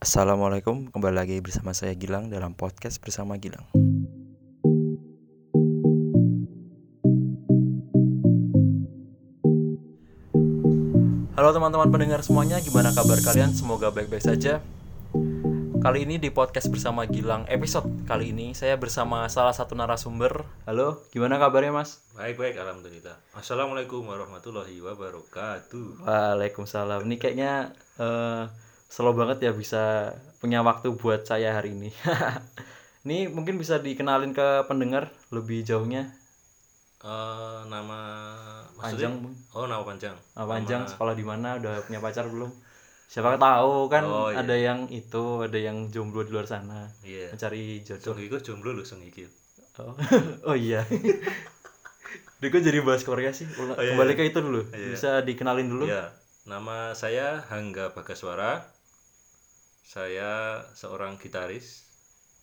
Assalamualaikum, kembali lagi bersama saya Gilang dalam podcast bersama Gilang. Halo teman-teman pendengar semuanya, gimana kabar kalian? Semoga baik-baik saja. Kali ini di podcast bersama Gilang episode kali ini saya bersama salah satu narasumber. Halo, gimana kabarnya Mas? Baik baik alhamdulillah. Assalamualaikum warahmatullahi wabarakatuh. Waalaikumsalam. Ini kayaknya eh, slow banget ya bisa punya waktu buat saya hari ini. ini mungkin bisa dikenalin ke pendengar lebih jauhnya. Eh, nama Panjang, maksudnya? Bung. Oh nama panjang. Ah, panjang Nama- sekolah di mana? Udah punya pacar belum? Siapa tahu kan Oh, iya. ada yang itu, ada yang jomblo di luar sana Iya. mencari jodoh. Sung jomblo lho sung. Oh, oh iya. Deko jadi bahas Korea sih. Ula- Oh, iya, Kembali ke itu dulu. Iya. Bisa dikenalin dulu. Iya. Nama saya Hangga Bagaswara. Saya seorang gitaris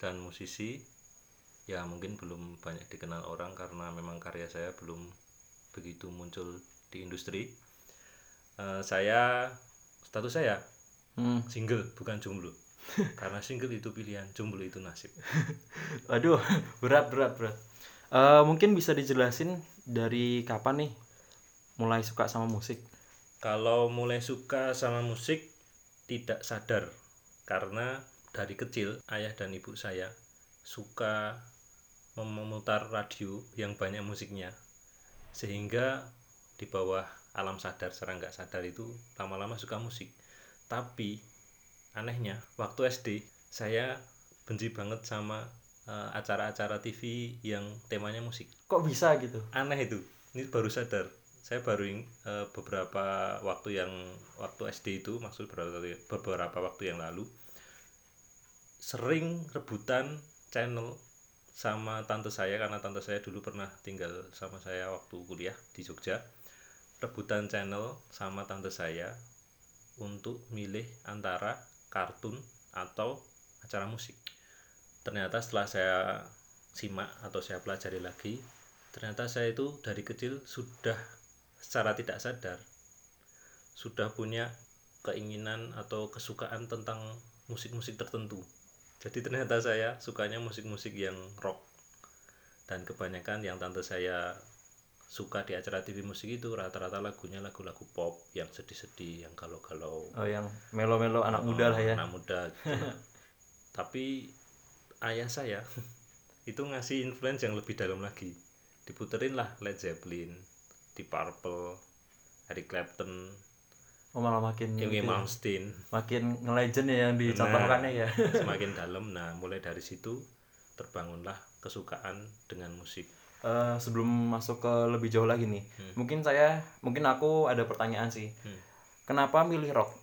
dan musisi. Ya mungkin belum banyak dikenal orang karena memang karya saya belum begitu muncul di industri. Eh, saya status saya Hmm. single bukan jomblo. karena single itu pilihan, jomblo itu nasib. Aduh, berat berat berat. Eh, mungkin bisa dijelasin dari kapan nih mulai suka sama musik? Kalau mulai suka sama musik tidak sadar karena dari kecil ayah dan ibu saya suka mem- memutar radio yang banyak musiknya. Sehingga di bawah alam sadar secara nggak sadar itu lama-lama suka musik. Tapi anehnya waktu SD saya benci banget sama eh, acara-acara TV yang temanya musik. Kok bisa gitu? aneh itu. Ini baru sadar saya baru eh, beberapa waktu yang waktu SD itu maksud beberapa, beberapa waktu yang lalu sering rebutan channel sama tante saya karena tante saya dulu pernah tinggal sama saya waktu kuliah di Jogja. Rebutan channel sama tante saya untuk milih antara kartun atau acara musik. Ternyata setelah saya simak atau saya pelajari lagi ternyata saya itu dari kecil sudah secara tidak sadar sudah punya keinginan atau kesukaan tentang musik-musik tertentu jadi ternyata saya sukanya musik-musik yang rock dan kebanyakan yang tante saya suka di acara TV musik itu rata-rata lagunya lagu-lagu pop yang sedih-sedih yang galau-galau Oh, yang melo-melo anak muda lah ya. anak muda gitu. tapi ayah saya itu ngasih influence yang lebih dalam lagi diputerin lah Led Zeppelin di Purple Eric Clapton Oh, malah makin gitu ya. Malmsteen makin nge-legend ya yang dicontohkannya ya. semakin dalam nah mulai dari situ terbangunlah kesukaan dengan musik Eh, sebelum masuk ke lebih jauh lagi nih, Hmm. mungkin saya, mungkin aku ada pertanyaan sih. Hmm. Kenapa milih rock?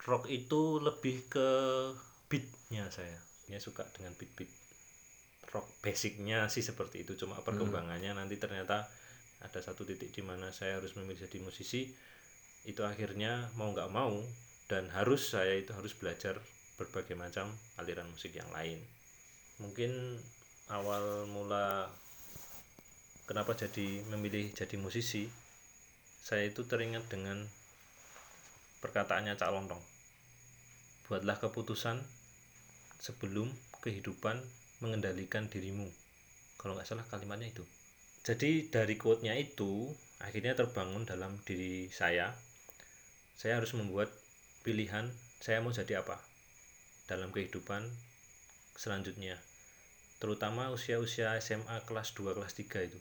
rock itu lebih ke beatnya saya saya suka dengan beat beat rock basicnya sih seperti itu cuma perkembangannya nanti ternyata ada satu titik di mana saya harus memilih jadi musisi. Itu akhirnya mau nggak mau dan harus saya itu harus belajar berbagai macam aliran musik yang lain. Mungkin awal mula kenapa jadi memilih jadi musisi saya itu teringat dengan perkataannya Cak Lontong. Buatlah keputusan sebelum kehidupan mengendalikan dirimu. Kalau nggak salah kalimatnya itu jadi dari quote-nya itu akhirnya terbangun dalam diri saya saya harus membuat pilihan saya mau jadi apa dalam kehidupan selanjutnya terutama usia-usia SMA kelas 2 kelas 3 itu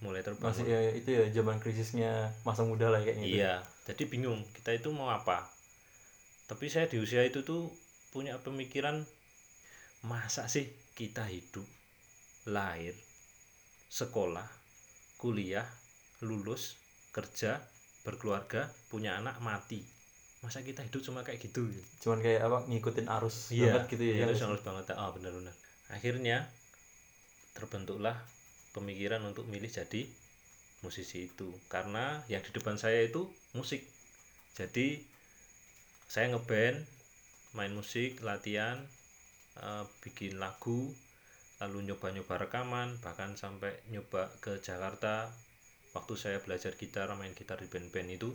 mulai terbangun Masih ya, itu ya zaman krisisnya masa muda lah kayaknya. itu. Iya, jadi bingung kita itu mau apa. Tapi saya di usia itu tuh punya pemikiran masa sih kita hidup, lahir, sekolah, kuliah, lulus, kerja, berkeluarga, punya anak, mati. Masa kita hidup cuma kayak gitu? Cuman kayak apa ngikutin arus Iya, banget gitu ya. iya, ya sangat banget. Ah, benar-benar. Akhirnya terbentuklah pemikiran untuk milih jadi musisi itu karena yang di depan saya itu musik. Jadi saya ngeband, main musik, latihan, eh, bikin lagu, lalu nyoba-nyoba rekaman, bahkan sampai nyoba ke Jakarta. Waktu saya belajar gitar, main gitar di band-band itu,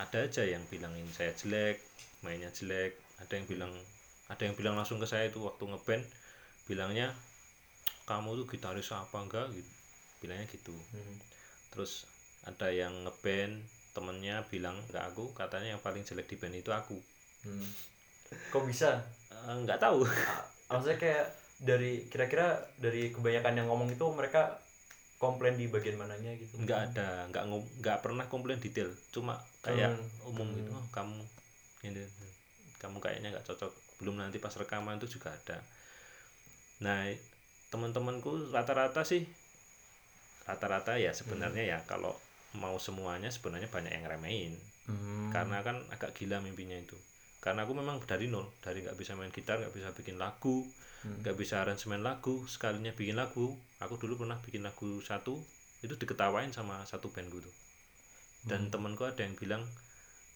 ada aja yang bilangin saya jelek, mainnya jelek, ada yang bilang ada yang bilang langsung ke saya itu waktu ngeband bilangnya kamu tuh gitaris apa enggak gitu bilangnya gitu Hmm. terus ada yang ngeband temennya bilang ke aku katanya yang paling jelek di band itu aku Hmm. Kok bisa? Eh, nggak tahu A- Maksudnya kayak dari kira-kira dari kebanyakan yang ngomong itu mereka komplain di bagian mananya gitu. nggak ada nggak ngom- nggak pernah komplain detail cuma kayak Hmm. umum gitu Hmm. "Oh, kamu ini kamu kayaknya nggak cocok belum nanti pas rekaman itu juga ada nah teman-temanku rata-rata sih rata-rata ya sebenarnya ya kalau mau semuanya sebenarnya banyak yang remehin Hmm. karena kan agak gila mimpinya itu karena aku memang dari nol dari nggak bisa main gitar nggak bisa bikin lagu Hmm. nggak bisa aransemen lagu sekalinya bikin lagu. Aku dulu pernah bikin lagu satu itu diketawain sama satu bandku tuh dan temanku ada yang bilang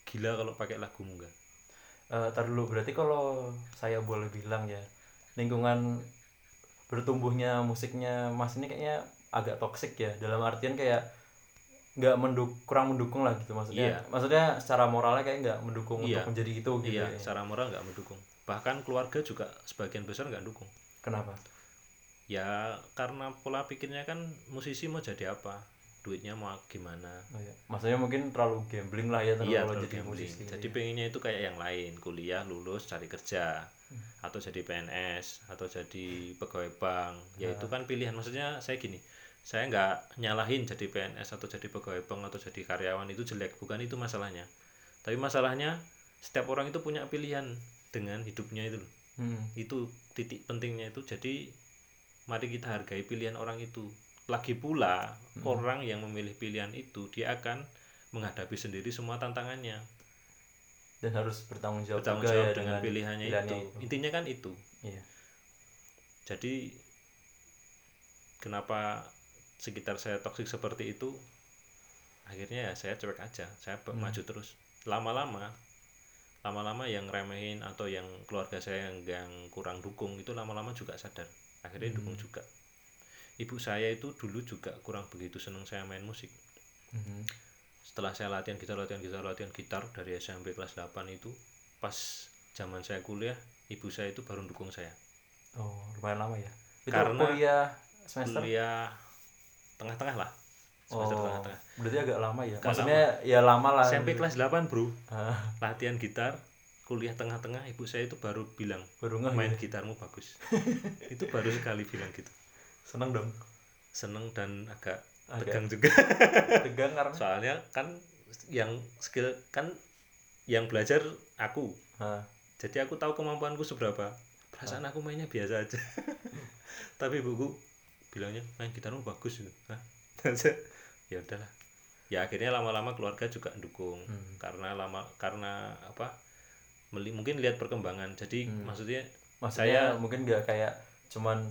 gila kalau pakai lagu enggak Eh, tar dulu berarti kalau saya boleh bilang ya lingkungan bertumbuhnya musiknya Mas ini kayaknya agak toksik ya dalam artian kayak nggak menduk kurang mendukung lah gitu maksudnya. Iya. maksudnya secara moralnya kayak nggak mendukung Iya. untuk menjadi itu gitu iya ya. secara moral nggak mendukung. Bahkan keluarga juga sebagian besar nggak dukung. Kenapa? Ya karena pola pikirnya kan musisi mau jadi apa? Duitnya mau gimana? Oh, iya. maksudnya mungkin terlalu gambling lah ya terlalu iya terlalu jadi gambling. musisi. Jadi pengennya itu kayak yang lain kuliah lulus cari kerja atau jadi PNS atau jadi pegawai bank. Ya itu kan pilihan. Maksudnya saya gini saya nggak nyalahin jadi PNS atau jadi pegawai bank atau jadi karyawan itu jelek bukan itu masalahnya tapi masalahnya setiap orang itu punya pilihan dengan hidupnya itu loh. Hmm. itu titik pentingnya itu jadi mari kita hargai pilihan orang itu lagi pula orang yang memilih pilihan itu dia akan menghadapi sendiri semua tantangannya dan harus bertanggung jawab bertanggung juga jawab ya dengan, pilihannya, pilihannya itu. intinya kan itu Iya. jadi kenapa sekitar saya toksik seperti itu akhirnya ya saya cuek aja saya Hmm. maju terus lama-lama lama-lama yang remehin atau yang keluarga saya yang, yang kurang dukung itu lama-lama juga sadar akhirnya dukung Hmm. juga ibu saya itu dulu juga kurang begitu senang saya main musik Mhm. setelah saya latihan gitar latihan gitar latihan gitar dari SMP kelas 8 itu pas zaman saya kuliah ibu saya itu baru dukung saya oh lumayan lama ya itu Karena kuliah semester kuliah tengah-tengah lah. Semester oh tengah-tengah. berarti agak lama ya? Agak maksudnya ya lama lah. SMP kelas 8 bro. Ah, latihan gitar kuliah tengah-tengah ibu saya itu baru bilang baru main gitu. gitarmu bagus. Itu baru sekali bilang gitu. Seneng dong. Seneng dan agak Agak. tegang juga. tegang karena soalnya kan yang skill kan yang belajar aku. Ah, jadi aku tahu kemampuanku seberapa. Perasaan aku mainnya biasa aja. Tapi ibuku bilangnya main gitarmu bagus gitu Hah? ya udahlah ya akhirnya lama-lama keluarga juga dukung Hmm. karena lama karena apa meli- mungkin lihat perkembangan jadi Hmm. maksudnya maksudnya Saya- mungkin nggak kayak cuman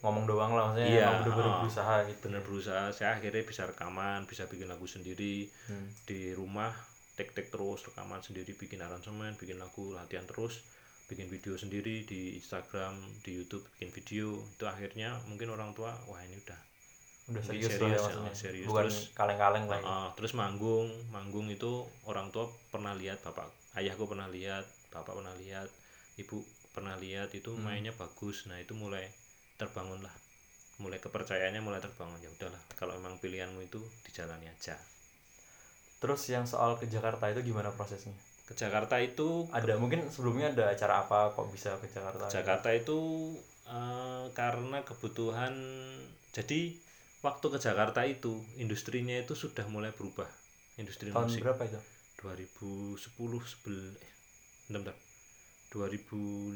ngomong doang lah maksudnya Iya, bener-bener ah. berusaha gitu benar berusaha saya akhirnya bisa rekaman bisa bikin lagu sendiri Hmm. di rumah tek-tek terus rekaman sendiri bikin aransemen bikin lagu latihan terus bikin video sendiri di Instagram di YouTube bikin video. Itu akhirnya mungkin orang tua wah ini udah udah serius, serius, ya maksudnya. serius. bukan Terus- kaleng-kaleng lah ya. Ah, terus manggung. Manggung itu orang tua pernah lihat bapak ayahku pernah lihat bapak pernah lihat ibu pernah lihat itu Hmm. mainnya bagus. Nah itu mulai terbangun lah. Mulai kepercayaannya mulai terbangun. Ya udahlah kalau memang pilihanmu itu dijalani aja. Terus yang soal ke Jakarta itu gimana prosesnya ke Jakarta itu ada mungkin sebelumnya ada acara apa kok bisa ke Jakarta Jakarta itu eh, karena kebutuhan jadi waktu ke Jakarta itu industrinya itu sudah mulai berubah industri tahun musik berapa itu 2010 sebel eh bentar, bentar. 2015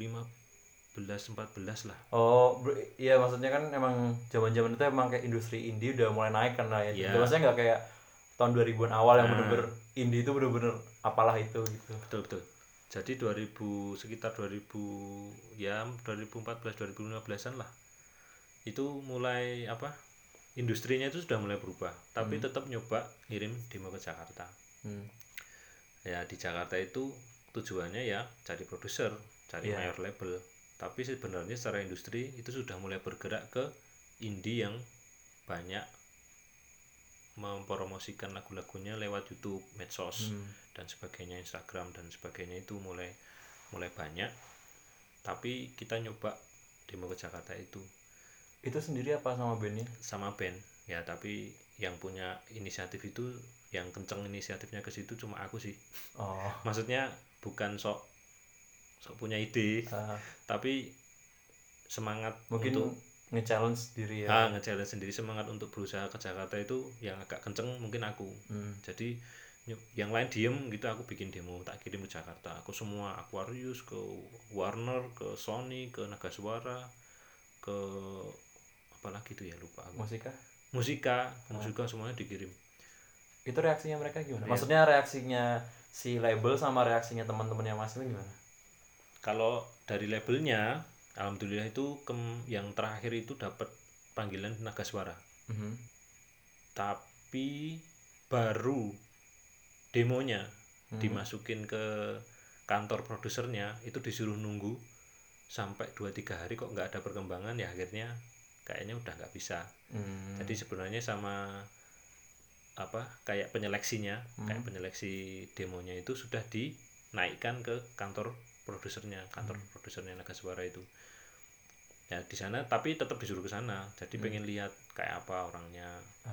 14 lah oh iya maksudnya kan emang zaman-zaman itu emang kayak industri indie udah mulai naik kan lah ya Iya. maksudnya nggak kayak tahun 2000-an awal yang Nah. bener-bener indie itu bener-bener apalah itu gitu. Betul betul. Jadi 2000 sekitar 2000 ya 2014 2015an lah. Itu mulai apa industrinya itu sudah mulai berubah. Tapi tetap nyoba ngirim demo ke Jakarta. Hmm. ya di Jakarta itu tujuannya ya cari produser cari Iya. mayor label. Tapi sebenarnya secara industri itu sudah mulai bergerak ke indie yang banyak mempromosikan lagu-lagunya lewat YouTube, medsos Hmm. dan sebagainya, Instagram dan sebagainya itu mulai mulai banyak. tapi kita nyoba demo ke Jakarta itu Itu sendiri apa sama bandnya? sama band ya tapi yang punya inisiatif itu yang kenceng inisiatifnya ke situ cuma aku sih Oh, maksudnya bukan sok sok punya ide ah, tapi semangat mungkin untuk nge-challenge diri ya. ah nge-challenge sendiri semangat untuk berusaha ke Jakarta itu yang agak kenceng mungkin aku Hmm. jadi yang lain diem gitu aku bikin demo tak kirim ke Jakarta aku semua Aquarius ke Warner ke Sony ke Naga Suara ke apa lagi tuh ya lupa aku Musika? musika musika semuanya dikirim Itu reaksinya mereka gimana? Iya. Maksudnya reaksinya si label sama reaksinya teman-temannya Mas itu gimana? kalau dari labelnya alhamdulillah itu kem- yang terakhir itu dapat panggilan Naga Suara Mhm. tapi baru demonya Hmm. dimasukin ke kantor produsernya itu disuruh nunggu sampai 2-3 hari kok nggak ada perkembangan ya akhirnya kayaknya udah nggak bisa Hmm. jadi sebenarnya sama apa kayak penyeleksinya kayak penyeleksi demonya itu sudah dinaikkan ke kantor produsernya kantor produsernya Naga Suara itu ya di sana tapi tetap disuruh ke sana. Jadi pengen lihat kayak apa orangnya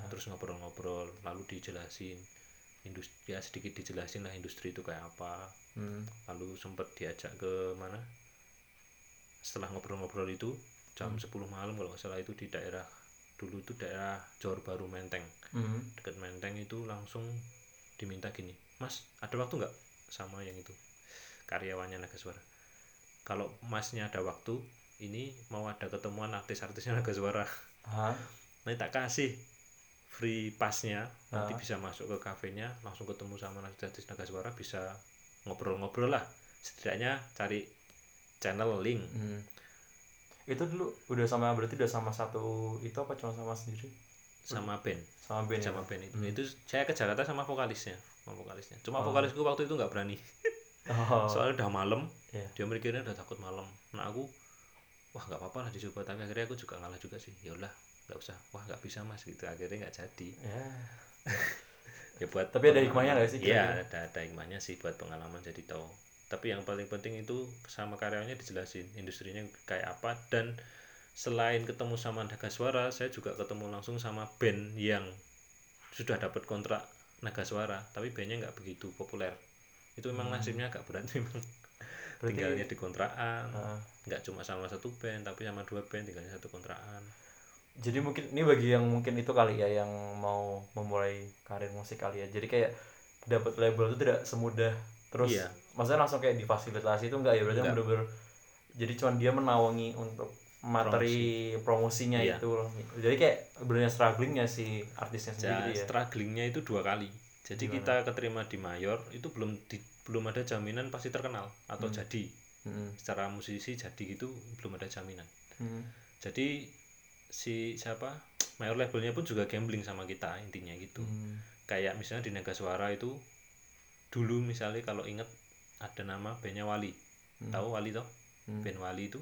terus ngobrol-ngobrol lalu dijelasin industri ya sedikit dijelasin lah industri itu kayak apa. Hmm. lalu sempet diajak ke mana? Setelah ngobrol-ngobrol itu jam 10 malam kalau nggak salah itu di daerah dulu itu daerah Johor Baru Menteng. Hmm. dekat Menteng itu langsung diminta gini Mas ada waktu nggak? Sama yang itu karyawannya Naga Suara kalau Masnya ada waktu ini mau ada ketemuan artis-artisnya Naga Suara Hah? nanti tak kasih free passnya nanti bisa masuk ke kafenya langsung ketemu sama artis Naga Suara bisa ngobrol-ngobrol lah setidaknya cari channel link Hmm. Itu dulu udah sama berarti udah sama satu itu apa cuma sama sendiri? sama band Sama band ya? sama band itu itu saya ke Jakarta sama vokalisnya sama vokalisnya cuma vokalisku waktu itu nggak berani Oh. soalnya udah malam Iya. dia mikirnya udah takut malam nah aku wah nggak apa-apa lah dicoba tapi akhirnya aku juga ngalah juga sih. Ya udah nggak usah. Wah nggak bisa mas gitu. Akhirnya nggak jadi. Ya. ya buat Tapi ada hikmahnya nggak sih iya ada ada hikmahnya sih buat pengalaman jadi tahu tapi yang paling penting itu sama karyawannya dijelasin industrinya kayak apa. Dan selain ketemu sama Naga Suara saya juga ketemu langsung sama band yang sudah dapat kontrak Naga Suara tapi bandnya nggak begitu populer. Itu memang nasibnya agak berat memang. Hmm. Berarti- tinggalnya di kontrakan Ah. nggak cuma sama satu band tapi sama dua band tinggalnya satu kontrakan Jadi mungkin ini bagi yang mungkin itu kali ya yang mau memulai karir musik kali ya. Jadi kayak dapat label itu tidak semudah terus Iya. maksudnya langsung kayak difasilitasi itu enggak ya berarti bener-bener jadi cuman dia menawangi untuk materi promosinya Iya. itu. Jadi kayak benernya strugglingnya si artisnya sendiri ya. strugglingnya itu dua kali jadi kita keterima di mayor itu belum di, belum ada jaminan pasti terkenal atau jadi. Hmm. secara musisi jadi gitu belum ada jaminan. Hmm. jadi si siapa mayor labelnya pun juga gambling sama kita intinya gitu. Hmm. kayak misalnya di Naga Suara itu dulu misalnya kalau inget ada nama bandnya Wali. Tahu Wali toh? Hmm. band Wali itu.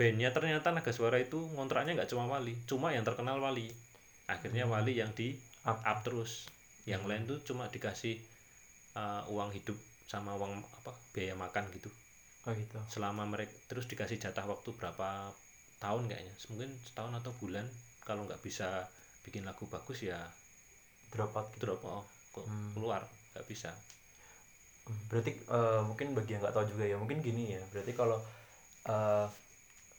Bandnya ternyata Naga Suara itu ngontraknya nggak cuma Wali cuma yang terkenal Wali. Akhirnya Wali yang di Up. up terus. Yang lain tuh cuma dikasih uh, uang hidup sama uang apa biaya makan gitu. Oh gitu. selama mereka terus dikasih jatah waktu berapa tahun kayaknya. Mungkin setahun atau bulan. Kalau nggak bisa bikin lagu bagus ya Drop out gitu. drop oh, kok keluar nggak bisa. Berarti eh, mungkin bagi yang nggak tahu juga ya mungkin gini ya. Berarti kalau eh,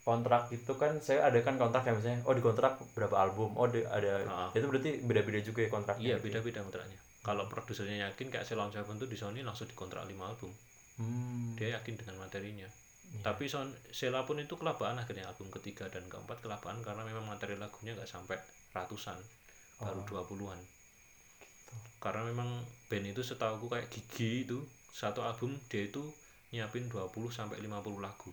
kontrak itu kan saya ada kan kontrak yang misalnya oh di kontrak berapa album? Oh di- ada Ah. itu berarti beda-beda juga ya kontraknya iya beda-beda kontraknya kalau produsernya yakin kayak Ceylon Seven tuh di Sony langsung dikontrak 5 album. Hmm. dia yakin dengan materinya. Tapi Son Sela pun itu kelabaan akhirnya album ketiga dan keempat kelabaan karena memang materi lagunya nggak sampai ratusan baru 20-an karena memang band itu setahu kayak Gigi itu satu album dia itu nyiapin 20 sampai 50 lagu.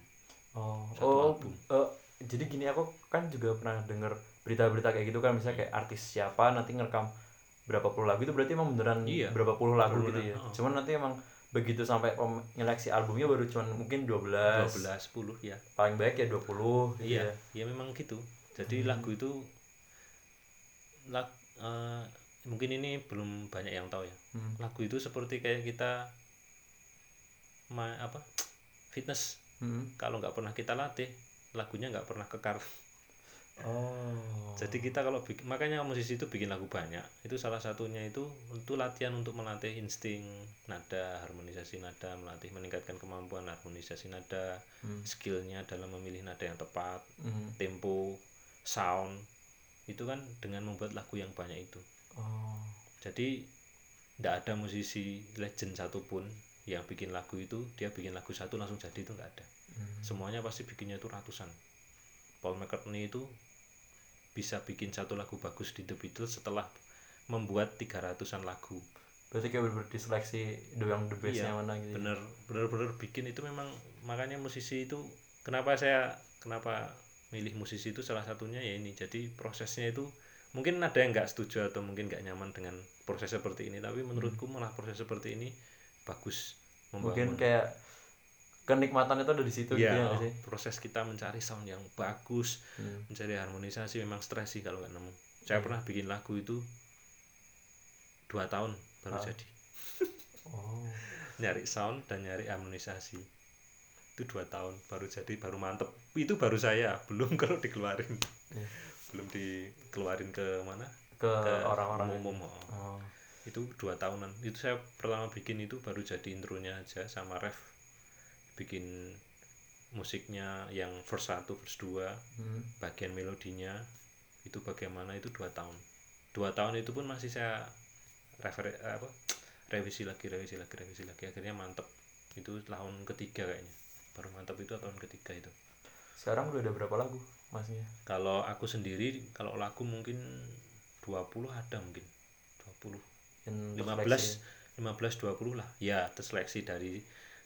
Oh Satu oh album. eh, jadi gini aku kan juga pernah denger berita-berita kayak gitu kan misalnya kayak artis siapa nanti ngerekam berapa puluh lagu itu berarti emang beneran Iya. berapa puluh lagu Beneran, gitu ya oh. cuman nanti emang begitu sampai pem- nyeleksi albumnya baru cuman mungkin 12, 12 10 ya paling baik ya 20 gitu iya ya. ya memang gitu jadi lagu itu lag, eh, mungkin ini belum banyak yang tahu ya Hmm. lagu itu seperti kayak kita ma apa fitness Hmm. kalau nggak pernah kita latih lagunya nggak pernah kekar Oh. jadi kita kalau bikin, makanya musisi itu bikin lagu banyak itu salah satunya itu untuk latihan untuk melatih insting nada harmonisasi nada melatih meningkatkan kemampuan harmonisasi nada Hmm. skillnya dalam memilih nada yang tepat Hmm. tempo sound itu kan dengan membuat lagu yang banyak itu Oh. jadi tidak ada musisi legend satupun yang bikin lagu itu dia bikin lagu satu langsung jadi itu nggak ada Hmm. semuanya pasti bikinnya itu ratusan Paul McCartney itu bisa bikin satu lagu bagus di The Beatles setelah membuat 300-an lagu Berarti kayak bener diseleksi doang the bestnya Iya, mana gitu. ya? bener bener bener bikin itu memang makanya musisi itu kenapa saya kenapa milih musisi itu salah satunya ya ini jadi prosesnya itu mungkin ada yang nggak setuju atau mungkin nggak nyaman dengan proses seperti ini tapi menurutku malah proses seperti ini bagus Mungkin kayak kenikmatan itu ada di situ gitu ya, ya nggak sih? proses kita mencari sound yang bagus Hmm. mencari harmonisasi memang stres sih kalau nggak nemu saya Hmm. pernah bikin lagu itu dua tahun baru Ah. jadi Oh. nyari sound dan nyari harmonisasi itu dua tahun baru jadi baru mantep itu baru saya belum kalau dikeluarin Iya. belum dikeluarin ke mana Ke orang-orang umum oh. Oh. itu dua tahunan itu saya pertama bikin itu baru jadi intronya aja sama ref bikin musiknya yang verse 1 verse 2 Hmm. bagian melodinya itu bagaimana itu dua tahun. Dua tahun itu pun masih saya refer apa revisi lagi revisi lagi revisi lagi. Akhirnya mantep. Itu tahun ketiga kayaknya. Baru mantep itu tahun ketiga itu. Sekarang udah ada berapa lagu masnya? kalau aku sendiri kalau lagu mungkin 20 ada mungkin. 20 Yang 15 15 20 lah. Ya terseleksi dari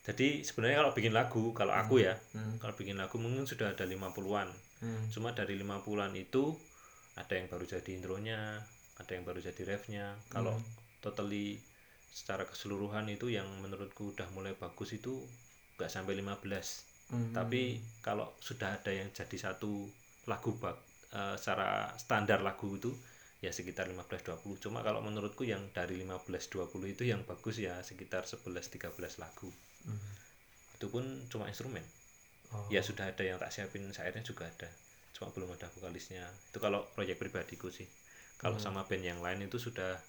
jadi sebenarnya kalau bikin lagu kalau aku ya Hmm. kalau bikin lagu mungkin sudah ada 50-an Hmm. cuma dari 50-an itu ada yang baru jadi intronya ada yang baru jadi refnya kalau Hmm. totally secara keseluruhan itu yang menurutku udah mulai bagus itu nggak sampai 15 Hmm. tapi kalau sudah ada yang jadi satu lagu bak eh, secara standar lagu itu ya sekitar 15-20 cuma kalau menurutku yang dari 15-20 itu yang bagus ya sekitar 11-13 lagu Hmm. itu pun cuma instrumen Oh. ya sudah ada yang tak siapin syairnya juga ada cuma belum ada vokalisnya itu kalau proyek pribadiku sih kalau Hmm. sama band yang lain itu sudah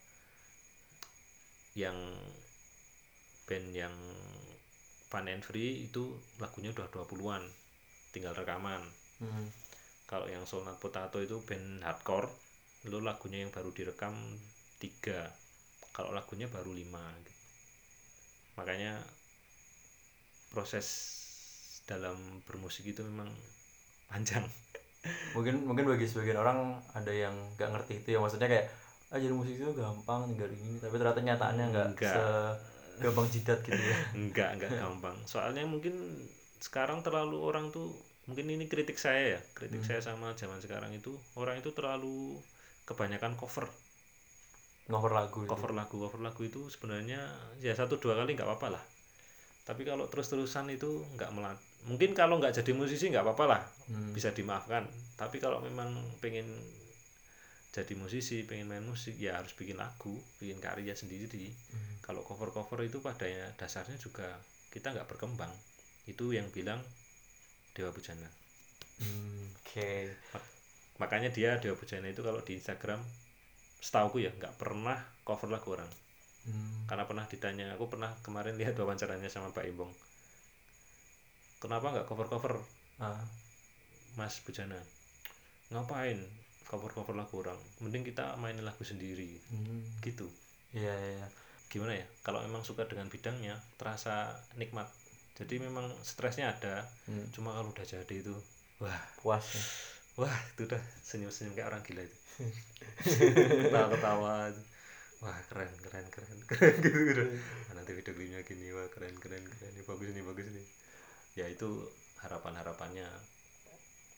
yang band yang Fun and Free itu lagunya udah 20-an tinggal rekaman Hmm. kalau yang Soul Not Potato itu band hardcore itu lagunya yang baru direkam tiga kalau lagunya baru lima gitu. makanya proses dalam bermusik itu memang panjang. Mungkin mungkin bagi sebagian orang ada yang nggak ngerti itu ya. Maksudnya kayak ah jadi musik itu gampang tinggal ini tapi ternyata nyataannya nggak se gampang jidat gitu ya. Enggak enggak gampang. Soalnya mungkin sekarang terlalu orang tuh mungkin ini kritik saya ya. Kritik Hmm. saya sama zaman sekarang itu orang itu terlalu kebanyakan cover. Cover lagu itu. cover lagu cover lagu itu sebenarnya ya satu dua kali nggak apa-apa lah tapi kalau terus terusan itu nggak melat. Mungkin kalau nggak jadi musisi nggak apa-apa lah. Hmm. bisa dimaafkan. Tapi kalau memang pengen jadi musisi pengen main musik ya harus bikin lagu bikin karya sendiri. Hmm. kalau cover cover itu padanya dasarnya juga kita nggak berkembang. Itu yang bilang Dewa Bujana. Hmm, oke makanya dia Dewa Bujana itu kalau di Instagram setauku ya nggak pernah cover lagu orang Hmm. karena pernah ditanya aku pernah kemarin lihat wawancaranya sama Pak Imbong. Kenapa nggak cover cover Ah, Mas Bujana? Ngapain cover cover lagu orang? Mending kita mainin lagu sendiri. Hmm. gitu. Iya iya iya. gimana ya? Kalau memang suka dengan bidangnya terasa nikmat. Jadi memang stresnya ada Hmm. cuma kalau udah jadi itu wah. Puas ya. wah itu udah senyum senyum kayak orang gila itu. Ketawa ketawa wah keren keren keren keren gitu, gitu. Nah, nanti video klipnya gini wah keren keren keren ini bagus ini bagus ini ya itu harapan harapannya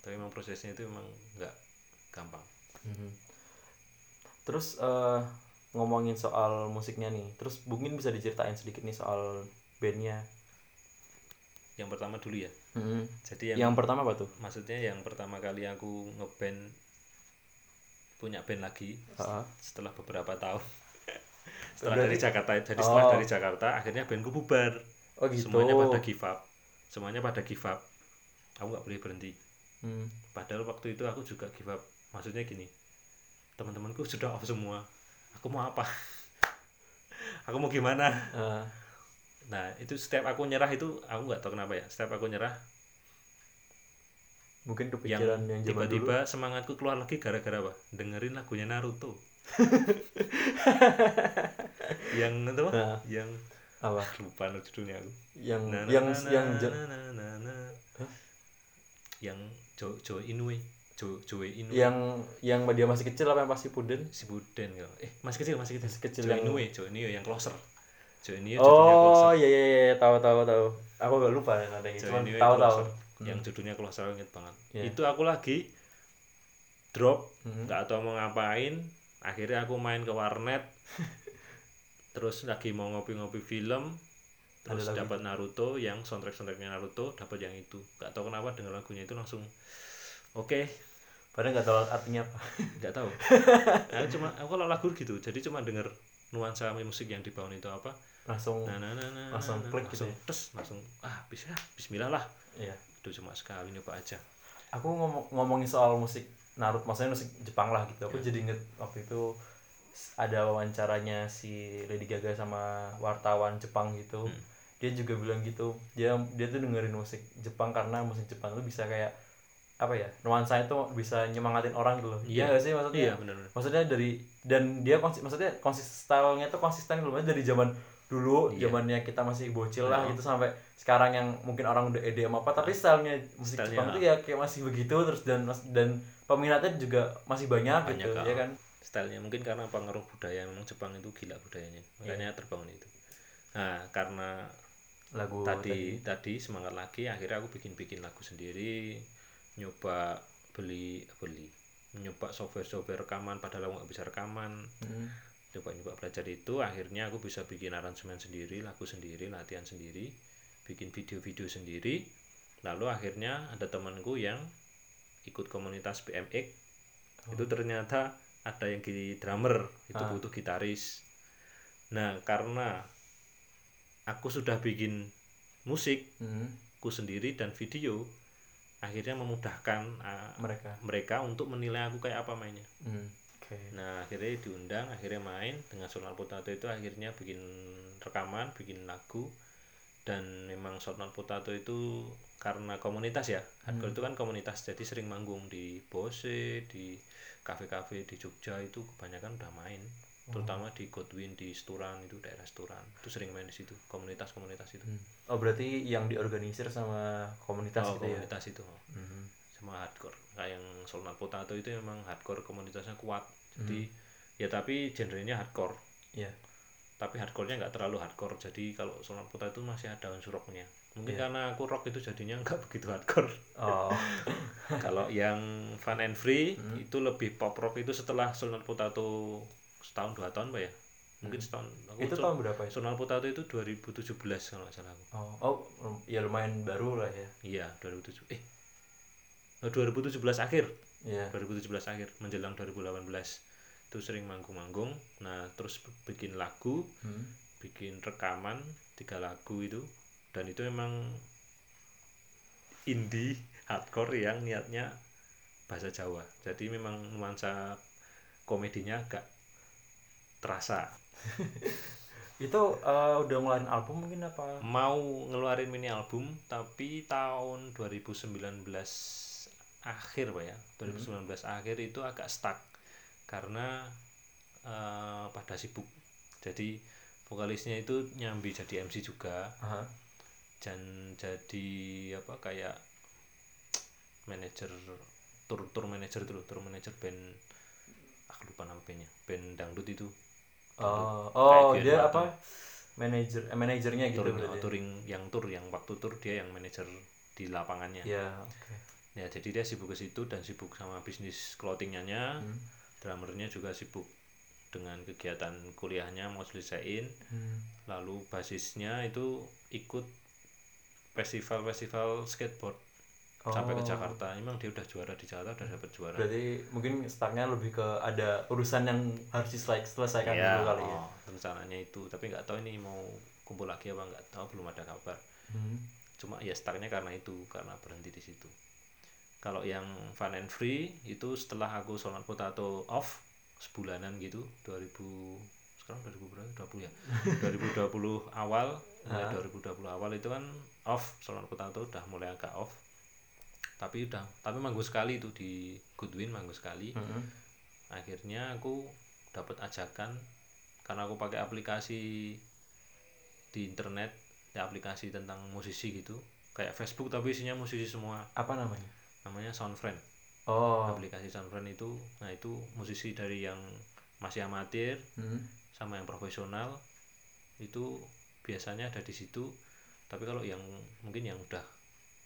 tapi memang prosesnya itu memang nggak gampang. Mhm. terus eh, ngomongin soal musiknya nih terus mungkin bisa diceritain sedikit nih soal bandnya. Yang pertama dulu ya? Mhm. jadi yang, yang, pertama apa tuh? Maksudnya yang pertama kali aku ngeband punya band lagi Ah, setelah beberapa tahun setelah Berarti- dari Jakarta jadi setelah Oh. dari Jakarta akhirnya bandku bubar. Oh gitu. Semuanya pada give up. Semuanya pada give up. Aku nggak boleh berhenti. Hmm. padahal waktu itu aku juga give up. Maksudnya gini teman-temanku sudah off semua. Aku mau apa? Aku mau gimana? Ah, nah itu setiap aku nyerah itu aku nggak tahu kenapa ya. Setiap aku nyerah. Mungkin yang kepikiran yang, dulu tiba-tiba semangatku keluar lagi gara-gara apa? Dengerin lagunya Naruto yang itu apa? Nah. yang apa? Lupa no judulnya aku. Yang Na, na, yang na, yang na, na, na, na. Hah? yang Jo Jo Inoue Jo Joe Inoue yang yang dia masih kecil apa yang pasti puden? Si Buden kalau eh masih kecil masih kecil. Masih kecil Jo yang- Inoue Jo Inoue yang closer. Jo judulnya oh closer. iya iya iya tahu tahu tahu. Aku gak lupa ada yang Jo cuman Inoue tahu tahu. Closer. yang judulnya closer inget banget. Iya. itu aku lagi drop. Hmm. nggak tahu mau ngapain akhirnya aku main ke warnet. Terus lagi mau ngopi-ngopi film terus dapat Naruto yang soundtrack soundtracknya Naruto dapat yang itu. Nggak tahu kenapa dengan lagunya itu langsung oke. Padahal nggak tahu artinya apa. Nggak tahu. Aku cuma aku kalau lagu gitu jadi cuma denger nuansa musik yang dibangun itu apa. Langsung nah nah nah nah Langsung nah, klik gitu langsung ya? tes langsung ah bisa Bismillah lah. Iya. Itu cuma sekali nyoba aja. Aku ngomong ngomongin soal musik Naruto maksudnya musik Jepang lah gitu aku Ya. jadi inget waktu itu ada wawancaranya si Lady Gaga sama wartawan Jepang gitu Hmm. dia juga bilang gitu dia dia tuh dengerin musik Jepang karena musik Jepang tuh bisa kayak apa ya nuansa itu bisa nyemangatin orang gitu loh Iya. iya gak sih maksudnya iya benar maksudnya dari dan dia konsi, maksudnya konsis stylenya tuh konsisten gitu loh dari zaman dulu Iya. zamannya kita masih bocil lah Oh. gitu sampai sekarang yang mungkin orang udah EDM apa tapi stylenya musik Stylenya. Jepang tuh ya kayak masih begitu terus dan dan peminatnya juga masih banyak, Banyak, gitu ah. ya kan? stylenya. Mungkin karena pengaruh budaya memang Jepang itu gila budayanya. Makanya terbangun itu. Nah karena lagu tadi tadi. semangat lagi akhirnya aku bikin bikin lagu sendiri nyoba beli beli nyoba software software rekaman padahal aku nggak bisa rekaman. Hmm. coba nyoba belajar itu akhirnya aku bisa bikin aransemen sendiri lagu sendiri latihan sendiri bikin video-video sendiri. Lalu akhirnya ada temanku yang ikut komunitas BMX itu ternyata ada yang di drummer itu Ah. butuh gitaris nah karena aku sudah bikin musik Hmm. ku sendiri dan video akhirnya memudahkan uh, mereka mereka untuk menilai aku kayak apa mainnya Hmm. oke Nah akhirnya diundang, akhirnya main dengan Sonal Potato itu akhirnya bikin rekaman, bikin lagu dan memang Sonal Potato itu karena komunitas ya, hardcore itu kan komunitas jadi sering manggung di Bose, di kafe-kafe di Jogja itu kebanyakan udah main, terutama di Godwin di Sturan itu daerah Sturan itu sering main di situ komunitas-komunitas itu. Hmm. oh berarti yang diorganisir sama komunitas oh gitu ya? komunitas itu. Hmm. sama hardcore kayak yang Sonal Potato itu memang hardcore komunitasnya kuat. Jadi ya tapi genrenya hardcore Iya. tapi hardcore-nya nggak terlalu hardcore jadi kalau Sonal Potato itu masih ada unsur rocknya mungkin Iya. karena aku rock itu jadinya nggak begitu hardcore. Oh. Kalau yang Fun and Free Hmm. itu lebih pop rock itu setelah Sonal Potato setahun dua tahun pak ya? Mungkin setahun. Aku Hmm. itu tahun berapa ya Sonal Potato itu 2017 kalau nggak salah aku. Oh oh lum- ya lumayan baru lah ya. Iya 2007 eh 2017 akhir. Iya. 2017 akhir menjelang 2018 itu sering manggung-manggung. Nah terus bikin lagu Hmm. bikin rekaman tiga lagu itu dan itu memang indie hardcore yang niatnya bahasa Jawa. Jadi memang nuansa komedinya agak terasa. Itu eh, udah ngeluarin album mungkin apa? Mau ngeluarin mini album tapi tahun 2019 akhir pak ya. 2019 akhir itu agak stuck karena eh, pada sibuk. Jadi vokalisnya itu nyambi jadi MC juga. Aha. Dan jadi apa kayak manajer tour tour manager itu loh, tour manager band aku lupa nama bandnya band dangdut itu. Oh oh dia apa? Manajer eh, manajernya gitu touring, berarti touring yang tour yang waktu tour dia yang manajer di lapangannya. Ya oke. Ya jadi dia sibuk ke situ dan sibuk sama bisnis clothingnya. Hmm. drummernya juga sibuk dengan kegiatan kuliahnya mau selesaiin. Hmm. lalu basisnya itu ikut festival-festival skateboard sampai ke Oh. Jakarta. Emang dia udah juara di Jakarta udah dapet juara. Berarti mungkin startnya lebih ke ada urusan yang harus diselesai- diselesaikan ya, dulu kali ya? oh, rencananya itu. Tapi nggak tahu ini mau kumpul lagi apa nggak tahu belum ada kabar. Hmm. cuma ya startnya karena itu karena berhenti di situ. Kalau yang fun and free itu setelah aku Sonar Potato off sebulanan gitu 2000 sekarang 2000 berapa? 20 ya? 2020 awal mulai 2020 awal itu kan off Sonar Potato udah mulai agak off. Tapi udah tapi manggung sekali itu di Goodwin manggung sekali. Mm-mm. akhirnya aku dapat ajakan karena aku pakai aplikasi di internet ya aplikasi tentang musisi gitu. Kayak Facebook tapi isinya musisi semua. Apa namanya? Namanya Soundfriend. Oh. Aplikasi Soundfriend itu nah itu musisi dari yang masih amatir Mm. sama yang profesional itu biasanya ada di situ tapi kalau yang mungkin yang udah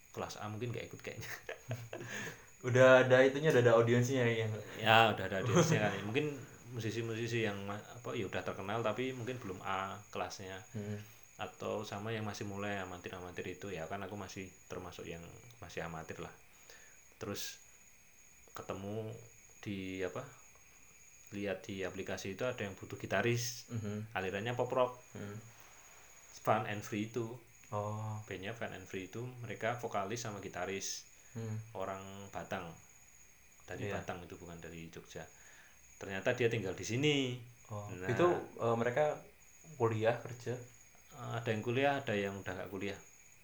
kelas A mungkin gak ikut kayaknya. Udah ada itunya udah ada audiensnya yang ya udah ada audiensnya kan. Mungkin musisi-musisi yang apa ya udah terkenal tapi mungkin belum A kelasnya. Mm. atau sama yang masih mulai amatir-amatir itu ya kan aku masih termasuk yang masih amatir lah. Terus ketemu di apa lihat di aplikasi itu ada yang butuh gitaris. Mhm. alirannya pop rock. Mm. fun and free itu oh bandnya fun and free itu mereka vokalis sama gitaris. Mm. orang Batang. Dari Iya. Batang itu bukan dari Jogja. Ternyata dia tinggal di sini. Oh Nah. itu eh, mereka kuliah kerja? Eh, ada yang kuliah ada yang udah nggak kuliah.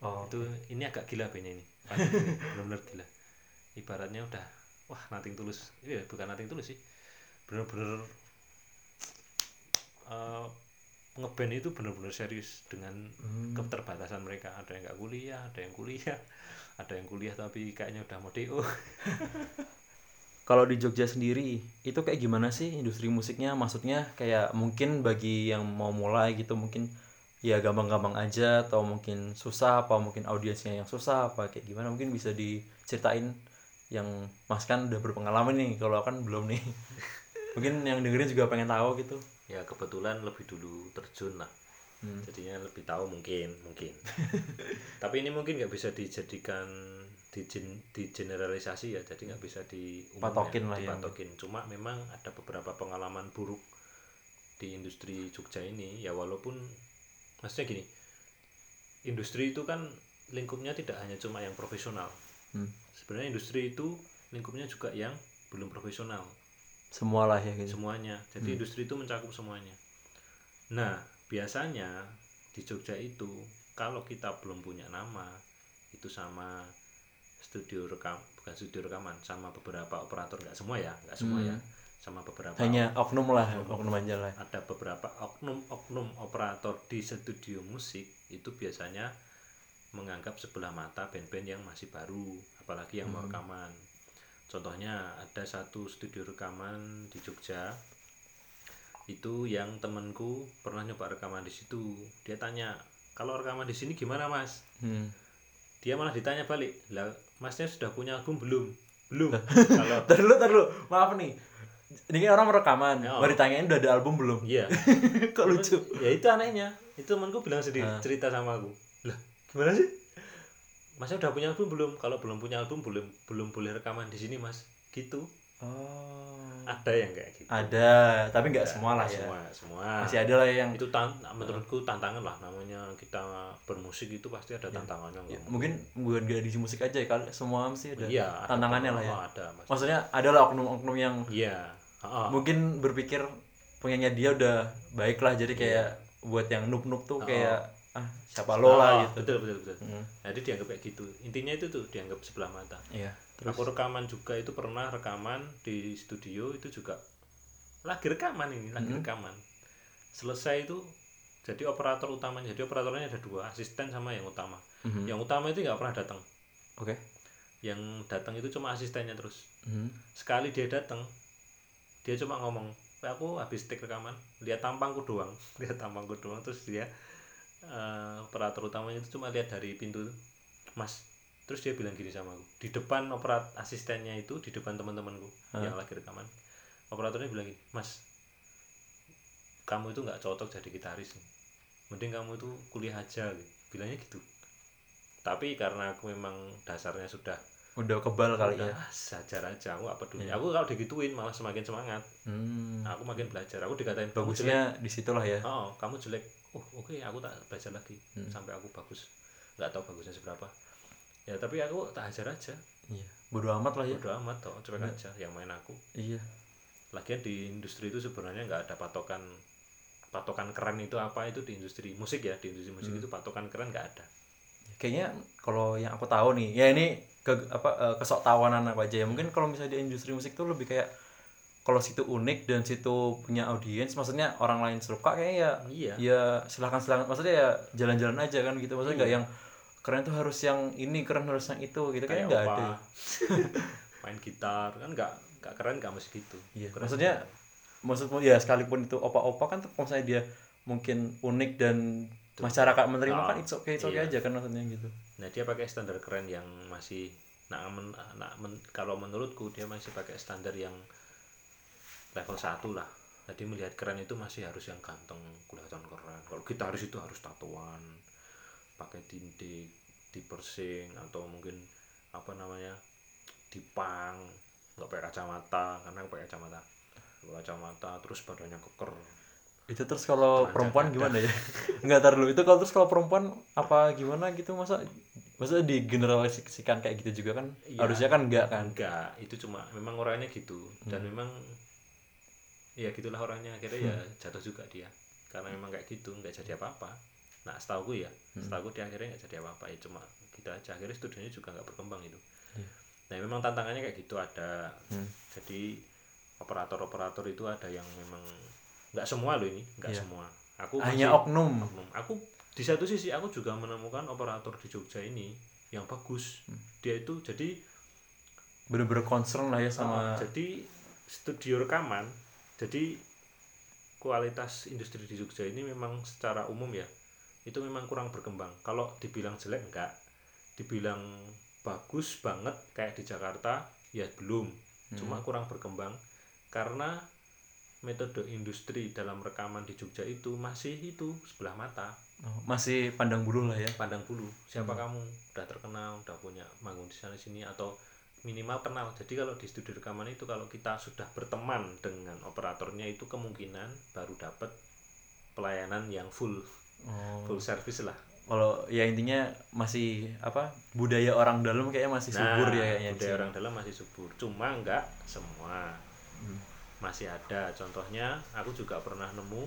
Oh itu ini agak gila bandnya ini. Bener-bener gila. Ibaratnya udah wah nating tulus. Iya bukan nating tulus sih. Bener-bener eh, ngeband itu bener-bener serius dengan Hmm. keterbatasan mereka ada yang nggak kuliah ada yang kuliah ada yang kuliah tapi kayaknya udah mau DO Kalau di Jogja sendiri itu kayak gimana sih industri musiknya? Maksudnya kayak mungkin bagi yang mau mulai gitu mungkin ya gampang-gampang aja atau mungkin susah apa mungkin audiensnya yang susah apa kayak gimana mungkin bisa diceritain yang Mas kan udah berpengalaman nih kalau kan belum nih. mungkin yang dengerin juga pengen tahu gitu. Ya kebetulan lebih dulu terjun lah. Hmm. jadinya lebih tahu mungkin mungkin. Tapi ini mungkin nggak bisa dijadikan di digeneralisasi ya. Jadi nggak bisa di Patokin lah ya. cuma memang ada beberapa pengalaman buruk di industri Jogja ini. Ya walaupun maksudnya gini industri itu kan lingkupnya tidak hanya cuma yang profesional. Hmm. sebenarnya industri itu lingkupnya juga yang belum profesional Semua lah ya gitu. semuanya. Jadi industri itu mencakup semuanya. Nah biasanya di Jogja itu kalau kita belum punya nama itu sama studio rekam bukan studio rekaman sama beberapa operator. Nggak semua ya nggak semua ya. Sama beberapa Hanya oknum lah, oknum aja lah. ada beberapa oknum-oknum operator di studio musik itu biasanya menganggap sebelah mata band-band yang masih baru apalagi yang mau rekaman contohnya ada satu studio rekaman di Jogja itu yang temanku pernah nyoba rekaman di situ dia tanya kalau rekaman di sini gimana mas Hmm. dia malah ditanya balik lah masnya sudah punya album belum belum kalau ntar dulu. Maaf nih. Ini kan orang rekaman, Oh. baru ditanyain udah ada album belum? iya Kok lucu? ya itu anehnya itu temanku bilang sendiri Ah. cerita sama aku lah gimana sih masnya udah punya album belum? Kalau belum punya album belum belum boleh rekaman di sini mas. Gitu. Oh. ada yang kayak gitu. Ada, tapi nggak Ada, semua lah ya. semua semua. Masih ada lah yang itu tan menurutku tantangan lah namanya. Kita bermusik itu pasti ada tantangannya ya, mungkin. bukan gak di musik aja kali semua mesti ada ada tantangannya lah ya. ada mas. Maksudnya adalah oknum-oknum yang iya Heeh. mungkin berpikir pengennya dia udah baik lah jadi kayak buat yang noob-noob tuh kayak ah siapa lo lah Ah, gitu. betul betul betul Hmm. jadi dianggap kayak gitu intinya itu tuh dianggap sebelah mata Iya. Terus aku rekaman juga itu pernah rekaman di studio itu juga lagi rekaman ini lagi Mm-hmm. rekaman selesai itu jadi operator utamanya jadi operatornya ada dua asisten sama yang utama Mhm. yang utama itu nggak pernah datang Oke. yang datang itu cuma asistennya terus Mhm. sekali dia datang dia cuma ngomong "Pak, aku habis take rekaman lihat tampangku doang lihat tampangku doang terus dia eh, operator utamanya itu cuma lihat dari pintu mas terus dia bilang gini sama aku di depan operat asistennya itu di depan teman-temanku. Yang lagi rekaman. Operatornya bilang gini mas kamu itu nggak cocok jadi gitaris mending kamu itu kuliah aja gitu. bilangnya gitu. Tapi karena aku memang dasarnya sudah Udah kebal kali ya. sajar aja aku apa peduli aku kalau digituin malah semakin semangat. Hmm. aku makin belajar. Aku dikatain Bagusnya di situlah ya. oh kamu jelek oh oke aku tak belajar lagi. Sampai aku bagus. Nggak tahu bagusnya seberapa. Ya tapi aku tak hajar aja. Iya. Bodo amat lah ya. Udah amat toh cuek aja yang main aku. Iya. Lagian di industri itu sebenarnya nggak ada patokan patokan keren itu apa itu di industri musik ya. Di industri musik itu patokan keren nggak ada. Kayaknya kalau yang aku tahu nih ya ini ke apa eh, kesok tawanan apa aja ya. Mungkin kalau misalnya di industri musik tuh lebih kayak kalau situ unik dan situ punya audiens maksudnya orang lain suka kayaknya ya iya ya silahkan silahkan maksudnya ya jalan-jalan aja kan gitu maksudnya nggak Iya. yang keren tuh harus yang ini keren harus yang itu gitu kan kayak nggak ada ya. main gitar kan nggak nggak keren nggak mesti gitu Iya, Keren maksudnya maksudmu ya sekalipun itu opa-opa kan tetap misalnya dia mungkin unik dan masyarakat menerima Ah, kan it's okay, it's okay iya. aja kan maksudnya gitu. Nah dia pakai standar keren yang masih nah, men- nah, men- kalau menurutku dia masih pakai standar yang level 1 lah. Jadi melihat keren itu masih harus yang ganteng, kelihatan keren. Kalau kita harus itu harus tatoan, pakai tindik, dipersing atau mungkin apa namanya dipang, nggak pakai kacamata karena pakai kacamata. Pakai kacamata terus badannya keker. Itu terus kalau perempuan dada. gimana ya? Enggak tar dulu. Itu kalau terus kalau perempuan apa gimana gitu masa masa digeneralisasikan kayak gitu juga kan? Iya. Harusnya kan enggak kan? enggak itu cuma memang orangnya gitu dan memang ya gitulah orangnya akhirnya ya jatuh juga dia karena memang kayak gitu nggak jadi apa-apa nah setahu ya setahu dia akhirnya nggak jadi apa-apa ya cuma gitu aja akhirnya studionya juga nggak berkembang itu Iya. nah memang tantangannya kayak gitu ada Hmm. jadi operator-operator itu ada yang memang nggak semua loh ini nggak Iya. semua aku Hanya masih- oknum. oknum. aku di satu sisi aku juga menemukan operator di Jogja ini yang bagus Hmm. dia itu jadi Bener-bener concern lah ya sama Oh, jadi studio rekaman jadi kualitas industri di Jogja ini memang secara umum ya itu memang kurang berkembang. Kalau dibilang jelek enggak. Dibilang bagus banget kayak di Jakarta ya belum. Cuma kurang berkembang karena metode industri dalam rekaman di Jogja itu masih itu sebelah mata. Oh, masih pandang bulu lah ya. pandang bulu siapa kamu? Udah terkenal udah punya manggung di sana sini atau minimal kenal. Jadi kalau di studio rekaman itu kalau kita sudah berteman dengan operatornya itu kemungkinan baru dapat pelayanan yang full. Oh. full service lah. Kalau ya intinya masih apa budaya orang dalam kayaknya masih subur ya kayaknya. Nah, budaya orang dalam masih subur. Cuma enggak semua. Hmm. masih ada. Contohnya aku juga pernah nemu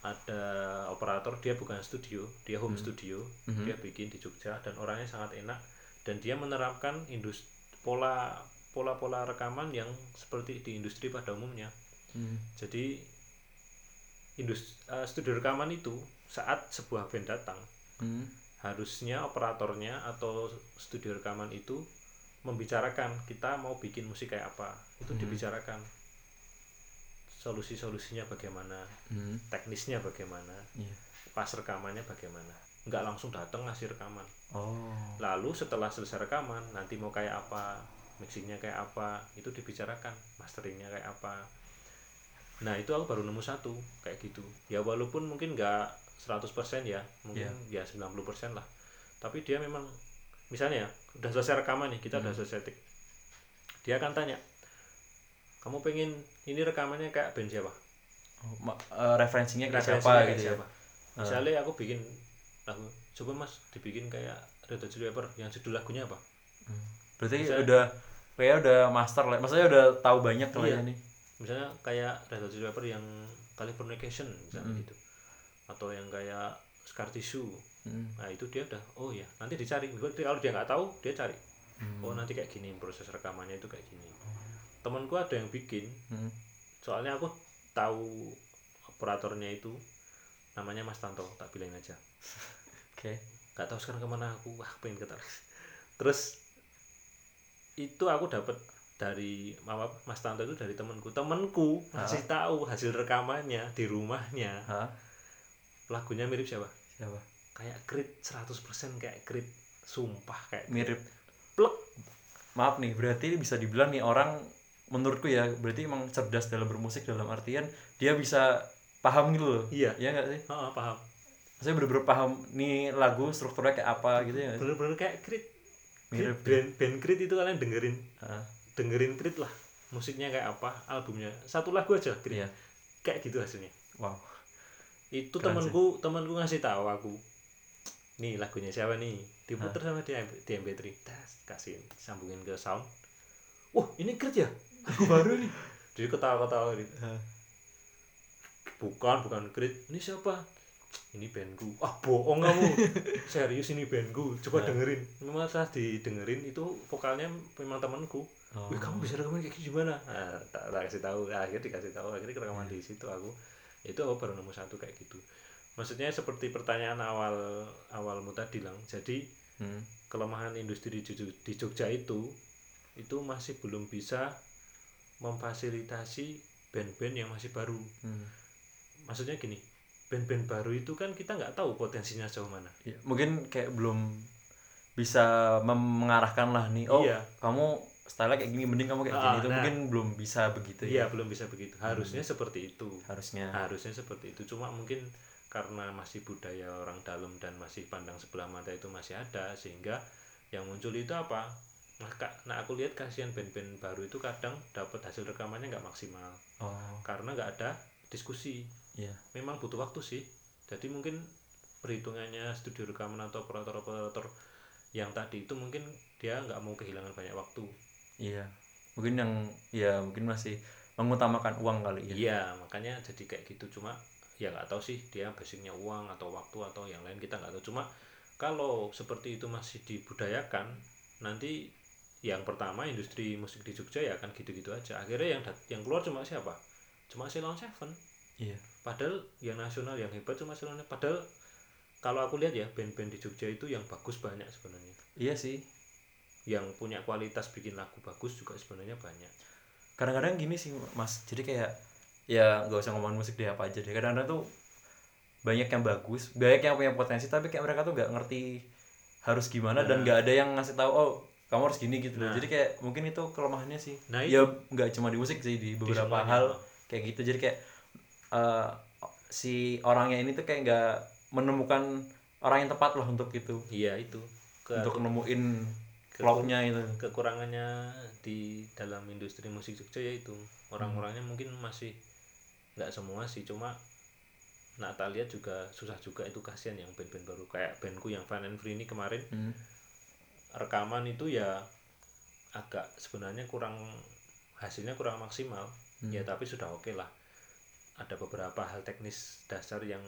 ada operator dia bukan studio dia home studio. Mhm. dia bikin di Jogja dan orangnya sangat enak dan dia menerapkan industri pola pola pola rekaman yang seperti di industri pada umumnya Hmm. jadi industri studio rekaman itu saat sebuah band datang Hmm. harusnya operatornya atau studio rekaman itu membicarakan kita mau bikin musik kayak apa itu Hmm. dibicarakan solusi-solusinya bagaimana Hmm. teknisnya bagaimana Iya. pas rekamannya bagaimana nggak langsung datang ngasih rekaman. Oh. lalu setelah selesai rekaman nanti mau kayak apa mixingnya kayak apa itu dibicarakan masteringnya kayak apa. Nah itu aku baru nemu satu kayak gitu. Ya walaupun mungkin nggak 100% ya mungkin ya 90% lah. Tapi dia memang misalnya ya, udah selesai rekaman nih kita udah selesai tik. Dia akan tanya kamu pengen ini rekamannya kayak band siapa? Oh, eh, referensinya kayak Referensinya siapa kayak gitu siapa? ya. misalnya aku bikin lagu coba mas dibikin kayak Red Hot Chili Pepper yang judul lagunya apa Hmm. Berarti Bisa- udah kayak udah master lah. Maksudnya udah tahu banyak lah Iya. ya nih. misalnya kayak Red Hot Chili Pepper yang Californication misalnya Mm. gitu atau yang kayak Scar Tissue Hmm. nah itu dia udah oh ya nanti dicari kalau dia nggak tahu dia cari Hmm. oh nanti kayak gini proses rekamannya itu kayak gini temanku ada yang bikin Hmm. soalnya aku tahu operatornya itu namanya Mas Tanto tak bilangin aja Oke. nggak tahu sekarang ke mana aku wah pengen ketar terus itu aku dapat dari apa, Mas Tanto itu dari temanku temanku masih tahu hasil rekamannya di rumahnya Hah? lagunya mirip siapa Siapa? kayak Creed 100% kayak Creed sumpah kayak Mirip. plek Maaf nih, berarti bisa dibilang nih orang menurutku ya, berarti emang cerdas dalam bermusik dalam artian dia bisa paham gitu loh. iya Iya nggak sih? paham Saya bener-bener paham nih lagu strukturnya kayak apa gitu ya. sih? bener-bener kayak Creed. Creed, Mirip. band, band Creed itu kalian dengerin. Hah? dengerin Creed lah. Musiknya kayak apa albumnya. Satu lagu aja Creed. Iya. kayak gitu hasilnya. Wow. itu Keren temanku temanku ngasih tahu aku nih lagunya siapa nih? Diputer sama di, di MP3 tas kasih sambungin ke sound. Wah ini kerja lagu baru nih. Jadi ketawa-ketawa gitu. Bukan bukan grid ini siapa ini bandku. Ah bohong kamu. Serius ini bandku. Coba dengerin. Memang saat didengerin itu vokalnya memang temanku. Oh. Wih, kamu bisa rekaman kayak gimana? Nah, tak, tak kasih tahu. Nah, akhirnya dikasih tahu. Akhirnya rekaman di situ aku. Itu aku baru nemu satu kayak gitu. Maksudnya seperti pertanyaan awal awalmu tadi lang. Jadi Hmm. kelemahan industri di, di Jogja itu itu masih belum bisa memfasilitasi band-band yang masih baru. Hmm. maksudnya gini band-band baru itu kan kita nggak tahu potensinya sejauh mana. Ya, mungkin kayak belum bisa mengarahkan lah nih oh Iya. kamu style kayak gini mending kamu kayak Ah, gini itu nah. mungkin belum bisa begitu iya ya belum bisa begitu. Harusnya seperti itu. Harusnya. Harusnya seperti itu. Cuma mungkin karena masih budaya orang dalam dan masih pandang sebelah mata itu masih ada sehingga yang muncul itu apa? Nah, ka- nah aku lihat kasihan band-band baru itu kadang dapat hasil rekamannya nggak maksimal. Oh. Karena nggak ada diskusi iya memang butuh waktu sih jadi mungkin perhitungannya studio rekaman atau operator-operator yang tadi itu mungkin dia nggak mau kehilangan banyak waktu iya mungkin yang ya mungkin masih mengutamakan uang kali ya Iya, makanya jadi kayak gitu. Cuma ya nggak tahu sih dia basicnya uang atau waktu atau yang lain kita nggak tahu. Cuma kalau seperti itu masih dibudayakan, nanti yang pertama industri musik di Jogja ya akan gitu-gitu aja. Akhirnya yang yang keluar cuma siapa? Cuma Ceylon Seven. Iya Padahal yang nasional yang hebat cuma Seven. Padahal kalau aku lihat ya band-band di Jogja itu yang bagus banyak sebenarnya. iya sih Yang punya kualitas bikin lagu bagus juga sebenarnya banyak. kadang-kadang gini sih mas jadi kayak ya nggak usah ngomongin musik deh apa aja deh kadang-kadang tuh banyak yang bagus banyak yang punya potensi tapi kayak mereka tuh nggak ngerti harus gimana dan Nah. nggak ada yang ngasih tahu oh kamu harus gini gitu loh Nah. jadi kayak mungkin itu kelemahannya sih Nah, ya nggak cuma di musik sih di beberapa semuanya. hal kayak gitu jadi kayak eh, si orangnya ini tuh kayak nggak menemukan orang yang tepat lah untuk itu. Iya itu. Ke- untuk nemuin plotnya itu. kekurangannya di dalam industri musik Jogja yaitu orang-orangnya mungkin masih nggak semua sih cuma nah tak lihat juga susah juga itu kasihan yang band-band baru. Kayak bandku yang Fun and Free ini kemarin Hmm. rekaman itu ya agak sebenarnya kurang hasilnya kurang maksimal. Hmm. ya tapi sudah oke lah ada beberapa hal teknis dasar yang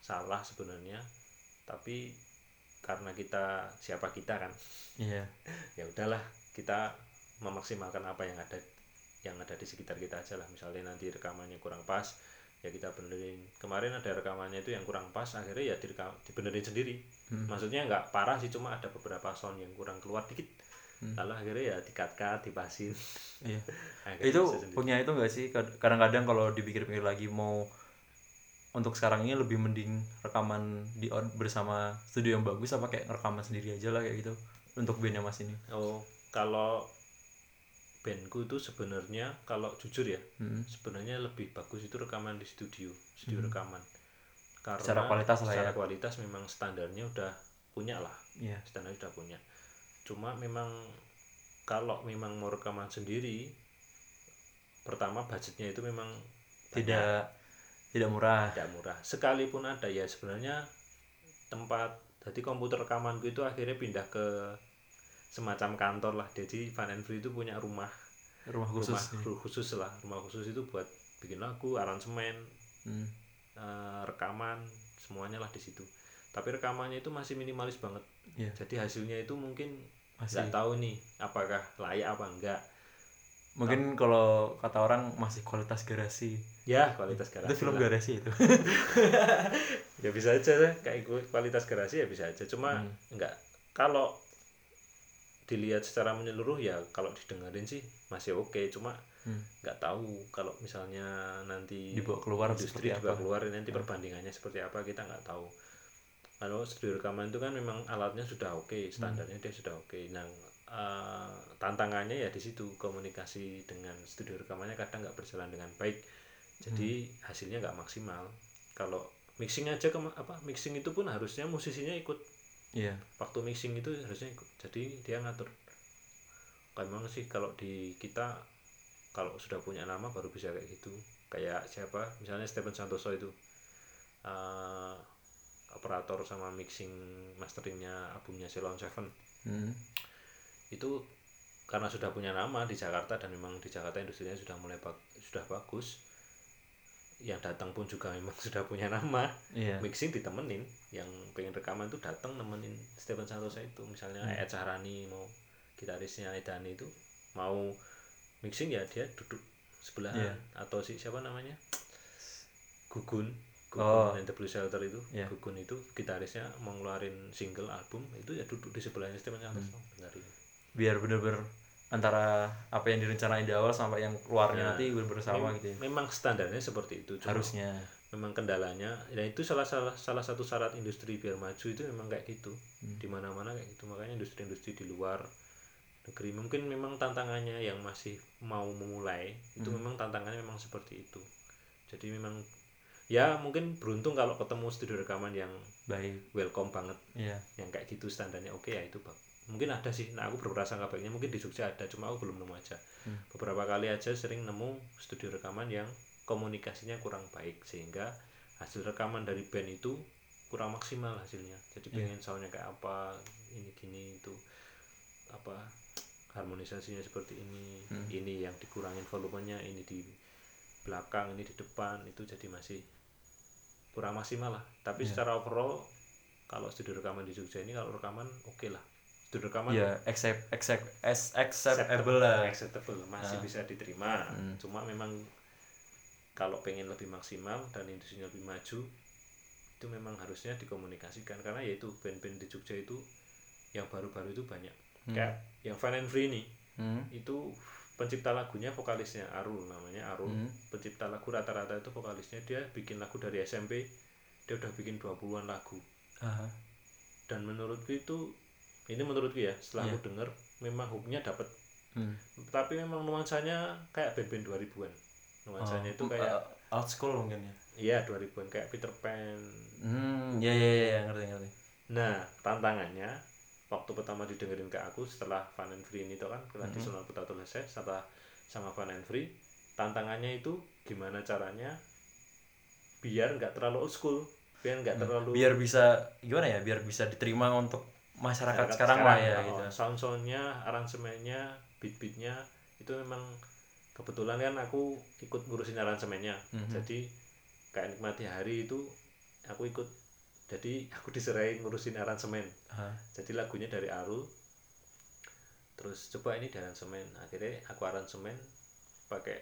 salah sebenarnya tapi karena kita siapa kita kan? Iya. Ya udahlah kita memaksimalkan apa yang ada yang ada di sekitar kita aja lah. Misalnya nanti rekamannya kurang pas ya kita benerin. Kemarin ada rekamannya itu yang kurang pas akhirnya ya direka- dibenerin sendiri. Hmm. maksudnya nggak parah sih cuma ada beberapa sound yang kurang keluar dikit Hmm. lalu akhirnya ya dikat-kat dipasin. Iya. Itu punya itu enggak sih? Kad- kadang-kadang kalau dipikir-pikir lagi mau untuk sekarang ini lebih mending rekaman di on bersama studio yang bagus apa kayak rekaman sendiri aja lah kayak gitu untuk bandnya mas ini. Oh kalau bandku itu sebenarnya kalau jujur ya Hmm. sebenarnya lebih bagus itu rekaman di studio studio rekaman. Karena Hmm. Secara kualitas lah secara ya. kualitas memang standarnya udah punya lah. Iya. Standar udah punya cuma memang kalau memang mau rekaman sendiri pertama budgetnya itu memang banyak, tidak tidak murah. Tidak murah. Sekalipun ada ya sebenarnya tempat jadi komputer rekamanku itu akhirnya pindah ke semacam kantor lah. Jadi Van and Free itu punya rumah. Rumah khusus rumah khusus lah. Rumah khusus itu buat bikin lagu aransemen Hmm. eh, rekaman semuanya lah di situ tapi rekamannya itu masih minimalis banget Iya. jadi hasilnya itu mungkin masih nggak tahu nih apakah layak apa enggak mungkin kalau kata orang masih kualitas garasi ya kualitas itu garasi film lah. garasi itu ya bisa aja kayak gue kualitas garasi ya bisa aja cuma Hmm. enggak kalau dilihat secara menyeluruh ya kalau didengerin sih masih oke cuma Hmm. nggak tahu kalau misalnya nanti Dibawa keluar industri dibawa apa. keluar nanti perbandingannya seperti apa kita nggak tahu kalau studio rekaman itu kan memang alatnya sudah oke standarnya dia sudah oke. Nah eh, tantangannya ya di situ komunikasi dengan studio rekamannya kadang nggak berjalan dengan baik. Jadi hasilnya nggak maksimal. Kalau mixing aja kema- apa mixing itu pun harusnya musisinya ikut. Iya. Waktu mixing itu harusnya ikut. Jadi dia ngatur. Kayak memang sih kalau di kita kalau sudah punya nama baru bisa kayak gitu. Kayak siapa? Misalnya Stephen Santoso itu. Eh, operator sama mixing masteringnya albumnya Ceylon Seven Hmm. itu karena sudah punya nama di Jakarta dan memang di Jakarta industrinya sudah mulai bag- sudah bagus yang datang pun juga memang sudah punya nama Iya. mixing ditemenin yang pengen rekaman itu datang nemenin Stephen Santosa itu misalnya Hmm. Ed Sahrani mau gitarisnya Edani itu mau mixing ya dia duduk sebelahan Iya. atau si siapa namanya Gugun Gugun Oh. and the Blue Shelter itu Iya. Gugun itu gitarisnya mau ngeluarin single album itu ya duduk di sebelahnya Stephen Santosa Hmm. dengerin Biar bener-bener antara apa yang direncanain di awal sampai yang keluarnya Ya. nanti bener-bener sama Mem- gitu ya. memang standarnya seperti itu cuma Harusnya. memang kendalanya dan itu salah salah salah satu syarat industri biar maju itu memang kayak gitu Hmm. di mana mana kayak gitu makanya industri-industri di luar negeri mungkin memang tantangannya yang masih mau memulai itu Hmm. memang tantangannya memang seperti itu jadi memang ya mungkin beruntung kalau ketemu studio rekaman yang Baik. welcome banget Iya. yang kayak gitu standarnya oke ya itu bak mungkin ada sih nah aku berprasangka baiknya mungkin di Jogja ada cuma aku belum nemu aja Hmm. beberapa kali aja sering nemu studio rekaman yang komunikasinya kurang baik sehingga hasil rekaman dari band itu kurang maksimal hasilnya jadi Iya. pengen soundnya kayak apa ini gini itu apa harmonisasinya seperti ini Hmm. ini yang dikurangin volumenya ini di belakang ini di depan itu jadi masih kurang maksimal lah tapi Iya. secara overall kalau studio rekaman di Jogja ini kalau rekaman oke lah studio rekaman Iya, accept accept as acceptable lah. acceptable masih Ah. bisa diterima Hmm. cuma memang kalau pengen lebih maksimal dan industrinya lebih maju itu memang harusnya dikomunikasikan karena yaitu band-band di Jogja itu yang baru-baru itu banyak Hmm. kayak yang Fun and Free ini Hmm. itu pencipta lagunya vokalisnya Arul namanya Arul Hmm. pencipta lagu rata-rata itu vokalisnya dia bikin lagu dari SMP dia udah bikin 20-an lagu Aha. dan menurutku itu ini menurutku ya setelah Iya. aku denger memang hooknya dapet Hmm. tapi memang nuansanya kayak band-band 2000-an nuansanya Oh, itu kayak uh, old school mungkin ya. iya 2000-an kayak Peter Pan Hmm, ya ya ya ngerti ngerti. nah tantangannya waktu pertama didengerin ke aku setelah Fun and Free ini tuh kan tadi Mhm. Sonal Potato selesai setelah sama Fun and Free tantangannya itu gimana caranya biar nggak terlalu old school biar nggak terlalu Hmm. Biar bisa gimana ya? Biar bisa diterima untuk masyarakat, sekarang, lah ya gitu. sound soundnya aransemennya beat beatnya itu memang kebetulan kan aku ikut ngurusin aransemennya Mhm. jadi kayak nikmati hari itu aku ikut jadi aku diserahin ngurusin aransemen Aha. jadi lagunya dari Arul terus coba ini di aransemen akhirnya aku aransemen pakai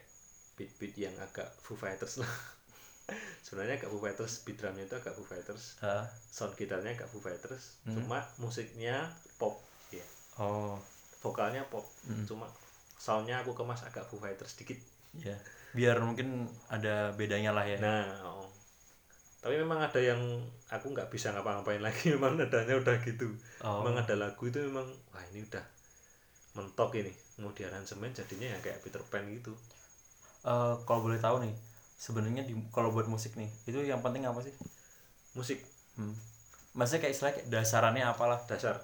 beat beat yang agak Foo Fighters lah sebenarnya agak Foo Fighters beat drumnya itu agak Foo Fighters Ah, sound gitarnya agak Foo Fighters Hmm. cuma musiknya pop ya Oh, vokalnya pop Hmm. cuma soundnya aku kemas agak Foo Fighters sedikit ya. Biar mungkin ada bedanya lah ya. nah oh. Tapi memang ada yang aku nggak bisa ngapa-ngapain lagi memang nadanya udah gitu Oh. memang ada lagu itu memang wah ini udah mentok ini mau di aransemen jadinya ya kayak Peter Pan gitu Eh, kalau boleh tahu nih, sebenarnya di kalau buat musik nih, itu yang penting apa sih? musik Hmm. Maksudnya kayak istilah kayak dasarannya apalah? dasar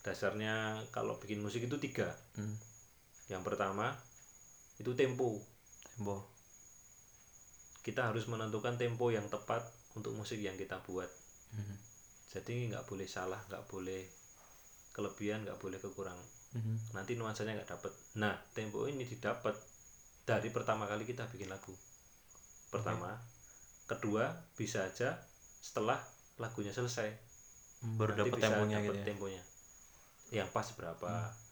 dasarnya kalau bikin musik itu tiga Hmm. yang pertama itu tempo Tempo. kita harus menentukan tempo yang tepat untuk musik yang kita buat. Hmm. jadi nggak boleh salah nggak boleh kelebihan nggak boleh kekurangan Hmm. nanti nuansanya nggak dapet. Nah tempo ini didapat dari pertama kali kita bikin lagu. Pertama. Kedua bisa aja setelah lagunya selesai. Baru Nanti dapet bisa temponya dapet gitu ya. temponya. Yang pas berapa. Hmm.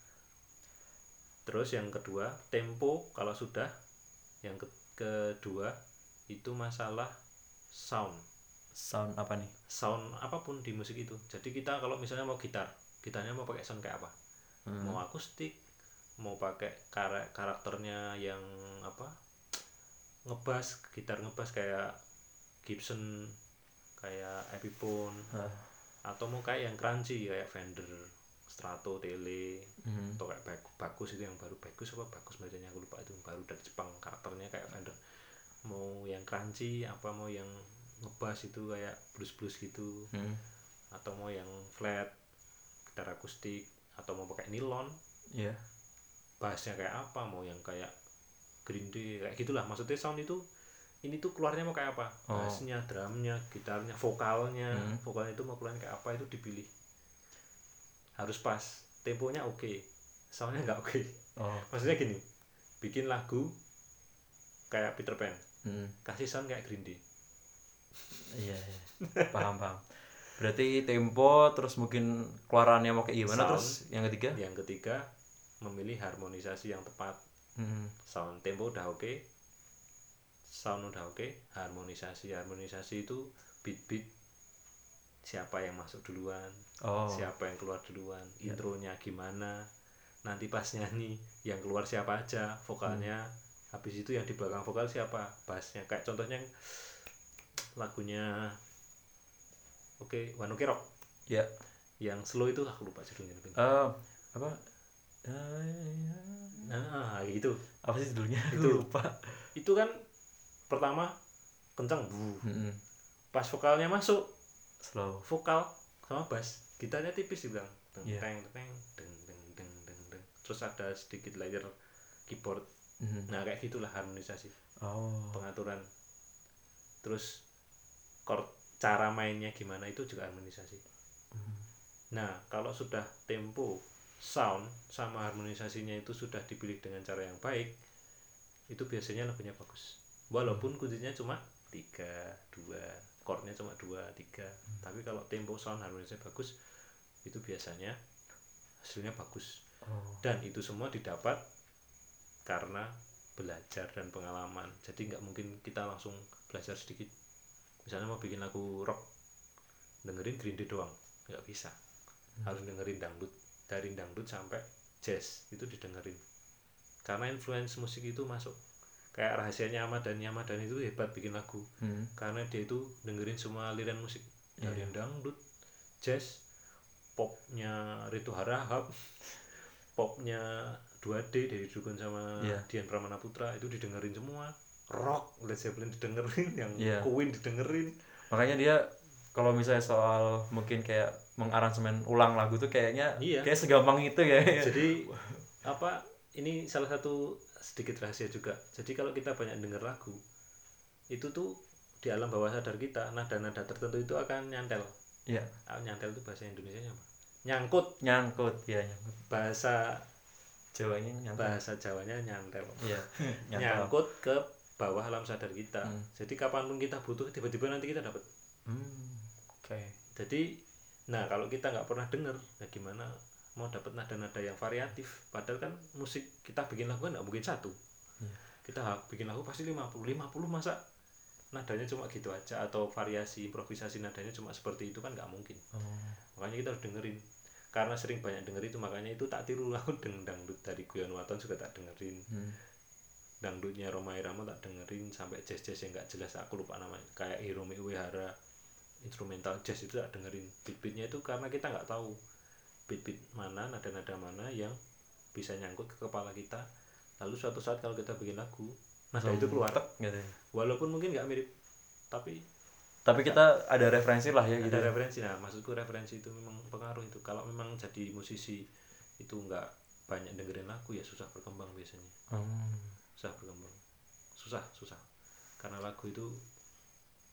terus yang kedua tempo kalau sudah. Yang ke- kedua itu masalah sound Sound apa nih? sound apa pun di musik itu jadi kita kalau misalnya mau gitar gitarnya mau pakai sound kayak apa Hmm. mau akustik mau pakai kara- karakternya yang apa ngebas gitar ngebas kayak Gibson kayak Epiphone Ah. atau mau kayak yang crunchy kayak Fender Strato Tele Hmm. atau kayak Bag- bagus itu yang baru bagus apa bagus bacanya aku lupa itu baru dari Jepang karakternya kayak Fender mau yang crunchy apa mau yang ngebas itu kayak blues blues gitu. Hmm. atau mau yang flat gitar akustik atau mau pakai nilon. Iya. bassnya kayak apa mau yang kayak Green Day kayak gitulah. Maksudnya sound itu ini tuh keluarnya mau kayak apa? Oh. bassnya drumnya gitarnya vokalnya. Hmm. vokalnya itu mau keluar kayak apa itu dipilih. Harus pas. Temponya oke. Soundnya nggak oke. Oh. Maksudnya gini bikin lagu kayak Peter Pan. Mm. kasih sound kayak Green Day iya, iya. paham paham berarti tempo terus mungkin keluarannya mau kayak gimana Sound. terus yang ketiga yang ketiga memilih harmonisasi yang tepat Mm. sound tempo udah oke sound udah oke harmonisasi harmonisasi itu beat beat siapa yang masuk duluan oh siapa yang keluar duluan Ya. intronya gimana nanti pas nyanyi yang keluar siapa aja vokalnya habis itu yang di belakang vokal siapa bassnya kayak contohnya lagunya oke One Ok Rock ya. Yang slow itu aku lupa judulnya Eh, apa? Nah gitu. Apa sih judulnya? Itu. Aku lupa. Itu kan pertama kencang bu Mm-mm. pas vokalnya masuk slow. vokal sama bass gitarnya tipis juga. Teng Iya. teng teng deng deng deng deng deng terus ada sedikit layer keyboard. Mhm. nah kayak gitulah harmonisasi. Oh. Pengaturan. Terus cara mainnya gimana itu juga harmonisasi. Mhm. nah kalau sudah tempo sound sama harmonisasinya itu sudah dipilih dengan cara yang baik itu biasanya lagunya bagus. Walaupun kuncinya cuma tiga dua chordnya cuma dua tiga. Tapi kalau tempo sound harmonisasi bagus itu biasanya hasilnya bagus. Oh. Dan itu semua didapat karena belajar dan pengalaman. Jadi nggak mungkin kita langsung belajar sedikit misalnya mau bikin lagu rock dengerin Green Day doang nggak bisa. Harus dengerin dangdut dari dangdut sampai jazz itu didengerin. Karena influence musik itu masuk. Kayak rahasianya Ahmad Dhani. Ahmad Dhani itu hebat bikin lagu. Hmm. karena dia itu dengerin semua aliran musik. Dari Iya. dangdut jazz popnya Ritu Harahap popnya 2D dari Dukun sama Iya. Dian Pramana Putra itu didengerin semua rock Led Zeppelin didengerin yang Iya. Queen didengerin. Makanya dia kalau misalnya soal mungkin kayak mengaransemen ulang lagu tuh kayaknya Iya. kayak segampang itu ya. Jadi apa ini salah satu sedikit rahasia juga. Jadi kalau kita banyak denger lagu itu tuh di alam bawah sadar kita nada-nada tertentu itu akan nyantel. Iya. Ah, nyantel itu bahasa Indonesia apa? Nyangkut. Nyangkut ya nyangkut. Bahasa Jawanya nyangkut. bahasa Jawanya nyantel. Iya nyangkut. Nyangkut ke bawah alam sadar kita Hmm. jadi kapan pun kita butuh tiba-tiba nanti kita dapat hmm. oke jadi nah kalau kita nggak pernah denger ya gimana mau dapat nada-nada yang variatif padahal kan musik kita bikin lagu kan nggak mungkin satu Iya. kita bikin lagu pasti 50 50 masa nadanya cuma gitu aja atau variasi improvisasi nadanya cuma seperti itu kan nggak mungkin oh. makanya kita harus dengerin karena sering banyak denger itu makanya itu tak tiru lagu deng dangdut dari Guyon Waton juga tak dengerin Hmm. Dangdutnya Roma Irama tak dengerin sampai jazz jazz yang nggak jelas aku lupa namanya. Kayak Hiromi Uehara instrumental jazz itu tak dengerin. Beat beatnya itu karena kita nggak tahu beat beat mana nada nada mana yang bisa nyangkut ke kepala kita. Lalu suatu saat kalau kita bikin lagu nada itu keluar. Tek, gitu ya. walaupun mungkin nggak mirip tapi tapi kita ada referensi lah ya gitu ada ya. referensi. Nah maksudku referensi itu memang pengaruh itu. Kalau memang jadi musisi itu nggak banyak dengerin lagu ya susah berkembang biasanya. Hmm. Susah berkembang susah susah. Karena lagu itu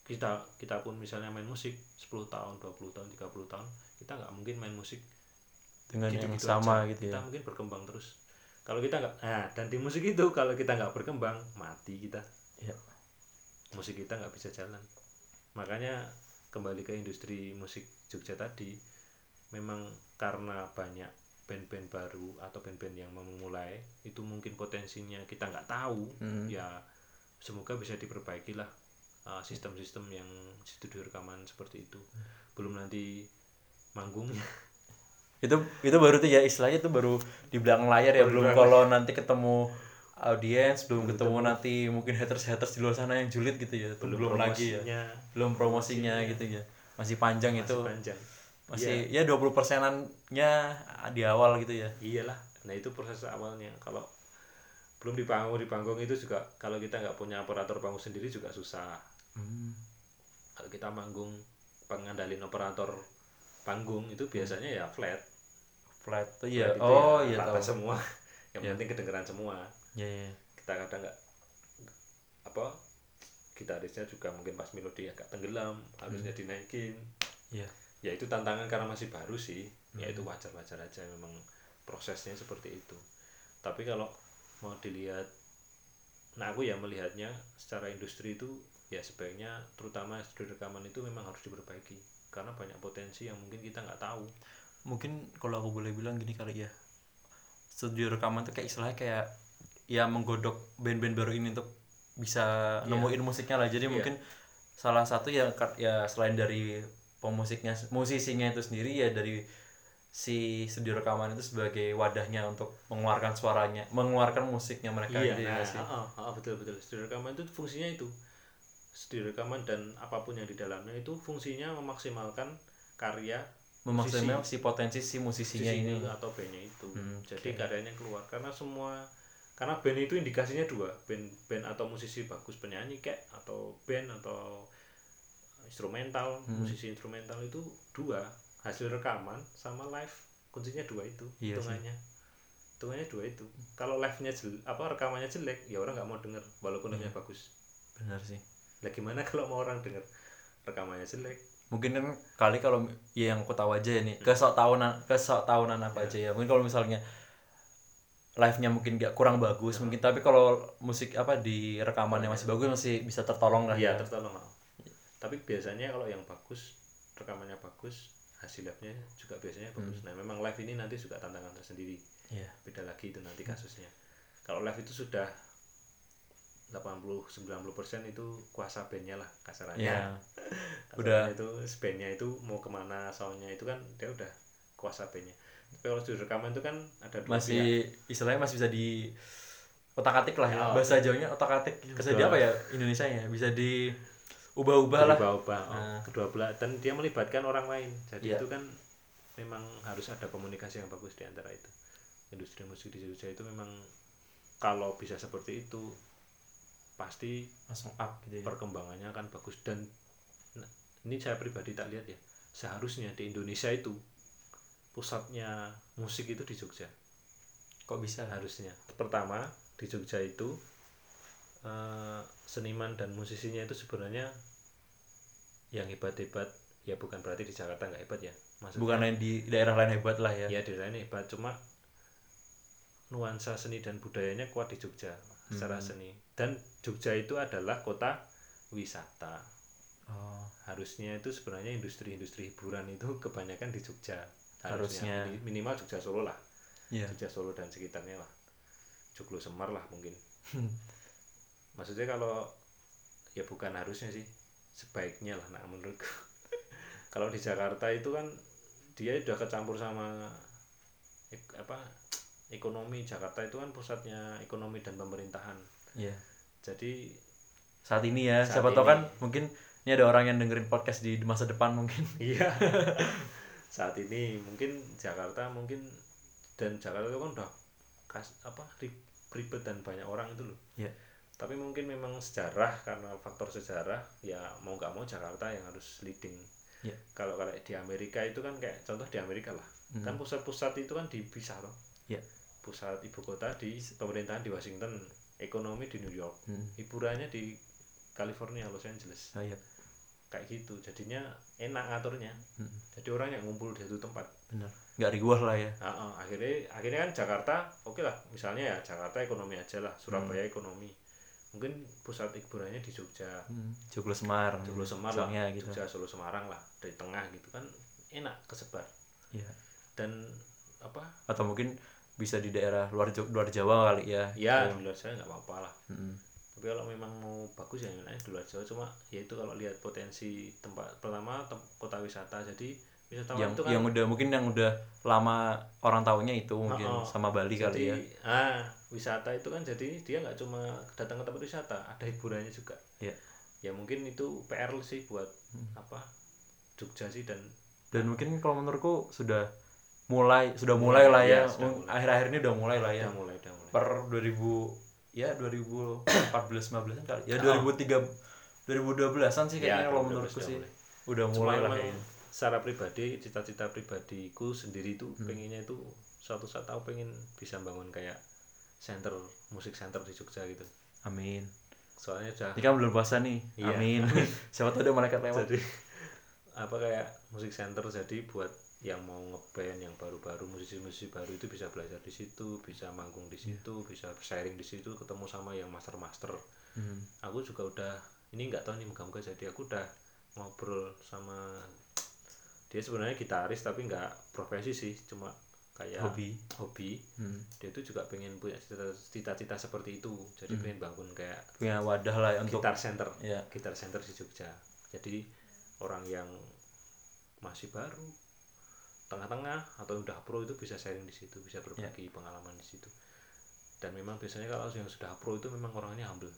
kita kita pun misalnya main musik 10 tahun 20 tahun 30 tahun kita nggak mungkin main musik dengan yang gitu-gitu sama aja. gitu kita ya mungkin berkembang terus. Kalau kita nggak nah dan di musik itu kalau kita nggak berkembang mati kita. Iya. musik kita nggak bisa jalan. Makanya kembali ke industri musik Jogja tadi memang karena banyak band-band baru atau band-band yang memulai itu mungkin potensinya kita nggak tahu Hmm. ya semoga bisa diperbaiki lah uh, sistem-sistem yang studio rekaman seperti itu. Belum nanti manggungnya itu itu baru tuh ya istilahnya itu baru di belakang layar ya belum kalau nanti ketemu audiens belum ketemu nanti mungkin haters haters di luar sana yang julid gitu ya itu belum, lagi ya. promosinya. Belum promosinya gitu ya. Masih panjang masih itu. panjang masih ya 20 persenannya di awal gitu ya. Iyalah. Nah itu proses awalnya. Kalau belum di panggung di panggung itu juga kalau kita nggak punya operator panggung sendiri juga susah. Hmm. kalau kita manggung pengandalin operator panggung itu biasanya ya flat. Flat tuh ya Flat itu oh ya iya rata tahu. semua. Yang Iya. penting kedengeran semua. Ya, ya. kita kadang nggak apa gitarisnya juga mungkin pas melodi agak tenggelam harusnya Hmm. dinaikin. Iya. Ya itu tantangan karena masih baru sih ya Hmm. itu wajar-wajar aja memang prosesnya seperti itu tapi kalau mau dilihat nah aku ya melihatnya secara industri itu ya sebaiknya terutama studio rekaman itu memang harus diperbaiki karena banyak potensi yang mungkin kita nggak tahu mungkin kalau aku boleh bilang gini kali ya studio rekaman tuh kayak istilahnya kayak ya menggodok band-band baru ini untuk bisa Iya. nemuin musiknya lah jadi Iya. mungkin salah satu ya ya selain dari pemusiknya musisinya itu sendiri ya dari si studio rekaman itu sebagai wadahnya untuk mengeluarkan suaranya mengeluarkan musiknya mereka iya gitu ya nah, nggak sih? ah, ah, betul betul. Studio rekaman itu fungsinya itu. Studio rekaman dan apa pun yang di dalamnya itu fungsinya memaksimalkan karya memaksimalkan si potensi si musisinya ini. atau bandnya itu. Hmm, jadi oke. karyanya keluar. Karena semua karena band itu indikasinya dua. Band band atau musisi bagus penyanyi kayak atau band atau instrumental Hmm. musisi instrumental itu dua hasil rekaman sama live kuncinya dua itu Iya sih. hitungannya hitungannya dua itu kalau live nya jel, apa rekamannya jelek ya orang nggak mau denger walaupun live-nya Iya. bagus benar sih lah gimana kalau mau orang denger rekamannya jelek mungkin kan kali kalau ya yang aku tahu aja ya nih kesok tahunan kesok tahunan apa Ya. aja ya mungkin kalau misalnya live nya mungkin gak kurang bagus mungkin tapi kalau musik apa di rekamannya masih bagus masih bisa tertolong lah iya ya tertolong. Tapi biasanya kalau yang bagus rekamannya bagus hasil live-nya juga biasanya bagus. Nah memang live ini nanti juga tantangan tersendiri. Iya. beda lagi itu nanti kasusnya. Kalau live itu sudah 80-90% itu kuasa bandnya lah kasarannya. Ya Kasarannya Udah. itu bandnya itu mau ke mana soundnya itu kan dia udah kuasa bandnya. Tapi kalau studio rekaman itu kan ada dua pihak. masih istilahnya masih bisa di otak atik lah ya Ya. bahasa jawanya otak atik. Bisa di apa ya Indonesia ya bisa di ubah-ubah lah. Berubah-ubah oh, Nah. kedua belah. Dan dia melibatkan orang lain. Jadi itu kan memang harus ada komunikasi yang bagus di antara itu. Industri musik di Jogja itu memang kalau bisa seperti itu pasti langsung up gitu ya. perkembangannya akan bagus. Dan nah, ini saya pribadi tak lihat ya. Seharusnya di Indonesia itu pusatnya musik itu di Jogja. Kok bisa? Harusnya. Pertama di Jogja itu eh, seniman dan musisinya itu sebenarnya yang hebat-hebat ya bukan berarti di Jakarta nggak hebat ya. Maksudnya bukan lain di daerah lain hebat lah ya. Ya di lain hebat cuma nuansa seni dan budayanya kuat di Jogja secara Hmm. seni. Dan Jogja itu adalah kota wisata. Oh, harusnya itu sebenarnya industri-industri hiburan itu kebanyakan di Jogja. Harusnya. Mini- minimal Jogja Solo lah. Iya. Jogja Solo dan sekitarnya lah. Joglo Semar lah mungkin. Hmm. maksudnya kalau ya bukan harusnya sih sebaiknya lah nah menurutku. Kalau di Jakarta itu kan dia udah kecampur sama ek- apa ekonomi. Jakarta itu kan pusatnya ekonomi dan pemerintahan. Iya. Jadi saat ini ya Saat siapa tahu kan mungkin ini ada orang yang dengerin podcast di masa depan mungkin. Iya. Saat ini mungkin Jakarta mungkin dan Jakarta itu kan udah kas, apa ri- ribet dan banyak orang itu loh. Iya. Tapi mungkin memang sejarah karena faktor sejarah ya mau nggak mau Jakarta yang harus leading. Iya. kalau kalau di Amerika itu kan kayak contoh di Amerika lah. Hmm. kan pusat-pusat itu kan dipisah loh Iya. pusat ibu kota di pemerintahan di Washington ekonomi di New York. Hmm. hiburannya di California Los Angeles. Oh iya kayak gitu jadinya enak ngaturnya. Hmm. jadi orang yang ngumpul di satu tempat. Benar. Nggak riwah lah ya. Nah, eh, akhirnya akhirnya kan Jakarta oke lah. Misalnya ya Jakarta ekonomi aja lah. Surabaya ekonomi mungkin pusat hiburannya di Jogja. Hmm. Joglo Semar. Joglo Semar lah gitu. Jogja Solo Semarang lah dari tengah gitu kan enak kesebar. Iya. dan apa? Atau mungkin bisa di daerah luar Jog- luar Jawa kali ya. Ya di luar Jawa nggak apa-apa lah. Mm-mm. tapi kalau memang mau bagus ya enaknya di luar Jawa. Cuma ya itu kalau lihat potensi tempat pertama tem- kota wisata jadi wisatawan yang itu kan yang udah mungkin yang udah lama orang tahunya itu mungkin Oh, oh. sama Bali kali ya. jadi ah wisata itu kan jadi dia nggak cuma datang ke tempat wisata ada hiburannya juga Iya. ya mungkin itu PR sih buat Hmm. apa Jogja sih dan dan mungkin kalau menurutku sudah mulai sudah mulai lah ya Iya, sudah Mung- mulai. akhir-akhir ini udah mulai lah ya udah mulai udah mulai per 2000 ya 2014 15 kali ya Oh. 2003 2012an sih kayaknya Ya, kalau 2012 menurutku sih mulai. udah Cuma mulai lah memang kayaknya secara pribadi cita-cita pribadiku sendiri tuh Hmm. pengennya itu suatu saat aku pengen bisa bangun kayak center musik center di Jogja gitu amin soalnya udah Ini kan belum puasa nih. Iya. Amin. Siapa tahu ada malaikat lewat. jadi apa kayak musik center jadi buat yang mau ngeband yang baru-baru musisi-musisi baru itu bisa belajar di situ bisa manggung di situ bisa sharing di situ ketemu sama yang master-master Hmm. aku juga udah ini nggak tahu nih moga-moga jadi aku udah ngobrol sama dia sebenarnya gitaris tapi nggak profesi sih cuma kayak Hobi. hobi. Hmm. dia itu juga pengen punya cita- cita-cita seperti itu. Jadi pengen bangun kayak Punya wadah lah ya untuk gitar center. Ya. gitar center di Jogja. Jadi orang yang masih baru tengah-tengah atau udah pro itu bisa sharing di situ bisa berbagi pengalaman di situ. Dan memang biasanya kalau yang sudah pro itu memang orangnya humble.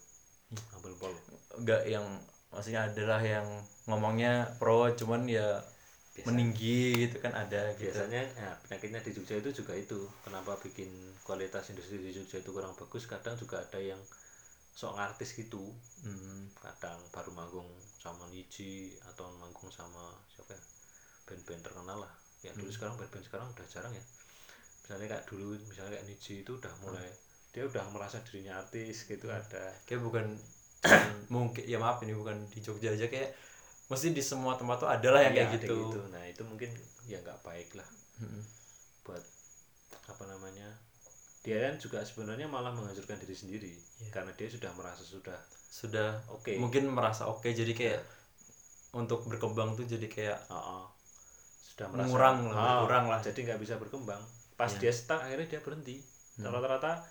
Humble pol. Enggak yang maksudnya adalah yang ngomongnya pro cuman ya Biasa. meninggi gitu kan ada gitu. biasanya ya, penyakitnya di Jogja itu juga itu kenapa bikin kualitas industri di Jogja itu kurang bagus kadang juga ada yang sok artis gitu Hmm. kadang baru manggung sama Niji atau manggung sama siapa ya band-band terkenal lah ya Hmm. dulu sekarang band-band sekarang udah jarang ya misalnya kayak dulu misalnya kayak Niji itu udah mulai Hmm. dia udah merasa dirinya artis gitu ada kayak bukan mungkin ya maaf ini bukan di Jogja aja kayak mesti di semua tempat tuh ada lah yang Iya, kayak ada gitu, nah itu mungkin ya nggak baik lah Mm-mm. buat apa namanya dia kan juga sebenarnya malah menghancurkan diri sendiri Iya. karena dia sudah merasa sudah sudah oke mungkin merasa oke jadi kayak untuk berkembang tuh jadi kayak Oh, oh. sudah merasa Mengurang lah, Oh, berkurang lah. jadi nggak bisa berkembang pas Iya. dia stuck akhirnya dia berhenti Hmm. rata-rata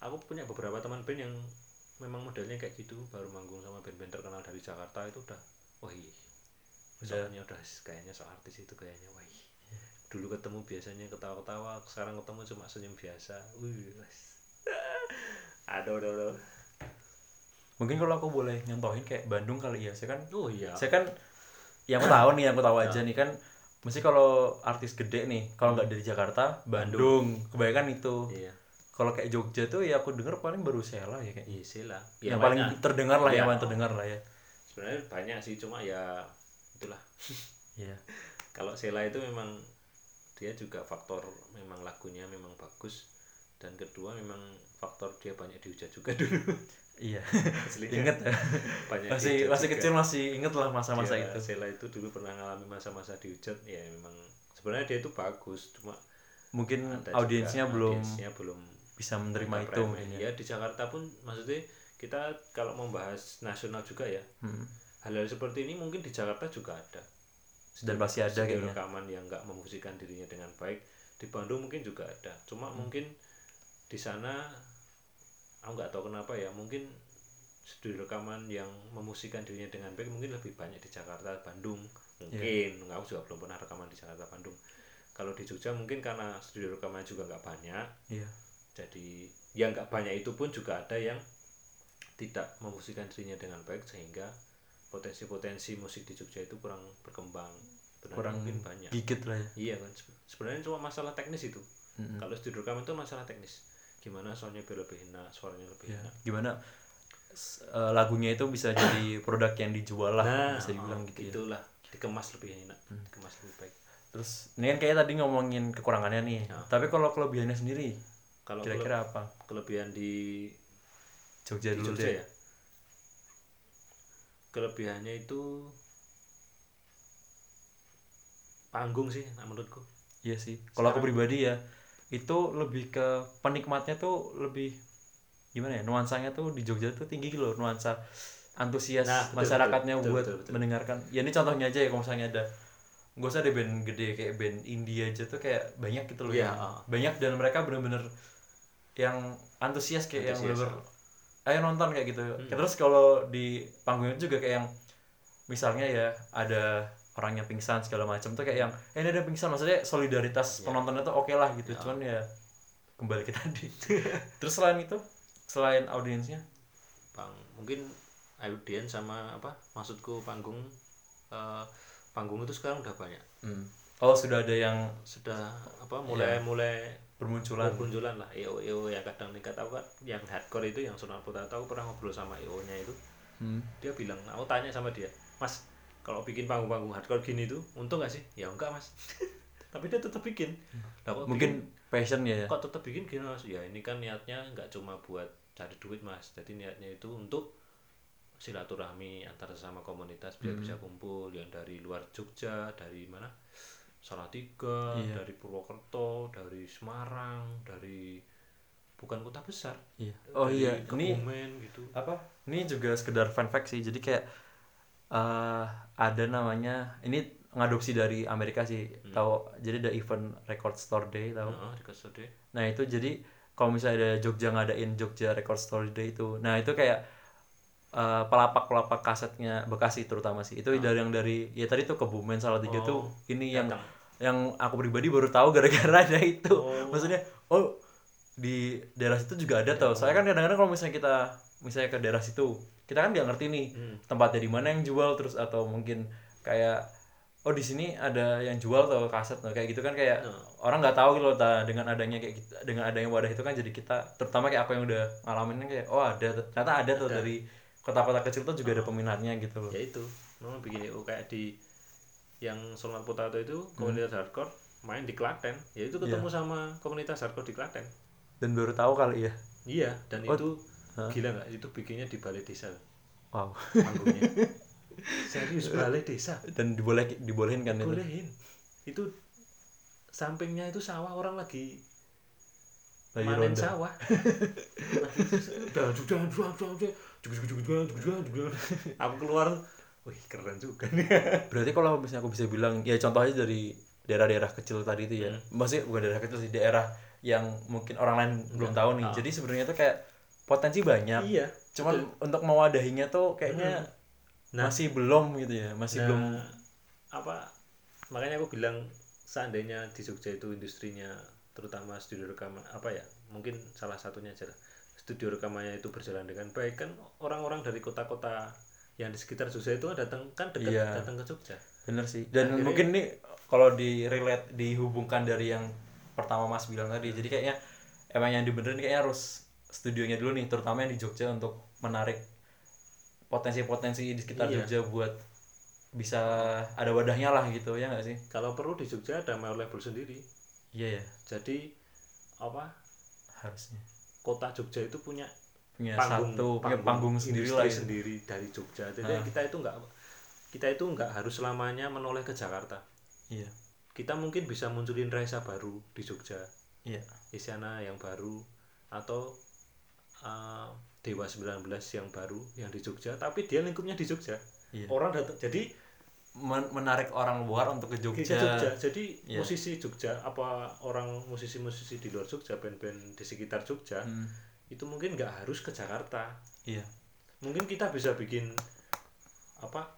aku punya beberapa teman band yang memang modelnya kayak gitu baru manggung sama band-band terkenal dari Jakarta itu udah wah iya Udah. kayaknya so artis itu kayaknya wah iya. Iya. dulu ketemu biasanya ketawa-ketawa sekarang ketemu cuma senyum biasa. Wih aduh aduh aduh. Mungkin kalau aku boleh nyontohin kayak Bandung kali ya saya kan oh iya. saya kan yang aku tahu nih yang aku tahu aja nih kan mesti kalau artis gede nih kalau nggak dari Jakarta Bandung. Kebanyakan itu. Iya kalau kayak Jogja tuh ya aku denger paling baru Sela ya kayak iya sih lah. Yang Ya, paling terdengar lah yang Iya. paling terdengar lah ya. Sebenarnya banyak sih cuma ya itulah. Iya. kalau Sela itu memang dia juga faktor memang lagunya memang bagus. Dan kedua memang faktor dia banyak dihujat juga dulu. Iya. Inget ya. banyak masih masih juga. kecil masih inget lah masa-masa Dia- itu. Sela itu dulu pernah ngalami masa-masa dihujat ya memang sebenarnya dia itu bagus cuma mungkin audiensnya belum audiensnya belum bisa menerima itu mungkin ya. ya di Jakarta pun maksudnya kita kalau membahas nasional juga ya. Hmm. hal-hal seperti ini mungkin di Jakarta juga ada. Dan pasti ada kayaknya. rekaman yang nggak memfungsikan dirinya dengan baik di Bandung mungkin juga ada. Cuma Hmm. mungkin di sana aku nggak tahu kenapa ya mungkin studio rekaman yang memusikan dirinya dengan baik mungkin lebih banyak di Jakarta Bandung mungkin. Iya. aku juga belum pernah rekaman di Jakarta Bandung. Kalau di Jogja mungkin karena studio rekaman juga nggak banyak. Iya jadi yang nggak banyak itu pun juga ada yang tidak memusikan dirinya dengan baik sehingga potensi-potensi musik di Jogja itu kurang berkembang. Sebenarnya kurang mungkin banyak. gigit lah ya. Iya kan sebe- sebenarnya cuma masalah teknis itu. Mm-mm. kalau studio rekaman itu masalah teknis. Gimana soalnya biar lebih enak suaranya lebih Ya, enak. Gimana eh, lagunya itu bisa jadi produk yang dijual lah nah bisa dibilang oh, gitu ya. itulah. Dikemas lebih enak dikemas lebih baik. Terus ini kan kayak tadi ngomongin kekurangannya nih. Ya. tapi kalau kelebihannya sendiri kalau kira-kira apa? kele- kelebihan di Jogja di dulu Jogja deh. ya? Kelebihannya itu panggung sih menurutku. Iya sih. Kalau aku pribadi ya itu lebih ke penikmatnya tuh lebih gimana ya nuansanya tuh di Jogja tuh tinggi gitu loh nuansa antusias Nah, betul, masyarakatnya betul, buat betul, betul. mendengarkan. Ya ini contohnya aja ya kalau misalnya ada gak usah ada band gede kayak band India aja tuh kayak banyak gitu loh Iya, yang ah. banyak dan mereka bener-bener yang antusias kayak yang Antusias, bener-bener ayo nonton kayak gitu Hmm. terus kalau di panggung itu juga kayak yang misalnya ya ada orang yang pingsan segala macam tuh kayak yang eh ini ada pingsan maksudnya solidaritas Iya. penontonnya tuh oke lah gitu Ya. cuman ya kembali ke tadi terus selain itu selain audiensnya Bang, mungkin audiens sama apa? Maksudku panggung eh, panggung itu sekarang udah banyak. oh sudah ada yang Sudah apa mulai mulai bermunculan. Bermunculan lah EO EO yang kadang nekat aku kan yang hardcore itu yang Sunan Potato aku pernah ngobrol sama EO nya itu. Hmm. dia bilang aku tanya sama dia mas kalau bikin panggung-panggung hardcore gini tuh untung gak sih? Ya enggak mas. Tapi dia tetap bikin. Lah, kok mungkin passion ya? Bikin- kok tetap bikin gini mas? Ya ini kan niatnya nggak cuma buat cari duit mas. Jadi niatnya itu untuk silaturahmi antar sesama komunitas biar Hmm. bisa kumpul yang dari luar Jogja dari mana Salatiga Iya. dari Purwokerto dari Semarang dari bukan kota besar. Iya. Oh dari iya. Ini Kebumen gitu. apa? Ini juga sekedar fun fact sih. Jadi kayak eh ada namanya ini ngadopsi dari Amerika sih tahu jadi ada event Record Store Day tahu Heeh, di Kesode. nah itu jadi kalau misalnya ada Jogja ngadain Jogja Record Store Day itu nah itu kayak eh, pelapak-pelapak kasetnya Bekasi terutama sih. Itu dari yang dari ya tadi tuh Kebumen Salatiga Oh, tuh ini yang datang. yang aku pribadi baru tahu gara-gara ada itu Oh. maksudnya oh di daerah situ juga ada tuh soalnya kan kadang-kadang kalau misalnya kita misalnya ke daerah situ kita kan nggak ngerti nih Hmm. tempatnya di mana yang jual terus atau mungkin kayak oh di sini ada yang jual tuh kaset nah, kayak gitu kan kayak Nah. orang nggak tahu gitu loh ta, dengan adanya kayak gitu, dengan adanya wadah itu kan jadi kita terutama kayak aku yang udah ngalamin kayak oh ada ternyata ada tuh dari kota-kota kecil tuh juga ada peminatnya gitu loh ya itu memang bikin oh, kayak di yang Solar Potato itu komunitas hardcore main di Klaten. Ya itu ketemu sama komunitas hardcore di Klaten. Dan baru tahu kali ya? Iya dan Oh, itu hah? gila nggak? Itu bikinnya di balai desa. Wow. Panggungnya. Serius balai desa. Dan diboleh dibolehin kan itu? Bolehin itu sampingnya itu sawah orang lagi lagi panen ronda. sawah. Aku keluar wih keren juga nih. Berarti kalau misalnya aku bisa bilang ya contoh aja dari daerah-daerah kecil tadi itu ya. Hmm. maksudnya bukan daerah kecil sih daerah yang mungkin orang lain belum tahu nih. Jadi sebenarnya tuh kayak potensi banyak. Iya cuman untuk mewadahinya tuh kayaknya Nah. masih belum gitu ya masih Nah, belum. apa makanya aku bilang seandainya di Jogja itu industrinya terutama studio rekaman apa ya mungkin salah satunya aja lah. Studio rekamannya itu berjalan dengan baik kan orang-orang dari kota-kota yang di sekitar Jogja itu kan datang kan dekat Iya. datang ke Jogja. Bener sih. Dan Akhirnya- mungkin nih kalau di relate dihubungkan dari yang pertama Mas bilang tadi jadi kayaknya emang yang dibenerin kayaknya harus studionya dulu nih terutama yang di Jogja untuk menarik potensi-potensi di sekitar Iya. Jogja buat bisa ada wadahnya lah gitu ya nggak sih? Kalau perlu di Jogja ada major label sendiri. Iya ya jadi apa? Harusnya. Kota Jogja itu punya punya panggung satu punya panggung sendiri lah ya. sendiri dari Jogja. Jadi Ah. kita itu nggak kita itu nggak harus selamanya menoleh ke Jakarta. Iya. Kita mungkin bisa munculin Raisa baru di Jogja. Iya. Isyana yang baru atau uh, Dewa 19 yang baru yang di Jogja tapi dia lingkupnya di Jogja. Iya. orang datang jadi Men- menarik orang luar untuk ke ke Jogja, Jogja. Jadi Iya. musisi Jogja apa orang musisi-musisi di luar Jogja band-band di sekitar Jogja Hmm, itu mungkin nggak harus ke Jakarta. Iya. Mungkin kita bisa bikin apa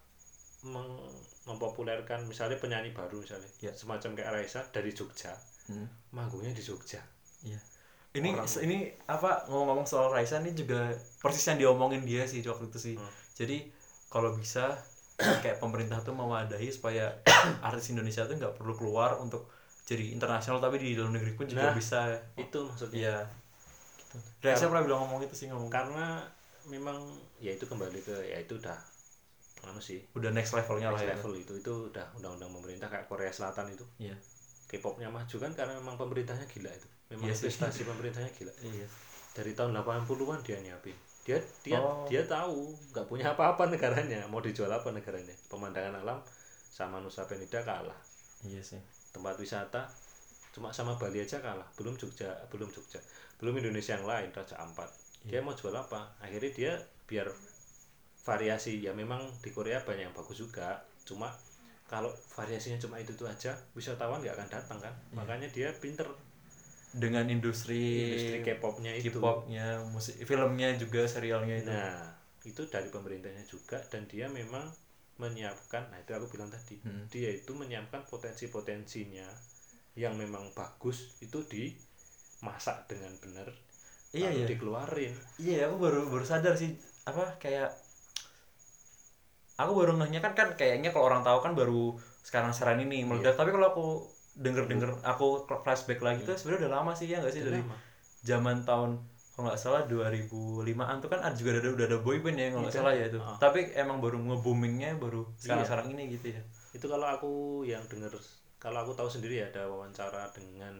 meng- mempopulerkan misalnya penyanyi baru misalnya. Ya. semacam kayak Raisa dari Jogja. Hmm, manggungnya di Jogja. Iya. Ini Orang- ini apa ngomong-ngomong soal Raisa ini juga persis yang diomongin dia sih waktu itu sih. Hmm. jadi kalau bisa kayak pemerintah tuh mewadahi supaya artis Indonesia tuh nggak perlu keluar untuk jadi internasional tapi di dalam negeri pun juga Nah, bisa. itu maksudnya. Iya gitu. Raisa pernah bilang ngomong itu sih ngomong. Karena memang ya itu kembali ke ya itu udah anu sih udah next levelnya lah ya. level itu itu udah undang-undang pemerintah kayak Korea Selatan itu. Iya. K-popnya maju kan karena memang pemerintahnya gila itu. Memang sih. investasi pemerintahnya gila. Iya. Dari tahun 80-an dia nyiapin. Dia dia Oh. dia tahu nggak punya apa-apa negaranya. Mau dijual apa negaranya? Pemandangan alam sama Nusa Penida kalah. Iya sih. Tempat wisata cuma sama Bali aja kalah. Belum Jogja belum Jogja. Belum Indonesia yang lain Raja Ampat. Dia mau jual apa? Akhirnya dia biar variasi. Ya memang di Korea banyak yang bagus juga. Cuma kalau variasinya cuma itu itu aja wisatawan nggak akan datang kan? Makanya dia pinter. Dengan industri industri K-popnya itu. K-popnya musik filmnya juga serialnya itu. Nah itu dari pemerintahnya juga. Dan dia memang menyiapkan nah itu aku bilang tadi Hmm. dia itu menyiapkan potensi-potensinya yang memang bagus itu dimasak dengan benar iya lalu iya dikeluarin iya aku baru baru sadar sih apa kayak aku baru ngehnya kan kan kayaknya kalau orang tahu kan baru sekarang sekarang ini Iya. meledak tapi kalau aku denger denger aku flashback lagi tuh sebenarnya udah lama sih ya nggak sih Udah dari lama. zaman tahun kalau nggak salah 2005an tuh kan ada juga ada udah ada boy band ya kalau nggak Iya. salah ya itu Ah. tapi emang baru nge-boomingnya baru sekarang Iya. sekarang ini gitu ya itu kalau aku yang denger kalau aku tahu sendiri ya ada wawancara dengan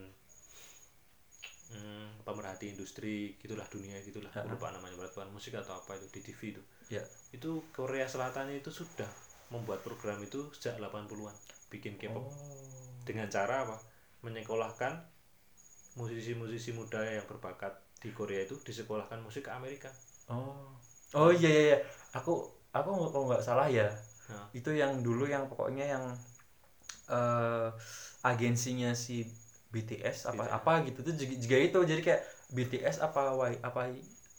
hmm, pemerhati hati industri gitulah dunia gitulah. Ha-ha. Aku lupa namanya wartawan musik atau apa itu di TV itu. Ya. Itu Korea Selatan itu sudah membuat program itu sejak 80-an bikin K-pop. Oh. Dengan cara apa? Menyekolahkan musisi-musisi muda yang berbakat di Korea itu disekolahkan musik ke Amerika. Oh. Oh iya iya iya. Aku aku kalau nggak salah ya Nah. itu yang dulu yang pokoknya yang eh agensinya si BTS apa BTS. apa gitu tuh juga, juga itu. Jadi kayak BTS apa Y apa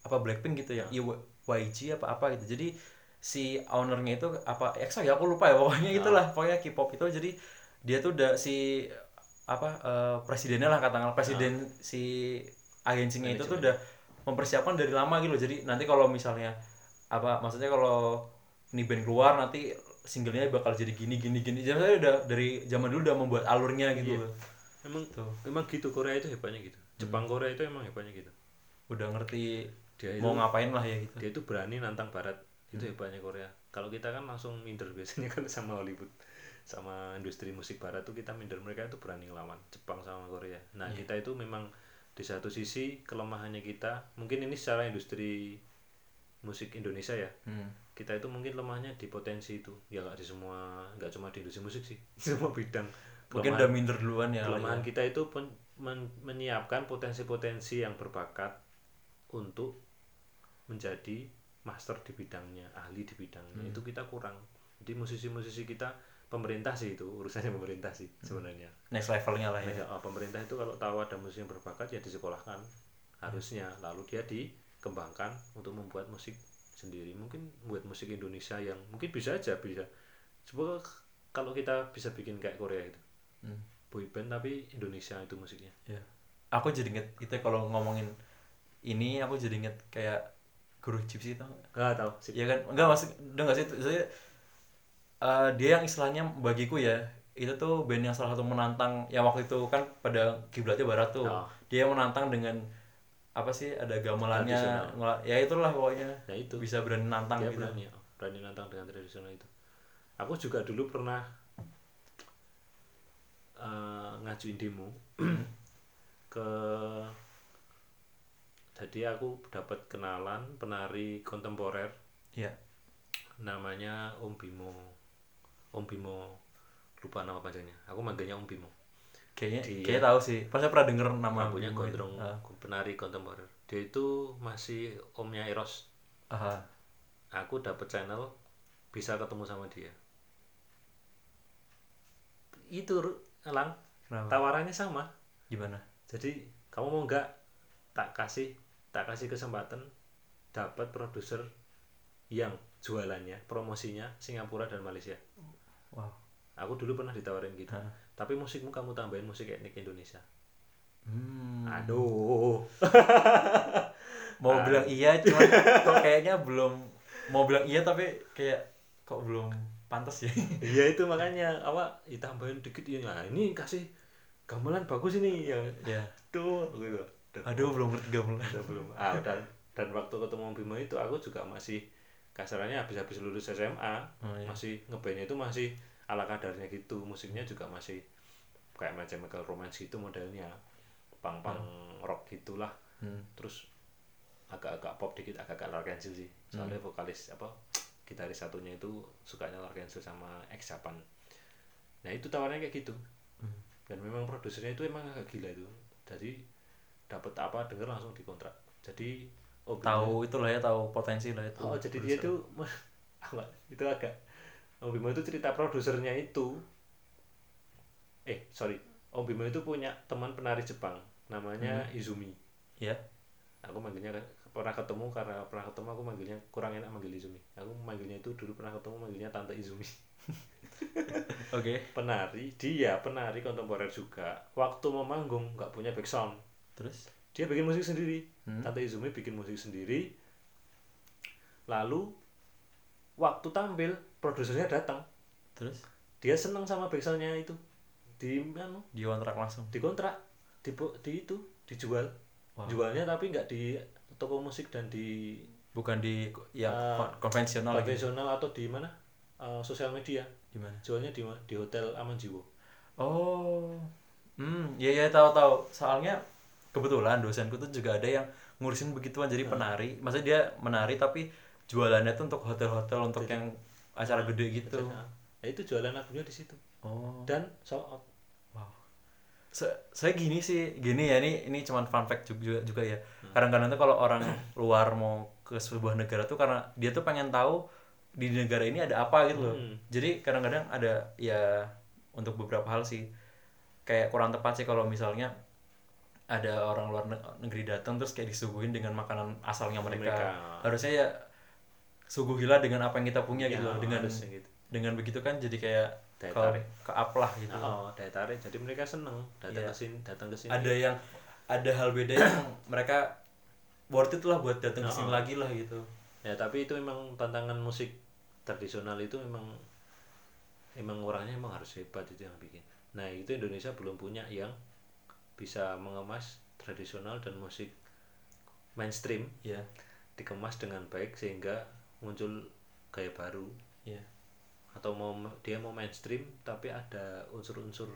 apa Blackpink gitu ya? Nah. Y- YG apa apa gitu. Jadi si ownernya itu apa EXO ya aku lupa ya pokoknya itulah pokoknya K-pop itu. Jadi dia tuh udah si apa eh, presidennya lah katakanlah. Presiden si agensinya itu tuh udah mempersiapkan dari lama gitu. Loh jadi nanti kalau misalnya apa maksudnya kalau ini band keluar nanti singlenya bakal jadi gini gini gini. Jadi saya udah dari zaman dulu udah membuat alurnya gitu. Iya. emang Tuh. emang gitu Korea itu hebatnya gitu. Jepang Korea itu emang hebatnya gitu. Udah ngerti dia itu mau ngapain lah ya gitu. dia itu berani nantang Barat. Itu hebatnya Korea. Kalau kita kan langsung minder biasanya kan sama Hollywood. Sama industri musik Barat tuh kita minder. Mereka itu berani ngelawan Jepang sama Korea. Nah kita itu memang di satu sisi kelemahannya kita mungkin ini secara industri musik Indonesia ya. Hmm. Kita itu mungkin lemahnya di potensi itu. Ya nggak di semua nggak cuma di industri musik sih. Semua bidang mungkin udah minder duluan ya kelemahan kita itu pen- men- menyiapkan potensi-potensi yang berbakat untuk menjadi master di bidangnya ahli di bidangnya. Itu kita kurang. Jadi musisi-musisi kita pemerintah sih itu urusannya pemerintah sih sebenarnya. Next levelnya lah ya. Ya, pemerintah itu kalau tahu ada musisi yang berbakat ya disekolahkan harusnya. Lalu dia dikembangkan untuk membuat musik sendiri. Mungkin buat musik Indonesia yang mungkin bisa aja bisa. Coba kalau kita bisa bikin kayak Korea itu. Hmm. boy band tapi Indonesia itu musiknya. Ya aku jadi inget itu kalau ngomongin ini aku jadi inget kayak guru gypsy tau nggak? nggak tahu. Sih Iya kan? Enggak masuk udah nggak sih itu. Saya eh, dia yang istilahnya bagiku ya itu tuh band yang salah satu menantang yang waktu itu kan pada kiblatnya barat tuh. Oh. dia menantang dengan apa sih ada gamelannya ya itulah pokoknya. Ya itu. Bisa berani nantang dia gitu. berani berani nantang dengan tradisional itu. Aku juga dulu pernah eh, ngajuin demo. Ke jadi aku dapat kenalan penari kontemporer. Iya. namanya Om Bimo. Om Bimo lupa nama panjangnya aku manggilnya Om Bimo kayaknya Dia- kayaknya tahu sih. Pas saya pernah denger nama itu. gondrong Ah, penari kontemporer. Dia itu masih omnya Eros. Aha. aku dapet channel bisa ketemu sama dia. Itu Elang. Kenapa? tawarannya sama. Gimana? Jadi kamu mau nggak tak kasih tak kasih kesempatan dapat produser yang jualannya promosinya Singapura dan Malaysia. Wow aku dulu pernah ditawarin gitu. Hah. tapi musikmu kamu tambahin musik etnik Indonesia. Hmm. aduh. Mau Ah. bilang iya cuman kok kayaknya belum mau bilang iya tapi kayak kok belum pantas ya? Iya itu makanya. Apa ditambahin dikit ya nah ini kasih gamelan bagus ini yang ya tuh gitu. Dan- aduh belum ngerti gamelan. Udah belum. Ah dan dan waktu ketemu Bimo itu aku juga masih kasarannya habis-habis lulus SMA Oh, iya. masih ngebandnya itu masih ala kadarnya gitu. Musiknya juga masih kayak macam Michael Romance gitu modelnya. Pang pang rock gitulah. Hmm. terus agak-agak pop dikit agak-agak Larkensil sih. Soalnya vokalis apa gitaris satunya itu sukanya Larkensil sama X Japan. Nah itu tawarnya kayak gitu. Hmm. dan memang produsernya itu emang agak gila itu. Jadi dapat apa denger langsung dikontrak. Jadi oh tahu itulah ya tahu potensi lah itu oh jadi dia tuh itu agak Om Bimo itu cerita produsernya itu. Eh sorry. Om Bimo itu punya teman penari Jepang. Namanya Izumi. Ya aku manggilnya kan- pernah ketemu karena pernah ketemu aku manggilnya kurang enak manggil Izumi. Aku manggilnya itu dulu pernah ketemu manggilnya tante Izumi. Oke. Penari dia penari kontemporer juga. Waktu mau manggung nggak punya back sound. Terus? Dia bikin musik sendiri. Hmm. tante Izumi bikin musik sendiri. Lalu waktu tampil produsernya datang. Terus? Dia senang sama back soundnya itu. Di anu di kontrak langsung? dikontrak di, di itu dijual. Wow. jualnya tapi nggak di toko musik dan di bukan di Ah, kon- konvensional konvensional atau di mana? Eh, sosial media. Gimana jualnya di di hotel Aman Jiwo oh hmm ya ya tahu tahu soalnya kebetulan dosenku tuh juga ada yang ngurusin begituan jadi penari. Maksudnya dia menari tapi jualannya tuh untuk hotel-hotel untuk yang acara gede gitu. Nah, ya itu jualan lagunya di situ. Oh. Dan sold out wow. Se- saya gini sih gini ya ini ini cuman fun fact juga juga ya. Kadang-kadang tuh kalau orang luar mau ke sebuah negara tuh karena dia tuh pengen tahu di negara ini ada apa gitu loh. Hmm. jadi kadang-kadang ada ya untuk beberapa hal sih. Kayak kurang tepat sih kalau misalnya ada orang luar ne- negeri datang terus kayak disuguhin dengan makanan asalnya mereka, Mereka. harusnya ya suguhilah dengan apa yang kita punya gitu Ya, loh dengan harusnya gitu. dengan begitu kan jadi kayak Daya ke tarik. ke up lah gitu oh daya tarik jadi mereka seneng datang Iya. ke sini datang ke sini ada yang ada hal beda yang mereka worth it lah buat datang ke sini Oh. lagi lah gitu ya tapi itu memang tantangan musik tradisional itu memang emang orangnya emang harus hebat itu yang bikin nah itu Indonesia belum punya yang bisa mengemas tradisional dan musik mainstream ya dikemas dengan baik sehingga muncul gaya baru. Ya atau mau dia mau mainstream tapi ada unsur-unsur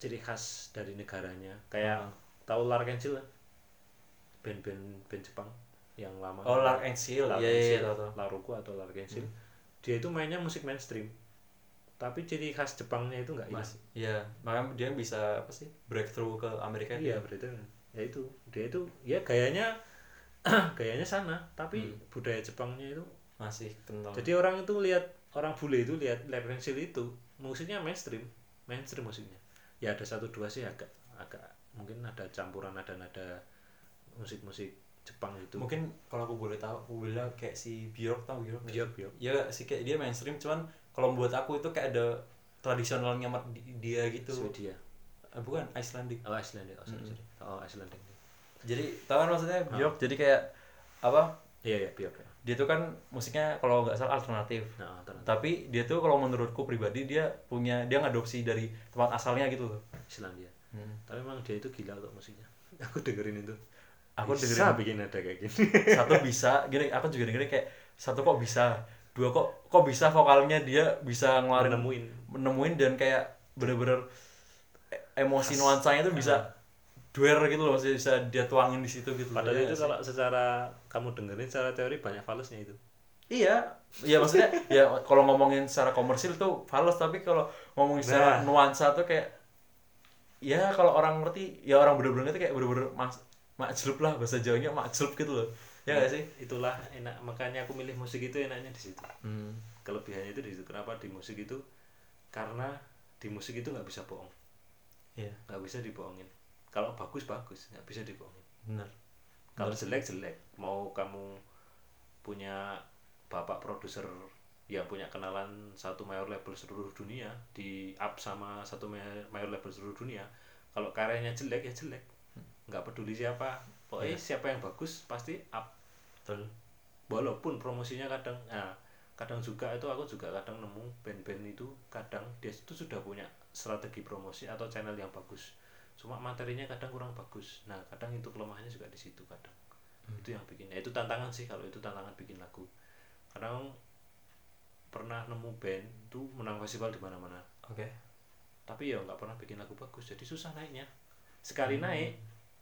ciri khas dari negaranya. Kayak Ah. tahu Larkensil kan? band-band band Jepang yang lama. Oh Lark and Seal Lark ya and ya Seal, tahu tahu Laruku atau Larkensil dia itu mainnya musik mainstream. Tapi ciri khas Jepangnya itu nggak hilang. Mas ya makanya dia bisa apa sih breakthrough ke Amerika iya dia. berarti ya itu. Dia itu ya gayanya gayanya sana tapi Hmm. budaya Jepangnya itu masih kental. Jadi orang itu lihat orang bule itu lihat Larkensil itu musiknya mainstream mainstream musiknya. Ya ada satu dua sih agak agak mungkin ada campuran ada nada musik-musik Jepang gitu mungkin kalau aku boleh tahu aku bilang kayak si Bjork tau Bjork Bjork? Bjork. ya sih kayak dia mainstream cuman kalau buat aku itu kayak ada tradisionalnya dia gitu. Swedia. Eh, bukan Icelandic. Oh Icelandic. Oh, sorry, sorry. oh Icelandic jadi tahu kan maksudnya? Bjork jadi kayak apa? Iya iya Bjork ya dia tuh kan musiknya kalau nggak salah alternatif. Nah ternyata tapi dia tuh kalau menurutku pribadi dia punya dia ngadopsi dari tempat asalnya gitu loh Islandia Hmm. tapi memang dia itu gila untuk musiknya. Aku dengerin itu. Aku bisa dengerin. bikin ada kayak gini. Satu bisa gini aku juga dengerin kayak satu kok bisa dua kok kok bisa vokalnya dia bisa ngeluarin nemuin nemuin dan kayak bener-bener e- emosi nuansanya tuh bisa duer gitu loh masih bisa dia tuangin di situ gitu padahal Ya itu nggak sih? kalau secara kamu dengerin secara teori banyak falasnya itu. Iya. Iya maksudnya ya kalau ngomongin secara komersil tuh fals tapi kalau ngomongin secara Nah. nuansa tuh kayak ya kalau orang ngerti ya orang bener-bener itu kayak bener-bener mas makjlub lah bahasa Jawanya makjlub gitu loh. Ya gak sih? Itulah enak makanya aku milih musik itu enaknya di situ. Hmm. kelebihannya itu di situ. Kenapa di musik itu? Karena di musik itu nggak bisa bohong. Iya. Nggak bisa dibohongin kalau bagus bagus. Nggak bisa dibohongin. Benar. Kalau jelek jelek. Mau kamu punya bapak produser yang punya kenalan satu mayor label seluruh dunia di up sama satu mayor mayor label seluruh dunia kalau karyanya jelek ya jelek. Nggak peduli siapa. Pokoknya siapa yang bagus pasti up. Betul. Walaupun promosinya kadang nah, kadang juga itu aku juga kadang nemu band-band itu kadang dia itu sudah punya strategi promosi atau channel yang bagus cuma materinya kadang kurang bagus. Nah kadang itu kelemahannya juga di situ kadang. Itu yang bikin ya itu tantangan sih kalau itu tantangan bikin lagu. Kadang pernah nemu band itu menang festival di mana-mana. Oke. Tapi ya nggak pernah bikin lagu bagus jadi susah naiknya. Sekali naik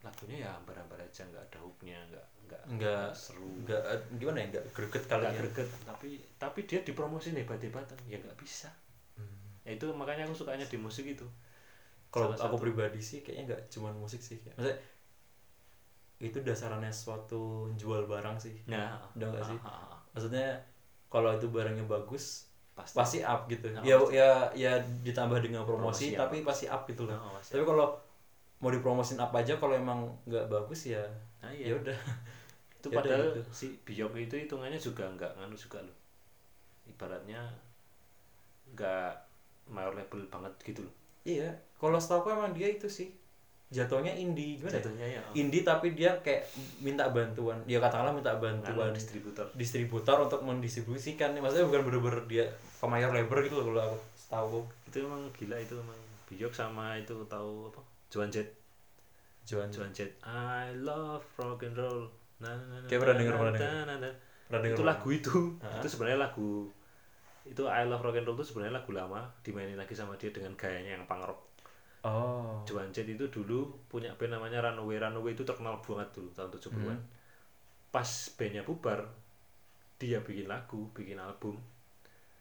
lagunya ya hambar-hambar aja nggak ada hooknya nggak nggak Nggak- seru. nggak eh, gimana ya nggak greget kali nggak ya? greget tapi tapi dia dipromosin hebat-hebatan ya nggak bisa. Ya itu makanya aku sukanya di musik itu kalau aku satu. pribadi sih kayaknya nggak cuma musik sih kayak maksudnya itu dasarannya suatu jual barang sih nah Udah nggak sih? ah, ah, ah. maksudnya kalau itu barangnya bagus pasti pasti up gitu Nah, ya pasti. ya ya ditambah dengan promosi, Promosi tapi yang pasti up gitu loh Nah, tapi kalau mau dipromosin apa aja kalau emang nggak bagus ya nah, ya iya. udah itu Ya udah padahal gitu. si Biyok itu hitungannya juga nggak nganu juga loh ibaratnya nggak mayor label banget gitu loh iya kalau setahu aku emang dia itu sih jatuhnya indie gimana ya? jatuhnya ya indie tapi dia kayak minta bantuan ya katakanlah minta nganu bantuan distributor. distributor untuk mendistribusikan maksudnya bukan bener-bener dia ke mayor label gitu loh kalau aku tahu itu emang gila itu emang. Biyok sama itu tahu apa? Joan Jett. Joan Joan Jett. I love rock and roll. Nah, nah, nah, Kayak pernah nah, denger, nah, pernah nah, denger. nah, nah. pernah denger itu lagu itu. Hah? itu sebenarnya lagu itu I Love Rock and Roll itu sebenarnya lagu lama dimainin lagi sama dia dengan gayanya yang punk rock oh. Joan Jett itu dulu punya band namanya Runaway. Runaway itu terkenal banget dulu tahun 70-an Hmm. pas bandnya bubar dia bikin lagu bikin album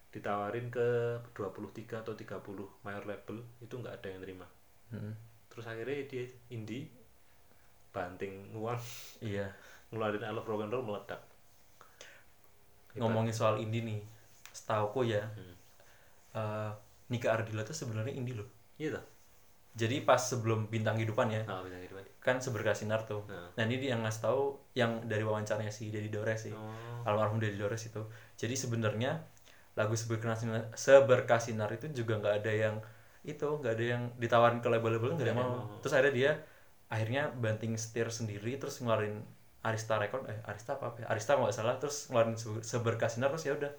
ditawarin ke 23 atau 30 mayor label itu nggak ada yang terima. Mm. terus akhirnya dia indie banting uang. Iya. Ngeluarin I Love Rock and Roll meledak. Ngomongin soal indie nih setauku ya Hmm. eh, Nika Ardila tuh sebenarnya indie loh. Iya toh jadi pas sebelum bintang kehidupan ya nah bintang kehidupan. kan seberkas sinar tuh. Nah. nah ini dia yang ngasih tahu yang dari wawancaranya si Dedi Dores sih. Oh. Almarhum Dedi Dores itu. Jadi sebenarnya lagu seberkas sinar, seberkas sinar itu juga nggak ada yang itu nggak ada yang ditawarin ke label-label nggak ada yang ada mau. mau. terus akhirnya dia akhirnya banting setir sendiri terus ngeluarin Arista Record eh Arista apa, apa ya? Arista nggak salah terus ngeluarin seber- seberkas sinar terus ya udah.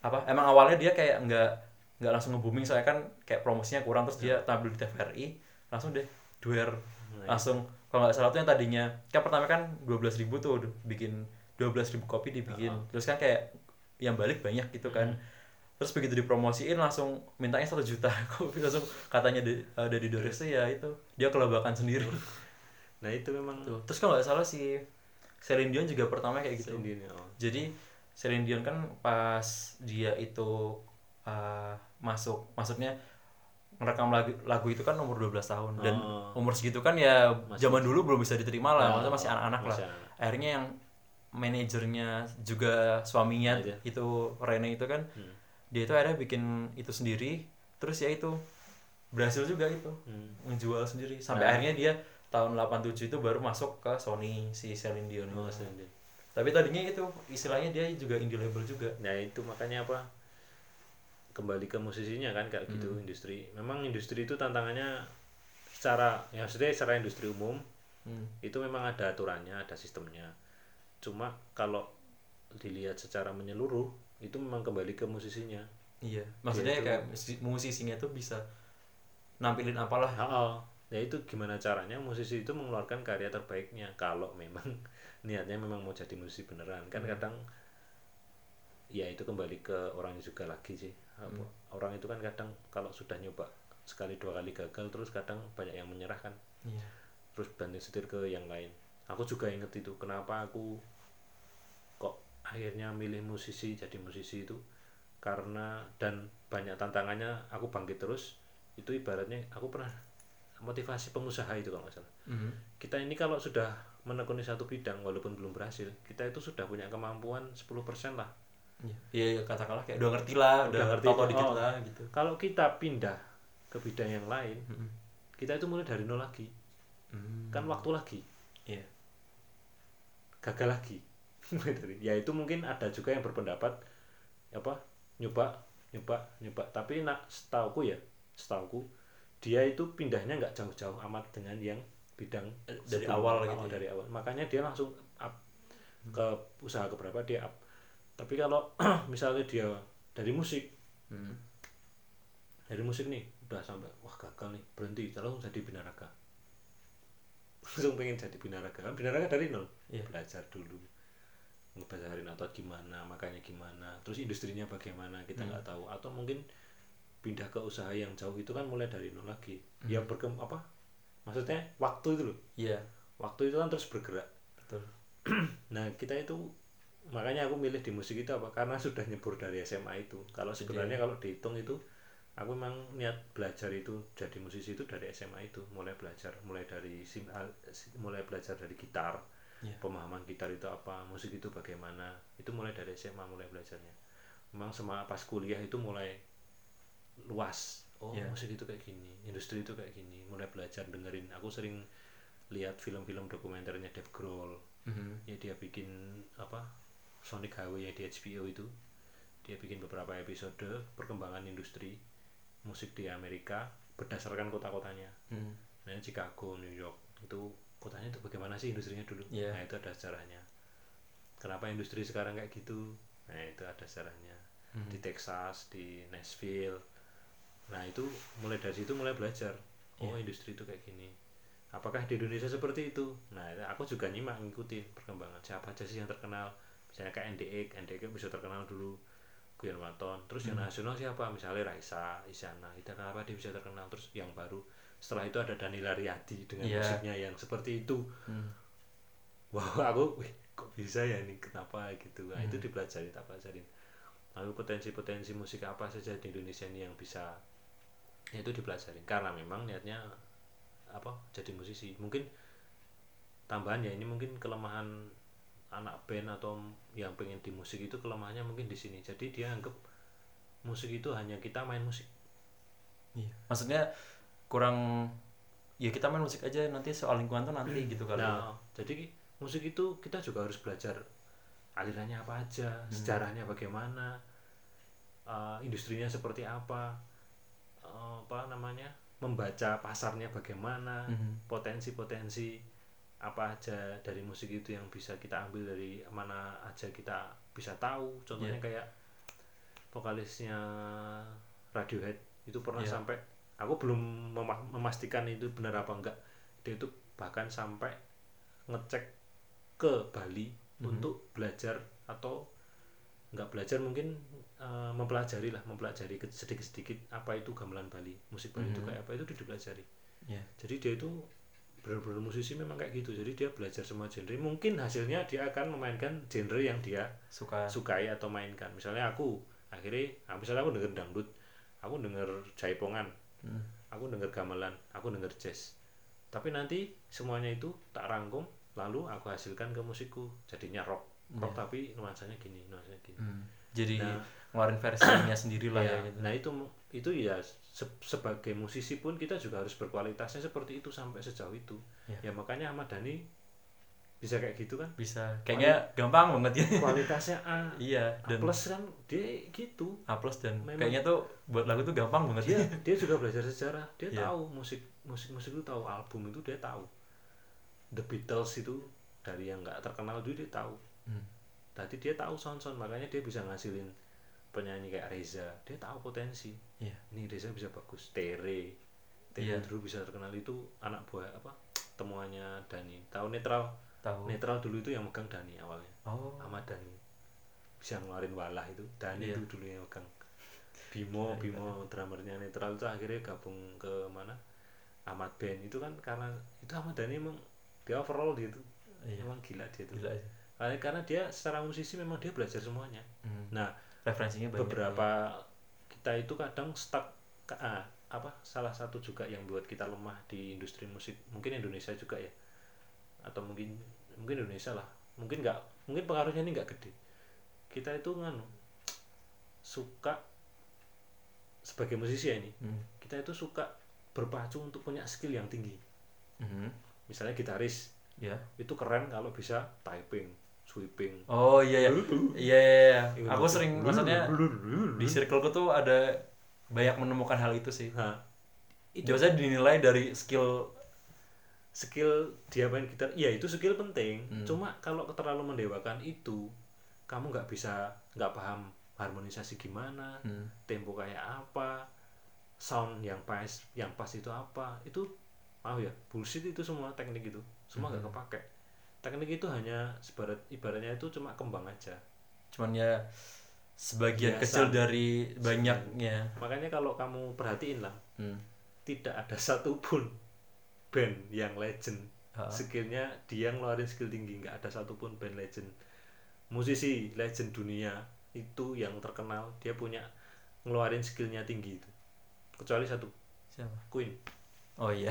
Apa? Emang awalnya dia kayak nggak nggak langsung nge-booming soalnya kan kayak promosinya kurang terus dia tampil di TVRI langsung deh duer. Nah, langsung kalau nggak salah tuh yang tadinya kan pertama kan 12.000 ribu tuh bikin 12.000 kopi dibikin. Terus kan kayak yang balik banyak gitu kan. Terus begitu dipromosiin langsung mintanya satu juta kopi langsung katanya de, uh, dari Dores tuh ya itu dia kelebakan sendiri. Nah itu memang tuh. Terus kalau nggak salah si Celine Dion juga pertama kayak gitu. Indian, oh. jadi Celine Dion kan pas dia itu uh, masuk maksudnya ngerekam lagu, lagu itu kan umur 12 tahun dan Oh. umur segitu kan ya Masih- zaman dulu belum bisa diterima lah Oh, maksudnya masih anak-anak lah anak. akhirnya yang manajernya juga suaminya Iya. itu Rene itu kan Hmm. dia itu akhirnya bikin itu sendiri terus ya itu berhasil juga itu Hmm. menjual sendiri sampai Nah. akhirnya dia tahun 87 itu baru masuk ke Sony si Celine Dion Oh, itu. Celine Dion. tapi tadinya itu istilahnya dia juga indie label juga Nah itu makanya apa kembali ke musisinya kan kayak gitu Hmm. industri. Memang industri itu tantangannya secara ya maksudnya secara industri umum Hmm. itu memang ada aturannya, ada sistemnya. Cuma kalau dilihat secara menyeluruh itu memang kembali ke musisinya. iya maksudnya Gitu. kayak musi- musisinya tuh bisa nampilin apalah Oh, ya itu gimana caranya musisi itu mengeluarkan karya terbaiknya kalau memang niatnya memang mau jadi musisi beneran kan kadang ya itu kembali ke orangnya juga lagi sih Apa- orang itu kan kadang kalau sudah nyoba sekali dua kali gagal terus kadang banyak yang menyerah kan. Iya. Terus banding setir ke yang lain. Aku juga inget itu kenapa aku kok akhirnya milih musisi jadi musisi itu? Karena dan banyak tantangannya aku bangkit terus itu ibaratnya aku pernah motivasi pengusaha itu kalau nggak salah. Mhm. kita ini kalau sudah menekuni satu bidang walaupun belum berhasil kita itu sudah punya kemampuan 10% lah Iya, iya, katakanlah kayak udah ngerti lah, udah, Udah ngerti tahu itu, dikit oh. lah gitu. kalau kita pindah ke bidang yang lain Mhm. kita itu mulai dari nol lagi Hmm. kan waktu lagi Iya. gagal lagi Mulai dari- ya itu mungkin ada juga yang berpendapat apa nyoba nyoba nyoba tapi nak setauku ya setauku dia itu pindahnya nggak jauh-jauh amat dengan yang bidang Eh, dari sebelum- awal gitu ya? dari awal makanya dia langsung up ke usaha keberapa dia up tapi kalau misalnya dia dari musik Hmm. dari musik nih udah sampai wah gagal nih berhenti langsung jadi binaraga langsung pengen jadi binaraga kan binaraga dari nol Iya. belajar dulu ngebelajarin atau gimana makanya gimana terus industrinya bagaimana kita Hmm. nggak tahu atau mungkin pindah ke usaha yang jauh itu kan mulai dari nol lagi ya Hmm. berkem apa maksudnya waktu itu loh Iya, waktu itu kan terus bergerak betul. nah kita itu makanya aku milih di musik itu apa? Karena sudah nyebur dari SMA itu. Kalau sebenarnya kalau dihitung itu aku memang niat belajar itu jadi musisi itu dari SMA itu. Mulai belajar mulai dari mulai belajar dari gitar. Iya. pemahaman gitar itu apa musik itu bagaimana. Itu mulai dari SMA mulai belajarnya. Memang sama pas kuliah itu mulai luas. Oh Iya. musik itu kayak gini industri itu kayak gini. Mulai belajar dengerin. Aku sering lihat film-film dokumenternya Dave Grohl. Mhm. ya dia bikin apa Sonic Highway yang di HBO itu. Dia bikin beberapa episode perkembangan industri musik di Amerika berdasarkan kota-kotanya. Hmm. nah Chicago New York itu kotanya itu bagaimana sih industrinya dulu? Iya. nah itu ada sejarahnya. Kenapa industri sekarang kayak gitu? Nah itu ada sejarahnya. Hmm. di Texas di Nashville. Nah itu mulai dari situ mulai belajar. Oh Iya. industri itu kayak gini. Apakah di Indonesia seperti itu? Nah itu aku juga nyimak ngikutin perkembangan. Siapa aja sih yang terkenal misalnya kayak NDX NDX bisa terkenal dulu Guyon Waton. Terus yang Hmm. nasional siapa? Misalnya Raisa Isyana itu kenapa dia bisa terkenal. Terus yang baru setelah itu ada Danila Riyadi dengan Iya. musiknya yang seperti itu. Hmm. wow aku wih, kok bisa ya ini? Kenapa gitu? Nah, Hmm. itu dipelajari tak pelajarin lalu potensi-potensi musik apa saja di Indonesia ini yang bisa ya itu dipelajari. Karena memang niatnya apa jadi musisi. Mungkin tambahan ya ini mungkin kelemahan anak band atau yang pengen di musik itu kelemahannya mungkin di sini jadi dia anggap musik itu hanya kita main musik Iya. Maksudnya kurang ya kita main musik aja nanti soal lingkungan tuh nanti gitu kali. ya. Nah, jadi musik itu kita juga harus belajar alirannya apa aja, Hmm. sejarahnya bagaimana, uh, industrinya seperti apa, uh, apa namanya, membaca pasarnya bagaimana, Mhm. potensi-potensi apa aja dari musik itu yang bisa kita ambil dari mana aja kita bisa tahu. Contohnya Iya. kayak vokalisnya Radiohead itu pernah Iya. sampai aku belum mema- memastikan itu benar apa enggak dia itu bahkan sampai ngecek ke Bali Mhm. untuk belajar atau nggak belajar mungkin eh, mempelajari lah mempelajari sedikit-sedikit apa itu gamelan Bali musik Bali itu Mhm. kayak apa itu dipelajari Iya. jadi dia itu benar-benar musisi memang kayak gitu jadi dia belajar semua genre mungkin hasilnya dia akan memainkan genre yang dia Suka. sukai atau mainkan misalnya aku akhirnya ah, misalnya aku denger dangdut aku denger jaipongan Hmm. aku denger gamelan aku denger jazz tapi nanti semuanya itu tak rangkum lalu aku hasilkan ke musikku jadinya rock rock Iya. tapi nuansanya gini nuansanya gini Hmm. Jadi Nah. ngeluarin versinya sendiri lah Iya, ya gitu. nah itu itu ya se- sebagai musisi pun kita juga harus berkualitasnya seperti itu sampai sejauh itu Iya. ya makanya Ahmad Dhani bisa kayak gitu kan Bisa. Kayaknya gampang banget ya. kualitasnya A iya A dan plus kan dia gitu A plus dan Memang- kayaknya tuh buat lagu tuh gampang banget dia dia juga belajar sejarah dia Iya. tahu musik musik musik itu tahu album itu dia tahu The Beatles itu dari yang nggak terkenal dulu dia tahu Hmm. tadi dia tahu sound sound makanya dia bisa ngasilin penyanyi kayak Reza dia tahu potensi. Iya. ini Reza bisa bagus. Tere Tere Iya. dulu bisa terkenal itu anak buah apa temuannya Dani. Tahu netral? Tahu. netral dulu itu yang megang Dani awalnya. Oh. Ahmad Dani. Bisa ngeluarin walah itu. Dani Iya. itu dulu yang megang. Bimo Bimo drummernya netral. Itu akhirnya gabung ke mana? Ahmad Ben itu kan karena itu Ahmad Dhani emang dia overall dia itu Iya. emang gila dia tuh. Gila karena, karena dia secara musisi memang dia belajar semuanya. Hmm. nah Referensinya banyak. beberapa kita itu kadang stuck ke- ah, apa salah satu juga yang buat kita lemah di industri musik mungkin Indonesia juga ya atau mungkin mungkin Indonesia lah mungkin nggak mungkin pengaruhnya ini nggak gede kita itu nganu suka sebagai musisi ya ini Hmm. kita itu suka berpacu untuk punya skill yang tinggi Mhm. misalnya gitaris Ya. itu keren kalau bisa typing sweeping Oh iya iya. Iya iya. iya. Iya, Aku sering maksudnya di circleku tuh ada banyak menemukan hal itu sih. itu Biasanya dinilai dari skill skill dia main gitar iya itu skill penting Hmm. cuma kalau terlalu mendewakan itu kamu nggak bisa nggak paham harmonisasi gimana Hmm. tempo kayak apa sound yang pas yang pas itu apa itu maaf ya bullshit itu semua teknik itu semua nggak Hmm. kepake teknik itu hanya sebarat ibaratnya itu cuma kembang aja cuman ya sebagian Biasa. kecil dari banyaknya. makanya kalau kamu perhatiin lah Hmm. tidak ada satupun band yang legend Ha. skillnya dia ngeluarin skill tinggi nggak ada satupun band legend musisi legend dunia itu yang terkenal dia punya ngeluarin skillnya tinggi itu kecuali satu Siapa? Queen Oh iya.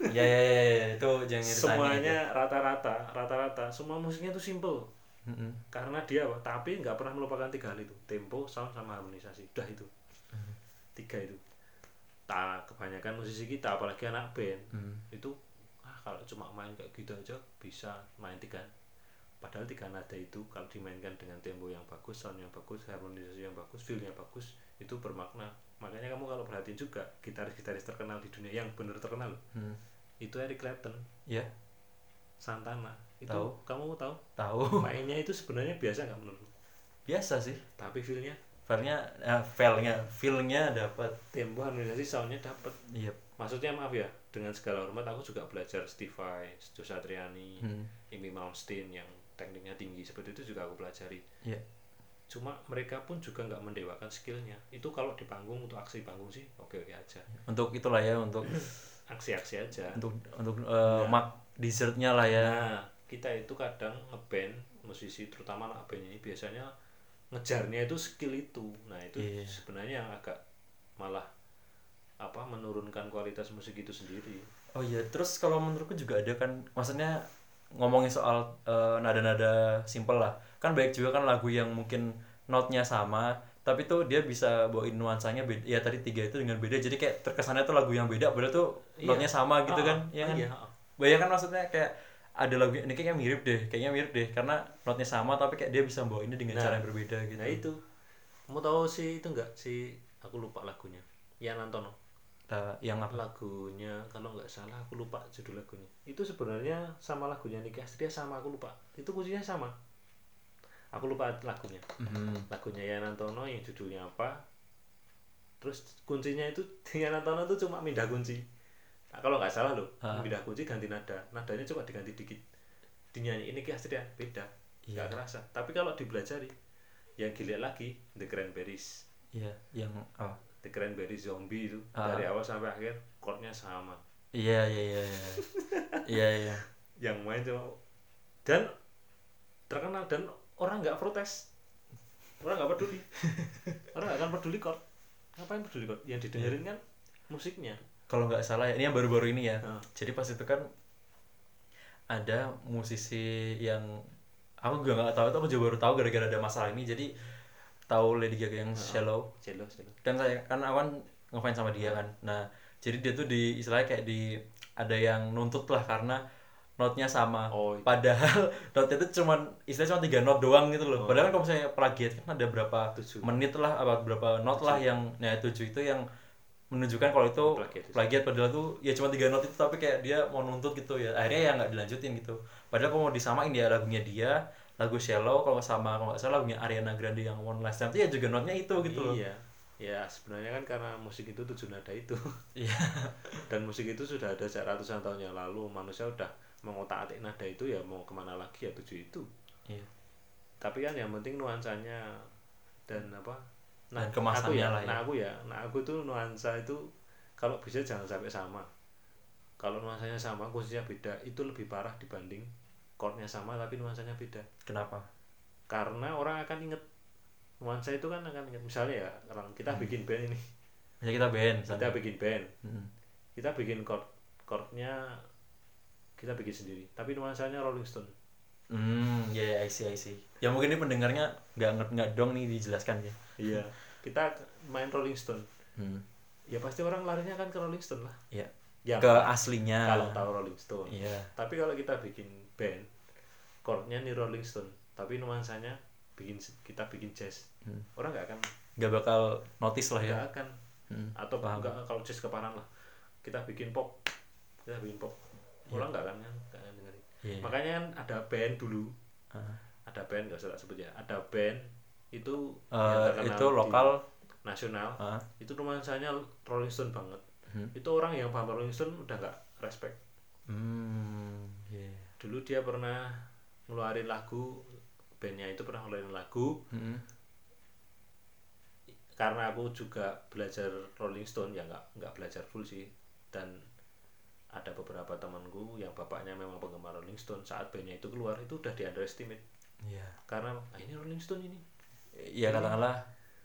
Iya iya iya iya. itu jangan semuanya rata-rata rata-rata semua musiknya itu simple itu. Mm-mm. karena dia apa? tapi nggak pernah melupakan tiga hal itu tempo sound sama harmonisasi udah itu tiga itu tak kebanyakan musisi kita apalagi anak band Hmm. itu ah kalau cuma main kayak gitu aja bisa main tiga padahal tiga nada itu kalau dimainkan dengan tempo yang bagus sound yang bagus harmonisasi yang bagus feel yang bagus itu bermakna makanya kamu kalau perhatiin juga gitaris-gitaris terkenal di dunia yang bener terkenal Hmm. itu Eric Clapton Ya, Santana itu Tahu. kamu tahu tahu. mainnya itu sebenarnya biasa nggak menurut Biasa sih. tapi feelnya Filenya, eh, filenya, feelnya dapat. tempo harmonisasi soundnya dapat Iya. maksudnya maaf ya dengan segala hormat aku juga belajar Steve Vai, Joe Satriani, Hmm. Amy Malmsteen yang tekniknya tinggi seperti itu juga aku pelajari Iya. Cuma mereka pun juga nggak mendewakan skillnya. Itu kalau di panggung untuk aksi panggung sih oke oke aja. Untuk itulah ya untuk aksi-aksi aja. untuk untuk eh, mak dessertnya lah ya. Nah kita itu kadang ngeband musisi terutama anak band ini biasanya ngejarnya itu skill itu. Nah itu Iya. sebenarnya yang agak malah apa menurunkan kualitas musik itu sendiri. Oh iya terus kalau menurutku juga ada kan maksudnya ngomongin soal eh, nada-nada simple lah. Kan baik juga kan lagu yang mungkin notnya sama tapi tuh dia bisa bawain nuansanya beda ya tadi tiga itu dengan beda. Jadi kayak terkesannya tuh lagu yang beda padahal tuh Iya. notnya sama gitu Ah, kan ya kan? iya, bayangkan maksudnya kayak ada lagu ini kayaknya mirip deh kayaknya mirip deh karena notnya sama tapi kayak dia bisa bawa ini dengan Nah, cara yang berbeda gitu. nah itu. Kamu tahu sih itu enggak si aku lupa lagunya. Yan Antono Nah, yang apa? Lagunya kalau nggak salah aku lupa judul lagunya. Itu sebenarnya sama lagunya Niki Astria sama aku lupa. Itu kuncinya sama. Aku lupa lagunya. Mhm. lagunya Yan Antono yang judulnya apa. Terus kuncinya itu Yan Antono tuh cuma pindah kunci. Nah, kalau nggak salah loh Ah. pindah kunci ganti nada. Nadanya cuma diganti dikit. Dinyanyi ini Astria beda. Iya. nggak kerasa. Tapi kalau dipelajari yang dilihat lagi The Cranberries. Iya yang oh The Cranberries Zombie itu Ah. dari awal sampai akhir chordnya sama. Iya iya iya iya. Iya iya. Yang main cuma dan terkenal dan orang nggak protes. Orang nggak peduli. Orang nggak akan peduli chord. Ngapain peduli chord? Yang didengerin kan musiknya. Kalau nggak salah ya ini yang baru-baru ini ya. Ah. jadi pas itu kan ada musisi yang aku juga nggak tahu itu aku juga baru tahu gara-gara ada masalah ini. Jadi tahu Lady Gaga yang Shallow Cello, cello. dan saya kan awan ngefans sama dia kan nah jadi dia tuh di istilahnya kayak di ada yang nuntut lah karena notnya sama Oh, iya. padahal notnya itu cuman istilahnya cuma tiga not doang gitu loh Oh. padahal kan kalau misalnya plagiat kan ada berapa Tujuh. menit lah apa berapa not lah yang nah tujuh itu yang menunjukkan kalau itu Plagiat. plagiat padahal tuh ya cuma tiga not itu tapi kayak dia mau nuntut gitu ya akhirnya ya nggak dilanjutin gitu padahal kalau mau disamain ya lagunya dia lagu Shallow kalau sama kalau nggak salah lagunya Ariana Grande yang One Last Time itu ya juga notnya itu gitu loh. Iya. Ya sebenarnya kan karena musik itu tujuh nada itu. Iya. Dan musik itu sudah ada sejak ratusan tahun yang lalu manusia udah mengotak atik nada itu ya mau ke mana lagi ya tujuh itu. Iya. Tapi kan yang penting nuansanya dan apa Dan aku kemasannya ya, lah ya. nah aku ya nah aku tuh nuansa itu kalau bisa jangan sampai sama. Kalau nuansanya sama khususnya beda itu lebih parah dibanding chordnya sama tapi nuansanya beda kenapa karena orang akan inget nuansa itu kan akan inget misalnya ya orang kita bikin band ini ya kita band kita misalnya. bikin band Hmm. kita bikin chord chordnya kita bikin sendiri tapi nuansanya Rolling Stone Hmm, ya, ya, I see, I see. Ya mungkin ini pendengarnya nggak nggak nggak dong nih dijelaskan ya. iya kita main Rolling Stone Hmm. ya pasti orang larinya kan ke Rolling Stone lah Ya. ya Ke aslinya. kalau tahu Rolling Stone Iya. tapi kalau kita bikin band chordnya nih Rolling Stone tapi nuansanya bikin kita bikin jazz Hmm. orang nggak akan Nggak bakal notice lah ya. nggak akan Hmm. atau Paham. enggak kalau jazz keparan lah kita bikin pop kita bikin pop orang nggak akan kan nggak akan dengerin Iya. makanya kan ada band dulu Ah. ada band nggak usah tak sebut ya ada band itu terkenal itu lokal. nasional Ah. itu nuansanya Rolling Stone banget Hmm. itu orang yang paham Rolling Stone udah nggak respect Hmm. iya. Dulu dia pernah ngeluarin lagu bandnya itu pernah ngeluarin lagu Hmm. karena aku juga belajar Rolling Stone ya nggak nggak belajar full sih dan ada beberapa temanku yang bapaknya memang penggemar Rolling Stone saat bandnya itu keluar itu udah di underestimate Iya. karena ah, ini Rolling Stone ini Iya katakanlah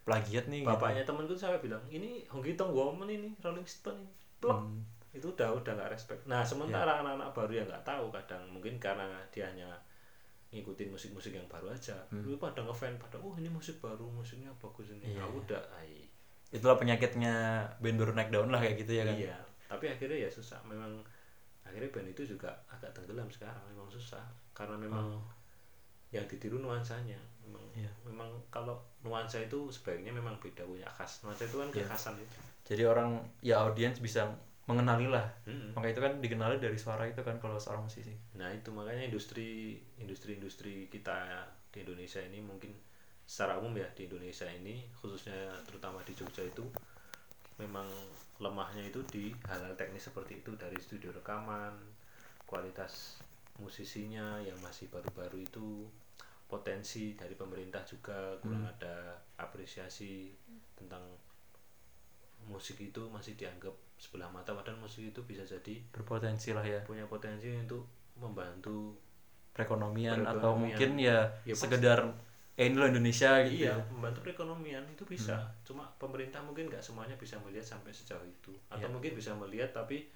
plagiat nih. gitu. bapaknya temanku sampai bilang ini Hongki Tong Woman ini Rolling Stone ini Hmm. Itu udah udah nggak respect nah sementara anak-anak baru yang nggak tahu kadang mungkin karena dia hanya ngikutin musik-musik yang baru aja lu pada ngefan pada oh ini musik baru musiknya bagus ini Iya. aku udah ai Itulah penyakitnya band baru naik daun lah kayak gitu ya kan. iya tapi akhirnya ya susah memang akhirnya band itu juga agak tenggelam sekarang memang susah karena memang Oh. yang ditiru nuansanya memang Iya. memang kalau nuansa itu sebaiknya memang beda punya khas nuansa itu kan Iya. kekhasan itu Jadi orang ya audiens bisa mengenali lah. Mm-mm. Maka itu kan dikenali dari suara itu kan kalau seorang musisi. Nah itu makanya industri industri-industri kita di Indonesia ini mungkin secara umum ya di Indonesia ini khususnya terutama di Jogja itu memang lemahnya itu di hal-hal teknis seperti itu dari studio rekaman kualitas musisinya yang masih baru-baru itu potensi dari pemerintah juga kurang ada apresiasi tentang musik itu masih dianggap sebelah mata padahal musik itu bisa jadi berpotensi lah ya. punya potensi untuk membantu perekonomian, atau Perekonomian. mungkin ya, Ya, sekedar eh ini loh Indonesia gitu iya ya. membantu perekonomian itu bisa. Cuma pemerintah mungkin nggak semuanya bisa melihat sampai sejauh itu. Atau Iya. mungkin bisa melihat tapi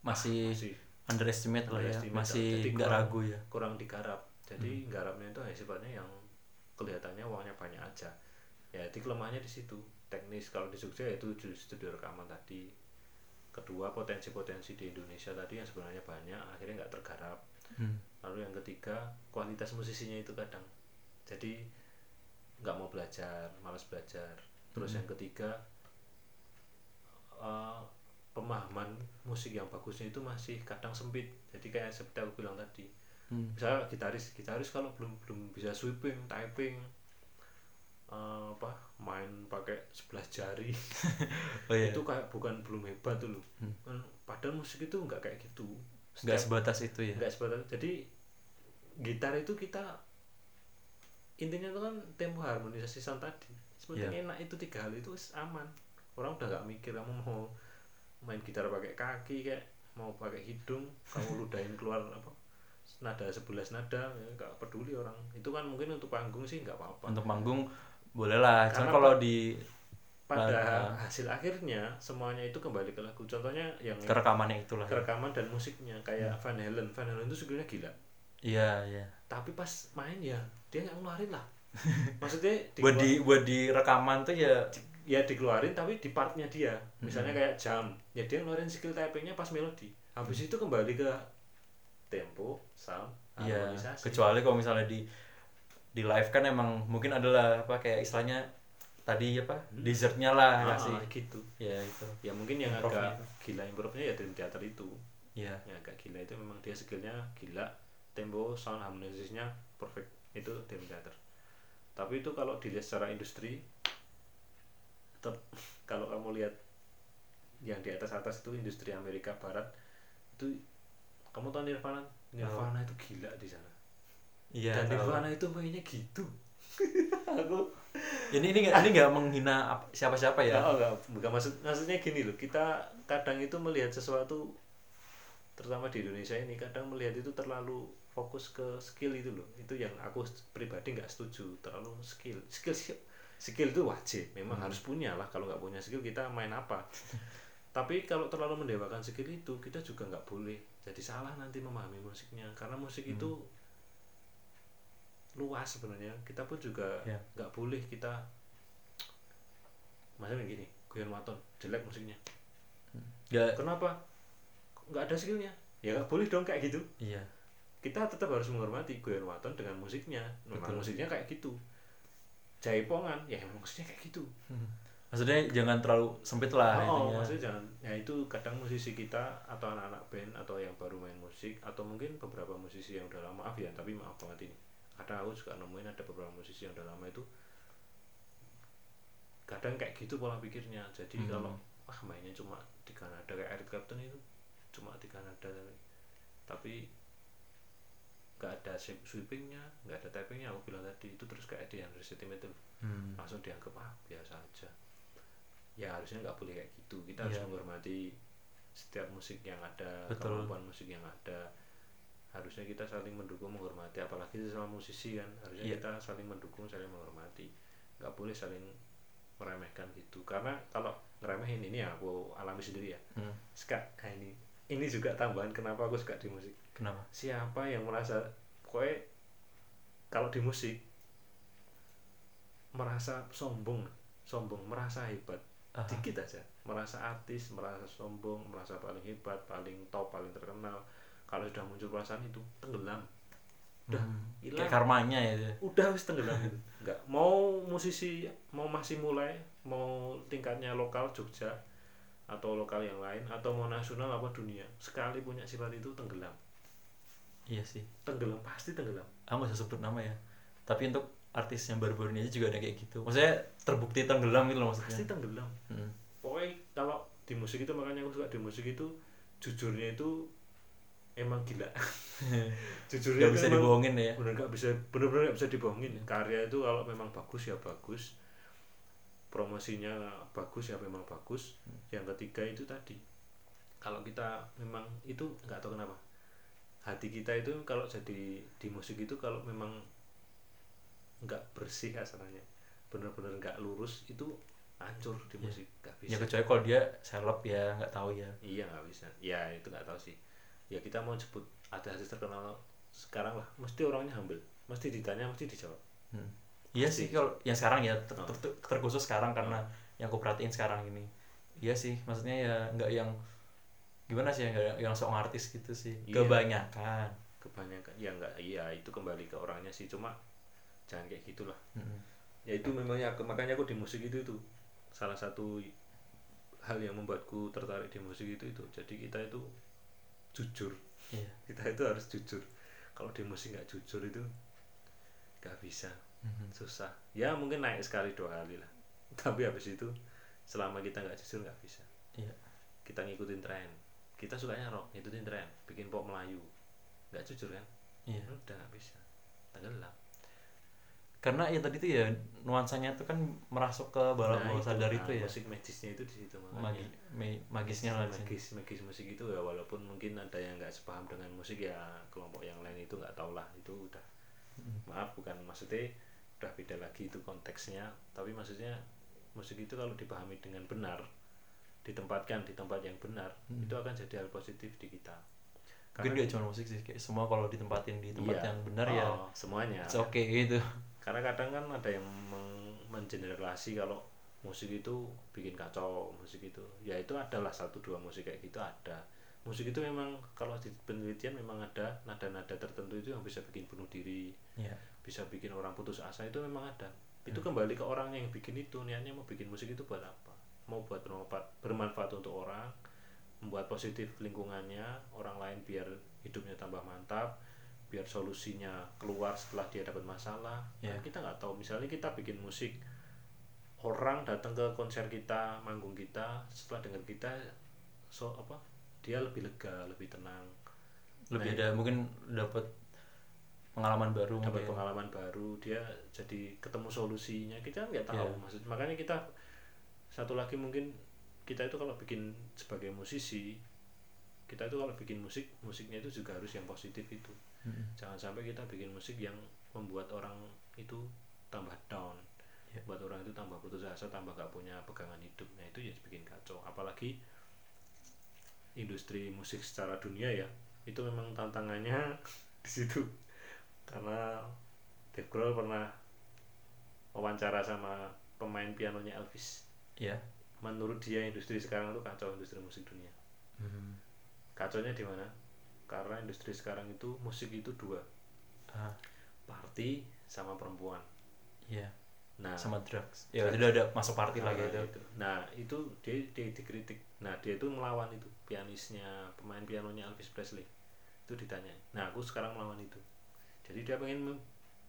masih, masih underestimate lah ya. underestimate, masih nggak ragu ya. kurang digarap. Jadi garapnya itu hanya sifatnya yang kelihatannya uangnya banyak aja. Ya itu kelemahannya di situ. Teknis kalau di Jogja itu di studio rekaman tadi kedua potensi-potensi di Indonesia tadi yang sebenarnya banyak akhirnya nggak tergarap. Hmm. lalu yang ketiga kualitas musisinya itu kadang. Jadi nggak mau belajar malas belajar. Terus yang ketiga eh, pemahaman musik yang bagusnya itu masih kadang sempit. Jadi kayak seperti aku bilang tadi. Hmm. misalnya gitaris gitaris kalau belum belum bisa sweeping typing eh, apa main pakai 11 jari. Oh iya. Itu kayak bukan belum hebat tuh loh Hmm. Kan padahal musik itu nggak kayak gitu. Nggak sebatas itu ya? nggak sebatas jadi gitar itu kita intinya itu kan tempo harmonisasi sound tadi. Sebenarnya Iya. enak itu tiga hal itu aman. Orang udah nggak mikir kamu mau main gitar pakai kaki kayak mau pakai hidung kamu ludahin keluar apa nada sebelas nada ya, nggak peduli orang. Itu kan mungkin untuk panggung sih nggak apa-apa. Untuk manggung boleh lah Karena kalau di pada Nah, hasil akhirnya semuanya itu kembali ke lagu. Contohnya yang kerekamannya itulah ya. kerekaman dan musiknya kayak Van Halen. Van Halen itu skillnya gila. Iya iya. Tapi pas main ya dia nggak ngeluarin lah. Maksudnya buat di buat di rekaman tuh ya ya dikeluarin tapi di partnya dia. Hmm. misalnya kayak jam. Ya dia ngeluarin skill typingnya pas melodi. Habis itu kembali ke tempo sound iya harmonisasi. kecuali kalau misalnya di di live kan emang mungkin adalah apa kayak istilahnya tadi apa dessertnya lah Ah, sih? gitu. Ya itu ya mungkin yang Improve-nya agak gila improve-nya ya Dream Theater itu. Ya. Yang agak gila itu memang dia skillnya gila tempo sound harmonisasinya perfect. Itu Dream Theater tapi itu kalau dilihat secara industri tetap kalau kamu lihat yang di atas atas itu industri Amerika Barat itu kamu tahu Nirvana? Nirvana itu gila di sana iya dan. Nirvana itu mainnya gitu. Aku ini ini nggak ini nggak menghina ap- siapa-siapa ya? Oh, enggak, bukan maksud maksudnya gini loh kita kadang itu melihat sesuatu terutama di Indonesia ini kadang melihat itu terlalu fokus ke skill itu loh. Itu yang aku pribadi nggak setuju. Terlalu skill. Skill skill, skill itu wajib. Memang harus punya lah. Kalau nggak punya skill kita main apa? Tapi kalau terlalu mendewakan skill itu kita juga nggak boleh jadi salah nanti memahami musiknya. Karena musik itu luas sebenarnya. Kita pun juga Ya. nggak boleh kita macam gini Guyon Waton jelek musiknya. Nggak kenapa? Nggak ada skillnya. Ya nggak boleh dong kayak gitu. Iya. Kita tetap harus menghormati Guyon Waton dengan musiknya. Memang Betul. musiknya kayak gitu. Jaipongan ya emang musiknya kayak gitu. Maksudnya jangan terlalu sempit lah oh, intinya. maksudnya jangan ya itu kadang musisi kita atau anak-anak band atau yang baru main musik atau mungkin beberapa musisi yang udah lama maaf ya tapi maaf banget ini kadang aku juga nemuin ada beberapa musisi yang udah lama itu kadang kayak gitu pola pikirnya jadi Hmm. kalau wah mainnya cuma di Kanada kayak Eric Clapton itu cuma di Kanada tapi nggak ada sweep- sweepingnya nggak ada tappingnya aku bilang tadi itu terus kayak dia yang itu Hmm. langsung dianggap ah biasa aja ya harusnya nggak boleh kayak gitu kita harus Iya. menghormati setiap musik yang ada Betul. kemampuan musik yang ada harusnya kita saling mendukung menghormati. Apalagi sesama musisi kan harusnya Iya. kita saling mendukung saling menghormati. Nggak boleh saling meremehkan gitu. Karena kalau ngeremehin ini ya aku alami sendiri ya. Hmm. suka nah ini ini juga tambahan kenapa aku suka di musik. Kenapa? Siapa yang merasa kowe kalau di musik merasa sombong sombong merasa hebat Aha. dikit aja. Merasa artis merasa sombong merasa paling hebat paling top paling terkenal kalau sudah muncul perasaan itu tenggelam. Udah Hmm. hilang. kayak karmanya ya udah wis tenggelam. Itu nggak mau musisi mau masih mulai mau tingkatnya lokal Jogja atau lokal yang lain atau mau nasional apa dunia sekali punya sifat itu tenggelam. Iya sih. Tenggelam pasti tenggelam. Aku nggak usah sebut nama ya. Tapi untuk artis yang baru-baru ini aja juga ada kayak gitu. Maksudnya terbukti tenggelam gitu loh pasti maksudnya tenggelam. Hmm. pokoknya kalau di musik itu makanya aku suka di musik itu jujurnya itu emang gila. Jujur itu bisa dibohongin ya? bener nggak bisa bener-bener nggak bisa dibohongin. Karya itu kalau memang bagus ya bagus. Promosinya bagus ya memang bagus. Yang ketiga itu tadi. Kalau kita memang itu nggak tahu kenapa. Hati kita itu kalau jadi di musik itu kalau memang nggak bersih asalnya bener-bener nggak lurus itu hancur di musik. Nggak ya bisa. kecuali kalau dia seleb ya nggak tahu ya. Iya nggak bisa. Ya itu nggak tahu sih ya kita mau sebut artis terkenal sekarang lah mesti orangnya humble mesti ditanya mesti dijawab Hmm. Iya sih kalau yang sekarang ya ter- Oh. ter- ter- terkhusus sekarang karena yang aku perhatiin sekarang ini. Iya sih, maksudnya ya nggak yang gimana sih ya nggak yang sok artis gitu sih. Iya. Kebanyakan. kebanyakan ya nggak iya itu kembali ke orangnya sih cuma jangan kayak gitulah Mm-mm. ya itu memangnya aku makanya aku di musik itu tuh salah satu hal yang membuatku tertarik di musik itu itu jadi kita itu jujur. Iya. kita itu harus jujur. Kalau di musik nggak jujur itu nggak bisa. Mhm. susah. Ya mungkin naik sekali dua kali lah. Tapi habis itu selama kita nggak jujur nggak bisa. Iya. kita ngikutin tren. Kita sukanya rock ngikutin tren. Bikin pop Melayu. Nggak jujur kan? Iya. udah nggak bisa. Tenggelam Karena ya tadi tuh ya nuansanya tuh kan merasuk ke bawah bawah sadar nah, itu ya. musik magisnya itu di situ Magi, makanya ma- magisnya lah magis magis musik itu ya walaupun mungkin ada yang nggak sepaham dengan musik ya kelompok yang lain itu nggak tahu lah itu udah Mm. maaf bukan maksudnya udah beda lagi itu konteksnya tapi maksudnya musik itu kalau dipahami dengan benar ditempatkan di tempat yang benar Hmm. itu akan jadi hal positif di kita Mungkin gak cuma musik sih, kayak semua kalau ditempatin di tempat Iya. yang benar ya Oh, semuanya it's okay gitu. Karena kadang kan ada yang meng- mengeneralisasi kalau musik itu bikin kacau musik itu. Ya itu adalah satu dua musik kayak gitu ada. Musik itu memang kalau di penelitian memang ada nada-nada tertentu itu yang bisa bikin bunuh diri Iya. bisa bikin orang putus asa itu memang ada. Itu kembali ke orang yang bikin itu niatnya mau bikin musik itu buat apa? Mau buat bermanfaat bermanfaat untuk orang membuat positif lingkungannya orang lain biar hidupnya tambah mantap biar solusinya keluar setelah dia dapat masalah. Ya. Kan kita nggak tahu. Misalnya kita bikin musik orang datang ke konser kita manggung kita setelah dengar kita so apa dia lebih lega lebih tenang. Lebih Nah, ada mungkin dapat pengalaman baru dapat mungkin. pengalaman baru dia jadi ketemu solusinya. Kita nggak tahu Iya. maksud makanya kita satu lagi mungkin kita itu kalau bikin sebagai musisi kita itu kalau bikin musik musiknya itu juga harus yang positif itu Mm-mm. jangan sampai kita bikin musik yang membuat orang itu tambah down Iya. buat orang itu tambah putus asa tambah gak punya pegangan hidup nah itu ya bikin kacau apalagi industri musik secara dunia ya itu memang tantangannya di situ karena Dave Grohl pernah wawancara sama pemain pianonya Elvis Iya. menurut dia industri sekarang itu kacau industri musik dunia Mhm. kacaunya di mana karena industri sekarang itu musik itu dua Ah, party sama perempuan iya. nah Sama drugs. Ya sudah ada masuk party nah, lah gitu. itu. nah itu dia, dia dikritik nah dia itu melawan itu pianisnya pemain pianonya Elvis Presley itu ditanya nah aku sekarang melawan itu jadi dia pengen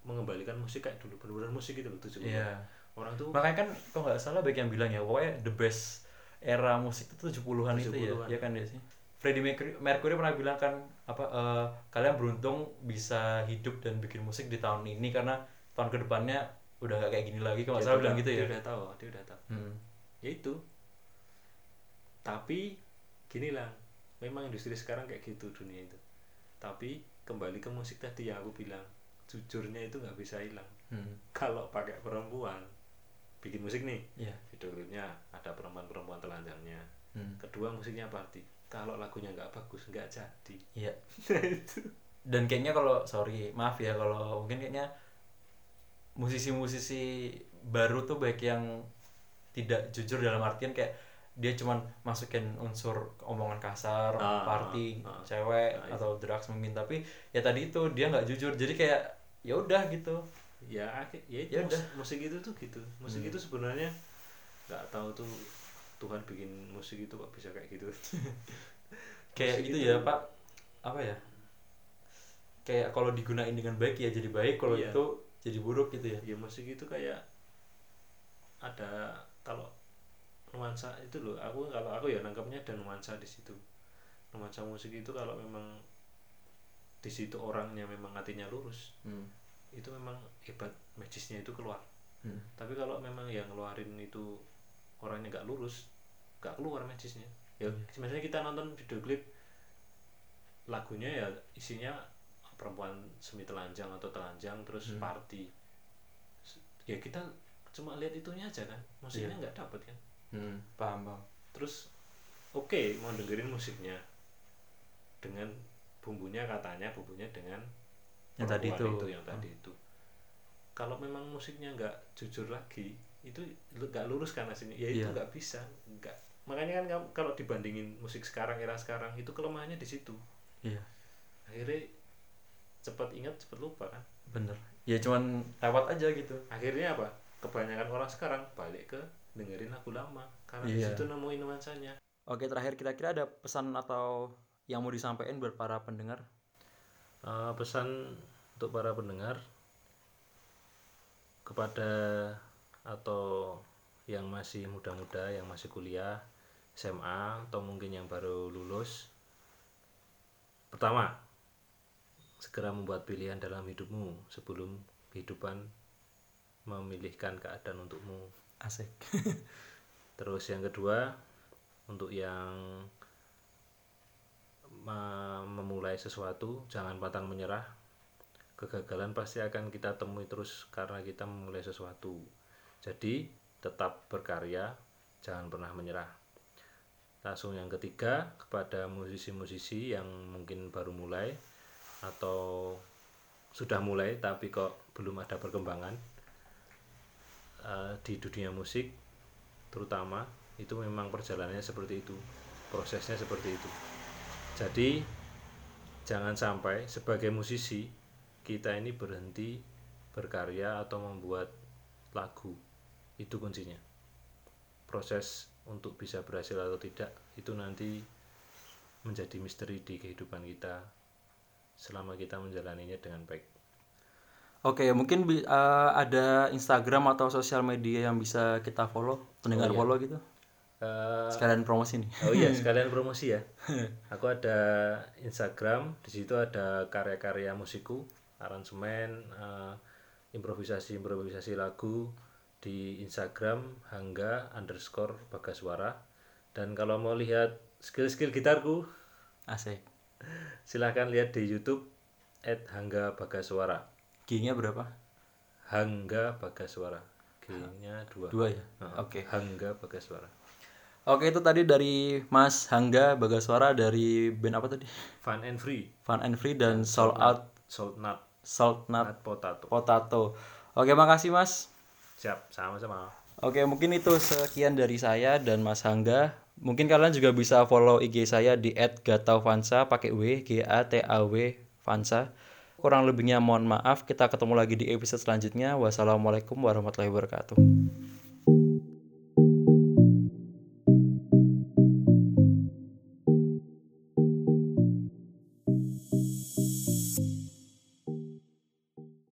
mengembalikan musik kayak dulu benar-benar musik itu loh tujuh Iya. orang tuh Makanya kan kok nggak salah banyak yang bilang ya, pokoknya the best era musik itu 70-an itu ya. 70-an. Ya kan dia sih. Freddie Mercury, Mercury pernah bilang kan apa eh, kalian beruntung bisa hidup dan bikin musik di tahun ini karena tahun ke depannya udah gak kayak gini lagi kalau dia salah udah- bilang gitu dia ya. udah tahu dia udah tahu Hmm. ya itu tapi gini lah memang industri sekarang kayak gitu dunia itu tapi kembali ke musik tadi yang aku bilang jujurnya itu nggak bisa hilang Hmm. kalau pakai perempuan bikin musik nih Iya. video klipnya ada perempuan-perempuan telanjangnya Hmm. kedua musiknya party kalau lagunya nggak bagus nggak jadi Iya. Dan kayaknya kalau sorry maaf ya kalau mungkin kayaknya musisi-musisi baru tuh baik yang tidak jujur dalam artian kayak dia cuman masukin unsur omongan kasar, Ah, party, ah, ah. cewek Ah, atau drugs mungkin tapi ya tadi itu dia nggak jujur jadi kayak ya udah gitu. ya ya Ya udah. musik itu tuh gitu musik Hmm. itu sebenarnya nggak tahu tuh Tuhan bikin musik itu kok bisa kayak gitu Kayak Musik gitu itu- ya Pak apa ya? Kayak kalau digunain dengan baik ya jadi baik, kalau Iya. itu jadi buruk gitu ya. ya musik itu kayak ada kalau nuansa itu loh aku kalau aku ya nangkapnya ada nuansa di situ nuansa musik itu kalau memang di situ orangnya memang hatinya lurus Hmm. itu memang hebat magisnya itu keluar Hmm. tapi kalau memang yang ngeluarin itu orangnya nggak lurus nggak keluar magisnya ya sebenarnya kita nonton video klip lagunya ya isinya perempuan semi telanjang atau telanjang terus party. S- ya kita cuma lihat itunya aja kan musiknya nggak dapet kan. Hmm. Paham paham. terus oke mau dengerin musiknya dengan bumbunya katanya bumbunya dengan Yang tadi perempuan itu. yang tadi itu. Kalau memang musiknya nggak jujur lagi itu nggak lurus kan aslinya ya itu Iya. nggak bisa nggak makanya kan kamu- kalau dibandingin musik sekarang era sekarang itu kelemahannya di situ Iya. akhirnya cepat ingat cepat lupa kan Bener. Ya cuman lewat aja gitu. akhirnya apa kebanyakan orang sekarang balik ke dengerin lagu lama karena di Iya. situ nemuin nuansanya Oke terakhir kira-kira ada pesan atau yang mau disampaikan buat para pendengar? Eh, pesan untuk para pendengar kepada atau yang masih muda-muda yang masih kuliah SMA atau mungkin yang baru lulus pertama segera membuat pilihan dalam hidupmu sebelum kehidupan memilihkan keadaan untukmu Asik. Terus yang kedua untuk yang me- memulai sesuatu jangan pantang menyerah. Kegagalan pasti akan kita temui terus karena kita memulai sesuatu. Jadi tetap berkarya, jangan pernah menyerah. Langsung yang ketiga kepada musisi-musisi yang mungkin baru mulai atau sudah mulai tapi kok belum ada perkembangan eh, di dunia musik terutama itu memang perjalanannya seperti itu prosesnya seperti itu jadi jangan sampai sebagai musisi kita ini berhenti berkarya atau membuat lagu itu kuncinya proses untuk bisa berhasil atau tidak itu nanti menjadi misteri di kehidupan kita selama kita menjalaninya dengan baik Oke, mungkin eh, ada Instagram atau sosial media yang bisa kita follow, pendengar follow gitu. Eh, Sekalian promosi nih. Oh iya, sekalian promosi ya. Aku ada Instagram, di situ ada karya-karya musikku, aransemen, eh, improvisasi-improvisasi lagu di Instagram hangga underscore bagaswara. Dan kalau mau lihat skill-skill gitarku, Asik. silahkan lihat di YouTube @hangga bagaswara. G-nya berapa? Hangga bagaswara. G-nya dua. Dua ya. Heeh, Oke. Hangga bagaswara. Oke, itu tadi dari Mas Hangga Bagaswara dari band apa tadi? Fun and free. Fun and Free dan Soul Out Salt nut, Salt nut potato. Potato. Oke, makasih Mas. Siap, sama-sama. Oke, mungkin itu sekian dari saya dan Mas Hangga. Mungkin kalian juga bisa follow IG saya di @gatauvansa pakai W G A T A W Vansa. Kurang lebihnya mohon maaf. Kita ketemu lagi di episode selanjutnya. Wassalamualaikum warahmatullahi wabarakatuh.